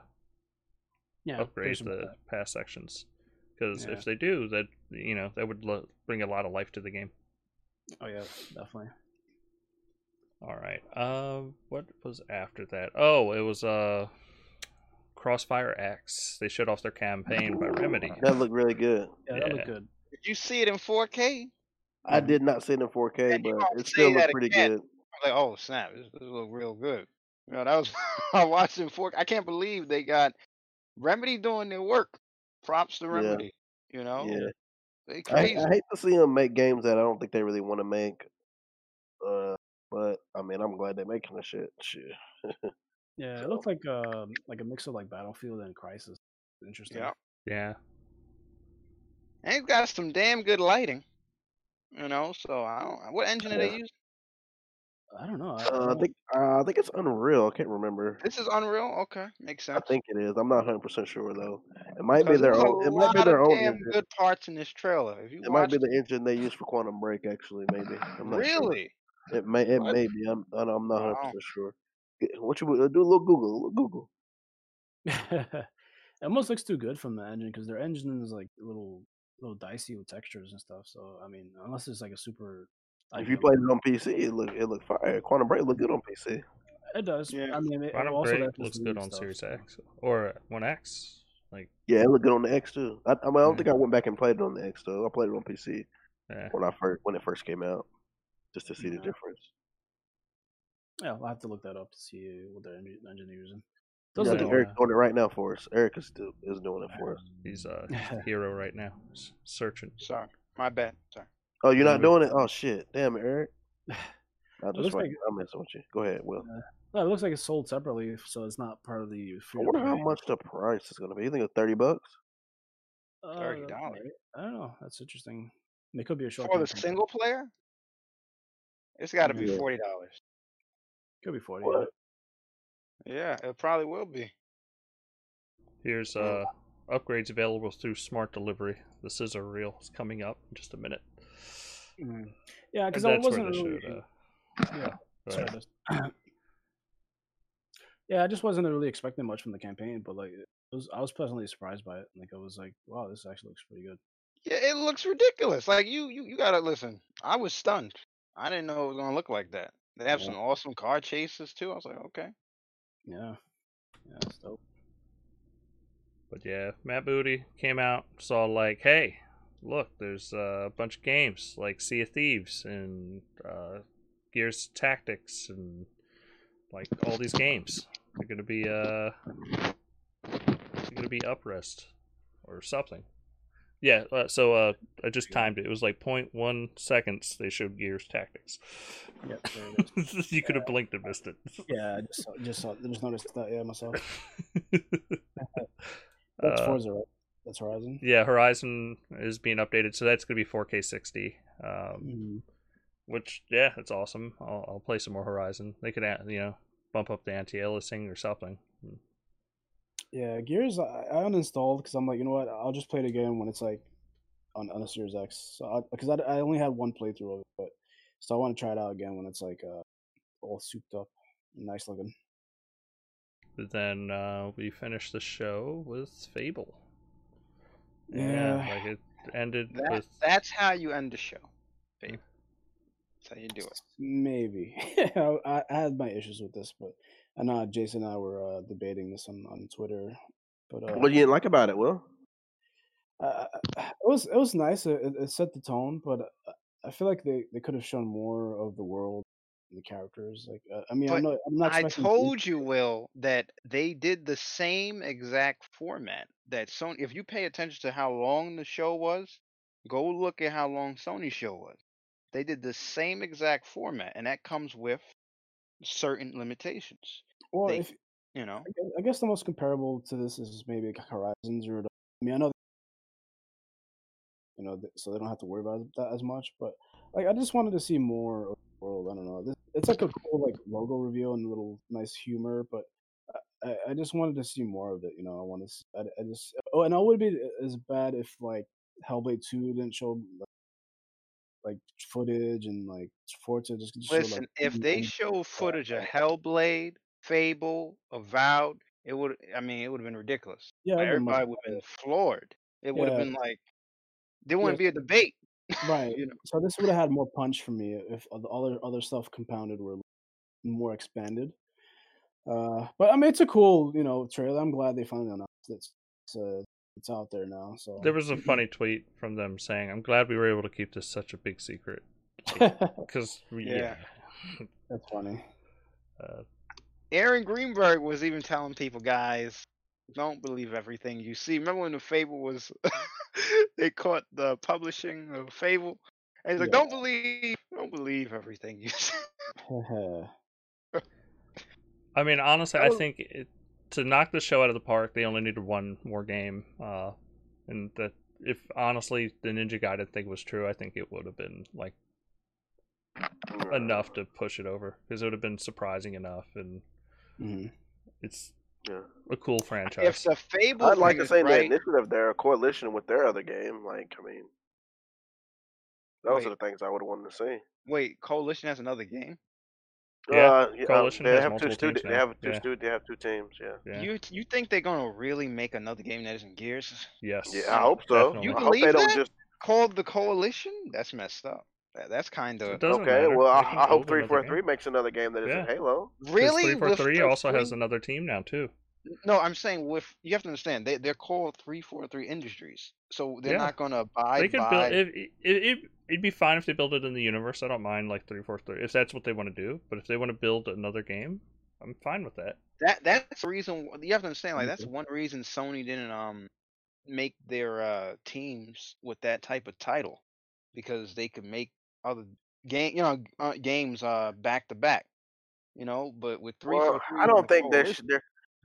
[SPEAKER 3] Yeah.
[SPEAKER 1] upgrade the past sections. Because
[SPEAKER 3] Yeah.
[SPEAKER 1] if they do, that you know that would lo- bring a lot of life to the game.
[SPEAKER 3] Oh yeah, definitely.
[SPEAKER 1] All right. Um, what was after that? Oh, it was uh, Crossfire X. They shut off their campaign by Remedy.
[SPEAKER 2] That looked really good.
[SPEAKER 3] Yeah, that
[SPEAKER 1] Yeah.
[SPEAKER 3] looked good.
[SPEAKER 4] Did you see it in 4K?
[SPEAKER 2] I did not see it in 4K,
[SPEAKER 4] And
[SPEAKER 2] but it still
[SPEAKER 4] that
[SPEAKER 2] looked pretty
[SPEAKER 4] again.
[SPEAKER 2] good.
[SPEAKER 4] I was like, oh snap, this, this look real good. You know, that was I watched it in 4K. I can't believe they got Remedy doing their work. Props to
[SPEAKER 2] Yeah.
[SPEAKER 4] Remedy. You know,
[SPEAKER 2] Yeah,
[SPEAKER 4] they
[SPEAKER 2] I,
[SPEAKER 4] crazy.
[SPEAKER 2] I hate to see them make games that I don't think they really want to make. Uh, but I mean, I'm glad they're making the shit. Shit.
[SPEAKER 3] Yeah,
[SPEAKER 2] So-
[SPEAKER 3] it looks like um like a mix of like Battlefield and Crysis. Interesting.
[SPEAKER 4] Yeah.
[SPEAKER 1] Yeah.
[SPEAKER 4] And it's got some damn good lighting. You know, so I don't. What engine are they
[SPEAKER 2] Yeah.
[SPEAKER 4] using?
[SPEAKER 3] I don't know. I, I
[SPEAKER 2] Uh, I think uh, I think it's Unreal. I can't remember.
[SPEAKER 4] This is Unreal. Okay, makes sense.
[SPEAKER 2] I think it is. I'm not 100 percent sure though. It might be their own. It might be their own
[SPEAKER 4] damn
[SPEAKER 2] engine.
[SPEAKER 4] good parts in this trailer. If you
[SPEAKER 2] It might
[SPEAKER 4] watch
[SPEAKER 2] be the engine they use for Quantum Break. Actually, maybe. I'm not sure.
[SPEAKER 4] really,
[SPEAKER 2] It may. It
[SPEAKER 4] What?
[SPEAKER 2] may be. I'm. I don't- I'm not 100 percent sure. What you uh, do? A little Google. A little Google.
[SPEAKER 3] it almost looks too good from the engine because their engine is like a little little dicey with textures and stuff. So I mean, unless it's like a super.
[SPEAKER 2] If
[SPEAKER 3] like,
[SPEAKER 2] you played it on PC, it look it look fire. Quantum Break look good on PC.
[SPEAKER 3] it does.
[SPEAKER 4] Yeah.
[SPEAKER 3] I mean, it,
[SPEAKER 1] Quantum
[SPEAKER 3] also
[SPEAKER 1] Break looks good on
[SPEAKER 3] stuff,
[SPEAKER 1] Series
[SPEAKER 3] so-
[SPEAKER 1] X or One X. Like,
[SPEAKER 2] Yeah, it looked good on the X too. I, I, mean, I don't
[SPEAKER 1] Yeah.
[SPEAKER 2] think I went back and played it on the X though. I played it on PC
[SPEAKER 1] eh.
[SPEAKER 2] when I first when it first came out, just to see the difference.
[SPEAKER 3] Yeah, I'll have to look that up to see what the engine, engine they're using.
[SPEAKER 2] Yeah,
[SPEAKER 3] Does look
[SPEAKER 2] Eric's
[SPEAKER 3] uh,
[SPEAKER 2] doing it right now for us. Eric is still is doing it for us.
[SPEAKER 1] he's a hero right now, s- searching.
[SPEAKER 4] sorry, my bad. Sorry.
[SPEAKER 2] Oh, you're not doing it? Oh shit! Damn it, Eric. I
[SPEAKER 3] looks
[SPEAKER 2] just
[SPEAKER 3] like-
[SPEAKER 2] like, I'm messing with you. Go ahead, Will.
[SPEAKER 3] No, it looks like it's sold separately, so it's not part of the.
[SPEAKER 2] I wonder
[SPEAKER 3] to
[SPEAKER 2] how much the price is gonna be. You think it's thirty bucks?
[SPEAKER 3] Uh,
[SPEAKER 4] $30.
[SPEAKER 3] I don't know. That's interesting. It could be a short.
[SPEAKER 4] For the single player, it's got to be forty dollars.
[SPEAKER 3] Could be forty.
[SPEAKER 2] What?
[SPEAKER 4] Yeah, it probably will be.
[SPEAKER 1] Here's uh upgrades available through smart delivery. The sizzle reel is coming up in just a minute.
[SPEAKER 3] Yeah, mm yeah, because I wasn't really.
[SPEAKER 1] showed. Uh,
[SPEAKER 3] yeah,
[SPEAKER 1] go
[SPEAKER 3] sorry,
[SPEAKER 1] ahead.
[SPEAKER 3] just- yeah, I just wasn't really expecting much from the campaign, but like, it was, I was pleasantly surprised by it. Like, I was like, wow, this actually looks pretty good.
[SPEAKER 4] Yeah, it looks ridiculous. Like you, you, you gotta listen. I was stunned. I didn't know it was gonna look like that. They have
[SPEAKER 3] Yeah.
[SPEAKER 4] some awesome car chases too. I was like, okay.
[SPEAKER 3] Yeah, yeah, it's dope.
[SPEAKER 1] But yeah, Matt Booty came out, saw like, hey, look, there's a bunch of games like Sea of Thieves and uh, Gears Tactics and like all these games. They're gonna be uh, they're gonna be uprest or something. Yeah, uh, so uh, I just timed it. It was like 0.1 seconds. They showed Gears Tactics.
[SPEAKER 3] Yeah, there it is.
[SPEAKER 1] you could have blinked and missed it.
[SPEAKER 3] yeah, I just saw, just saw, just noticed that. Yeah, myself. That's
[SPEAKER 1] Uh,
[SPEAKER 3] Forza, right? That's Horizon.
[SPEAKER 1] Yeah, Horizon is being updated, so that's gonna be 4K 60. Um,
[SPEAKER 3] Mhm.
[SPEAKER 1] which yeah, it's awesome. I'll, I'll play some more Horizon. They could you know bump up the anti-aliasing or something.
[SPEAKER 3] Yeah, Gears I, I uninstalled because I'm like, you know what? I'll just play it again when it's like on, on a Series X. So because I, I, only had one playthrough of it, but so I want to try it out again when it's like uh, all souped up, and nice looking.
[SPEAKER 1] But then uh, we finished the show with Fable.
[SPEAKER 3] Yeah.
[SPEAKER 1] like it ended
[SPEAKER 4] That,
[SPEAKER 1] with
[SPEAKER 4] that's how you end the show. Babe. That's how you do it.
[SPEAKER 3] Maybe I, I I had my issues with this, but I know Jason and I were uh, debating this on, on Twitter. But uh,
[SPEAKER 2] What do you like about it, Will?
[SPEAKER 3] I- it was it was nice. It, it- set the tone, but uh, I feel like they, they could have shown more of the world, and the characters. Like uh, I mean, I'm not. I'm not.
[SPEAKER 4] I told you, Will, that they did the same exact format that Sony. If you pay attention to how long the show was, go look at how long Sony's show was. They did the same exact format, and that comes with certain limitations.
[SPEAKER 3] Well,
[SPEAKER 4] they-
[SPEAKER 3] if,
[SPEAKER 4] You know,
[SPEAKER 3] I guess the most comparable to this is maybe Horizon Zero Dawn. I mean, I know, you know, so they don't have to worry about that as much. But like, I just wanted to see more of the world. I don't know. This, it's like a cool like logo reveal and a little nice humor, but I- just wanted to see more of it. You know, I want to. I, I just. Oh, and I would be uh, as bad if like Hellblade Two didn't show like, like footage and like Forza just just showed, like,
[SPEAKER 4] listen. If they show footage of Hellblade, Fable, Avowed, it would. I mean, it would have been ridiculous.
[SPEAKER 3] yeah,
[SPEAKER 4] Like,
[SPEAKER 3] it'd been much
[SPEAKER 4] everybody would have been floored. It would have
[SPEAKER 3] Yeah.
[SPEAKER 4] been like there wouldn't be a debate.
[SPEAKER 3] Right.
[SPEAKER 4] You know.
[SPEAKER 3] So this would have had more punch for me if the other other stuff compounded were more expanded. Uh, but I mean, it's a cool, you know, trailer. I'm glad they finally announced it. It's, uh, it's out there now. So
[SPEAKER 1] there was a funny tweet from them saying, "I'm glad we were able to keep this such a big secret." Because yeah,
[SPEAKER 4] Yeah.
[SPEAKER 3] that's funny.
[SPEAKER 1] uh,
[SPEAKER 4] Aaron Greenberg was even telling people, guys, don't believe everything you see. Remember when the Fable was they caught the publishing of Fable? And he's like,
[SPEAKER 3] Yeah.
[SPEAKER 4] Don't believe don't believe everything you see.
[SPEAKER 1] I mean, honestly,
[SPEAKER 4] That
[SPEAKER 1] I think it, to knock the show out of the park, they only needed one more game, uh, and that if honestly the Ninja Gaiden thing was true, I think it would have been like enough to push it over because it would have been surprising enough, and
[SPEAKER 3] hmm
[SPEAKER 1] it's
[SPEAKER 2] Yeah.
[SPEAKER 1] a cool franchise.
[SPEAKER 4] If the Fable
[SPEAKER 2] I'd like
[SPEAKER 4] thing
[SPEAKER 2] to
[SPEAKER 4] is
[SPEAKER 2] say the
[SPEAKER 4] right,
[SPEAKER 2] initiative there, a coalition with their other game. Like, I mean, those are the things I would have wanted to see.
[SPEAKER 4] wait, Coalition has another game.
[SPEAKER 1] Yeah,
[SPEAKER 2] uh, yeah, uh,
[SPEAKER 1] Coalition
[SPEAKER 2] they
[SPEAKER 1] has
[SPEAKER 2] have two stu-
[SPEAKER 1] teams
[SPEAKER 2] They have two
[SPEAKER 1] yeah.
[SPEAKER 2] stu- They have two teams. Yeah.
[SPEAKER 1] yeah.
[SPEAKER 4] You you think they're gonna really make another game that isn't Gears?
[SPEAKER 1] yes.
[SPEAKER 2] Yeah, I hope so.
[SPEAKER 1] Definitely.
[SPEAKER 4] You
[SPEAKER 2] I hope they
[SPEAKER 4] believe
[SPEAKER 2] don't
[SPEAKER 4] that?
[SPEAKER 2] just.
[SPEAKER 4] Called the Coalition? That's messed up. That, that's kind of
[SPEAKER 2] Okay,
[SPEAKER 1] matter.
[SPEAKER 2] well, I, I hope
[SPEAKER 1] three four
[SPEAKER 2] three
[SPEAKER 1] three
[SPEAKER 2] another
[SPEAKER 1] game.
[SPEAKER 2] three makes another game that
[SPEAKER 1] Yeah.
[SPEAKER 2] Halo.
[SPEAKER 4] really.
[SPEAKER 1] Three four three also has another team now too.
[SPEAKER 4] No, I'm saying with you have to understand they they're called three four three Industries, so they're
[SPEAKER 1] Yeah.
[SPEAKER 4] not gonna buy.
[SPEAKER 1] they could
[SPEAKER 4] by.
[SPEAKER 1] build it, it, it. It'd be fine if they build it in the universe. I don't mind like three four three if that's what they want to do. But if they want to build another game, I'm fine with that.
[SPEAKER 4] That that's the reason you have to understand. Like that's one reason Sony didn't um make their uh teams with that type of title because they could make other game you know uh, games uh back to back. You know, but with three
[SPEAKER 2] Well,
[SPEAKER 4] four three,
[SPEAKER 2] I don't think their
[SPEAKER 4] Coalition,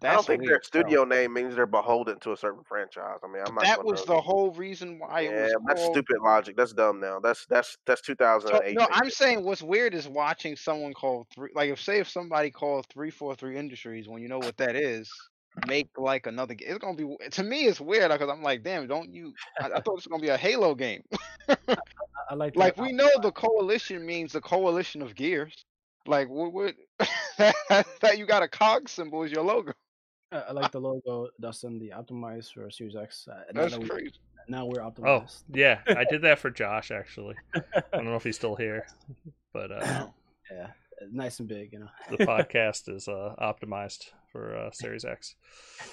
[SPEAKER 2] their I don't think their
[SPEAKER 4] weird as hell.
[SPEAKER 2] studio name means they're beholden to a certain franchise. I mean, I'm not.
[SPEAKER 4] That was the whole reason why it
[SPEAKER 2] Yeah,
[SPEAKER 4] was
[SPEAKER 2] that's
[SPEAKER 4] called.
[SPEAKER 2] stupid logic. That's dumb. Now that's that's that's
[SPEAKER 4] So,
[SPEAKER 2] 2008.
[SPEAKER 4] no, I'm saying what's weird is watching someone call three, like if say if somebody called three four three Industries when you know what that is, make like another. ga- It's gonna be to me. It's weird because I'm like, damn, don't you? I, I thought it was gonna be a Halo game.
[SPEAKER 3] I, I like that.
[SPEAKER 4] like we know the coalition means the coalition of gears. Like what? what that you got a cog symbol as your logo.
[SPEAKER 3] I, I like the logo, Dustin, the optimized for Series X. Uh, now,
[SPEAKER 4] That's
[SPEAKER 3] that we,
[SPEAKER 4] crazy.
[SPEAKER 3] now we're
[SPEAKER 1] Oh
[SPEAKER 3] optimized.
[SPEAKER 1] yeah, I did that for Josh actually. I don't know if he's still here, but uh,
[SPEAKER 3] Yeah, nice and big, you know.
[SPEAKER 1] the podcast is uh, optimized for uh, Series X.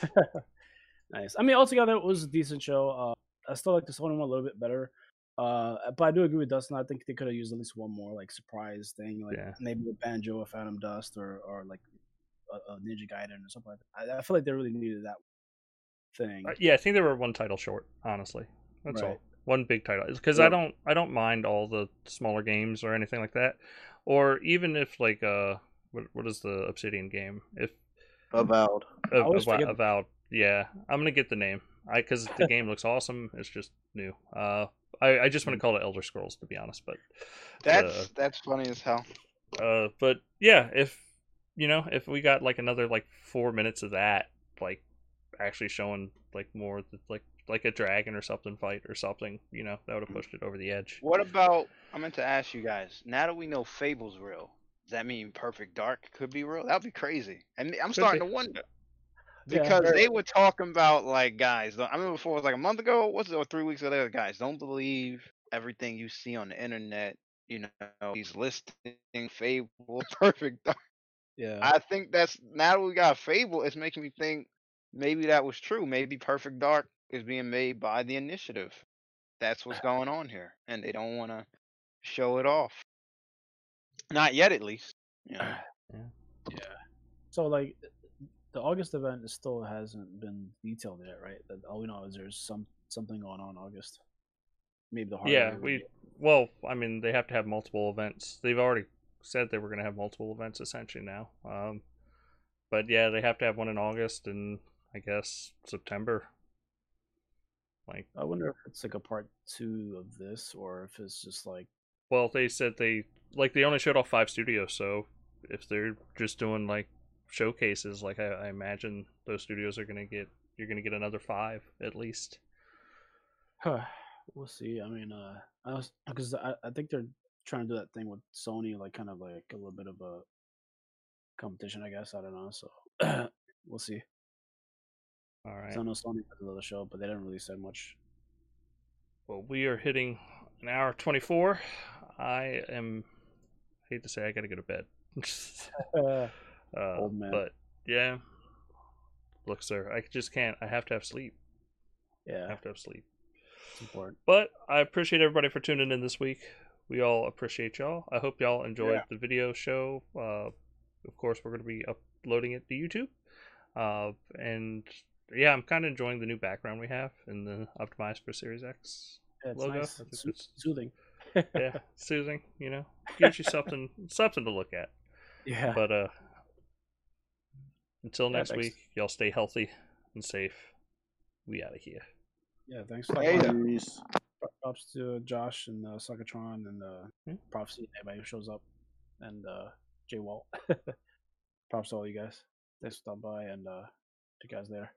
[SPEAKER 3] nice. I mean, altogether, it was a decent show. Uh, I still like the Sony one a little bit better. Uh, but I do agree with Dustin. I think they could have used at least one more like surprise thing, like
[SPEAKER 1] Yeah.
[SPEAKER 3] maybe a banjo, a Phantom Dust, or or like a, a Ninja Gaiden or something like that. I, I feel like they really needed that thing.
[SPEAKER 1] Uh, yeah, I think they were one title short. Honestly, that's all.
[SPEAKER 3] Right.
[SPEAKER 1] One big title because I don't I don't mind all the smaller games or anything like that, or even if like uh what what is the Obsidian game if
[SPEAKER 2] Avowed.
[SPEAKER 3] always
[SPEAKER 1] Avo- Avowed yeah I'm gonna get the name I because the game looks awesome it's just new uh I I just want to call it Elder Scrolls to be honest but
[SPEAKER 4] That's
[SPEAKER 1] uh,
[SPEAKER 4] that's funny as hell.
[SPEAKER 1] uh but yeah if you know if we got like another like four minutes of that like actually showing like more like like a dragon or something fight or something you know that would have pushed it over the edge
[SPEAKER 4] What about? I meant to ask you guys. Now that we know Fable's real, does that mean Perfect Dark could be real? That'd be crazy. And I'm starting
[SPEAKER 1] be.
[SPEAKER 4] to wonder because
[SPEAKER 3] very-
[SPEAKER 4] they were talking about like guys. I remember before it was like a month ago. What's it? Or three weeks ago? Guys, don't believe everything you see on the internet. You know, he's listing Fable Perfect Dark.
[SPEAKER 3] Yeah,
[SPEAKER 4] I think that's now that we got Fable. It's making me think maybe that was true. Maybe Perfect Dark is being made by the Initiative. That's what's going on here, and they don't want to show it off. Not yet, at least. Yeah. know.
[SPEAKER 3] yeah. So like, the August event still hasn't been detailed yet, right? That all we know is there's some something going on in August. Maybe the hardware
[SPEAKER 1] yeah we well i mean they have to have multiple events they've already said they were going to have multiple events essentially now um but yeah they have to have one in august and i guess september like
[SPEAKER 3] I wonder if it's like a part two of this, or if it's just like
[SPEAKER 1] well they said they like they only showed off five studios so if they're just doing like showcases like i, I imagine those studios are going to get you're going to get another five at least Huh.
[SPEAKER 3] we'll see. I mean, uh, I was because I, I think they're trying to do that thing with Sony, like kind of like a little bit of a competition, I guess. I don't know. So we'll see.
[SPEAKER 1] All
[SPEAKER 3] right.
[SPEAKER 1] right
[SPEAKER 3] I know Sony has another show, but they didn't really say much.
[SPEAKER 1] Well, we are hitting an hour 24. I am, I hate to say, I got to go to bed.
[SPEAKER 3] Uh,
[SPEAKER 1] uh,
[SPEAKER 3] Old man.
[SPEAKER 1] But yeah, look, sir, I just can't. I have to have sleep.
[SPEAKER 3] Yeah.
[SPEAKER 1] I have to have sleep.
[SPEAKER 3] it's important.
[SPEAKER 1] But I appreciate everybody for tuning in this week. We all appreciate y'all. I hope y'all enjoyed
[SPEAKER 3] Yeah.
[SPEAKER 1] the video show. Uh, of course, we're going to be uploading it to YouTube. Uh, and yeah, I'm kind of enjoying the new background we have in the optimized for Series X
[SPEAKER 3] Yeah, it's
[SPEAKER 1] logo.
[SPEAKER 3] nice.
[SPEAKER 1] I
[SPEAKER 3] It's
[SPEAKER 1] it's-
[SPEAKER 3] soothing.
[SPEAKER 1] yeah, soothing. You know, gives you something something to look at.
[SPEAKER 3] yeah.
[SPEAKER 1] But uh, until next
[SPEAKER 3] thanks.
[SPEAKER 1] week, y'all stay healthy and safe. We out of here.
[SPEAKER 3] Yeah, thanks for
[SPEAKER 4] Hey,
[SPEAKER 3] stopping by.
[SPEAKER 2] Peace.
[SPEAKER 3] Pro- Props to Josh and uh, Suckatron and uh,
[SPEAKER 1] Hmm.
[SPEAKER 3] Prophecy and everybody who shows up, and uh, Jay Walt. props to all you guys. Thanks for stopping by, and uh, you guys there.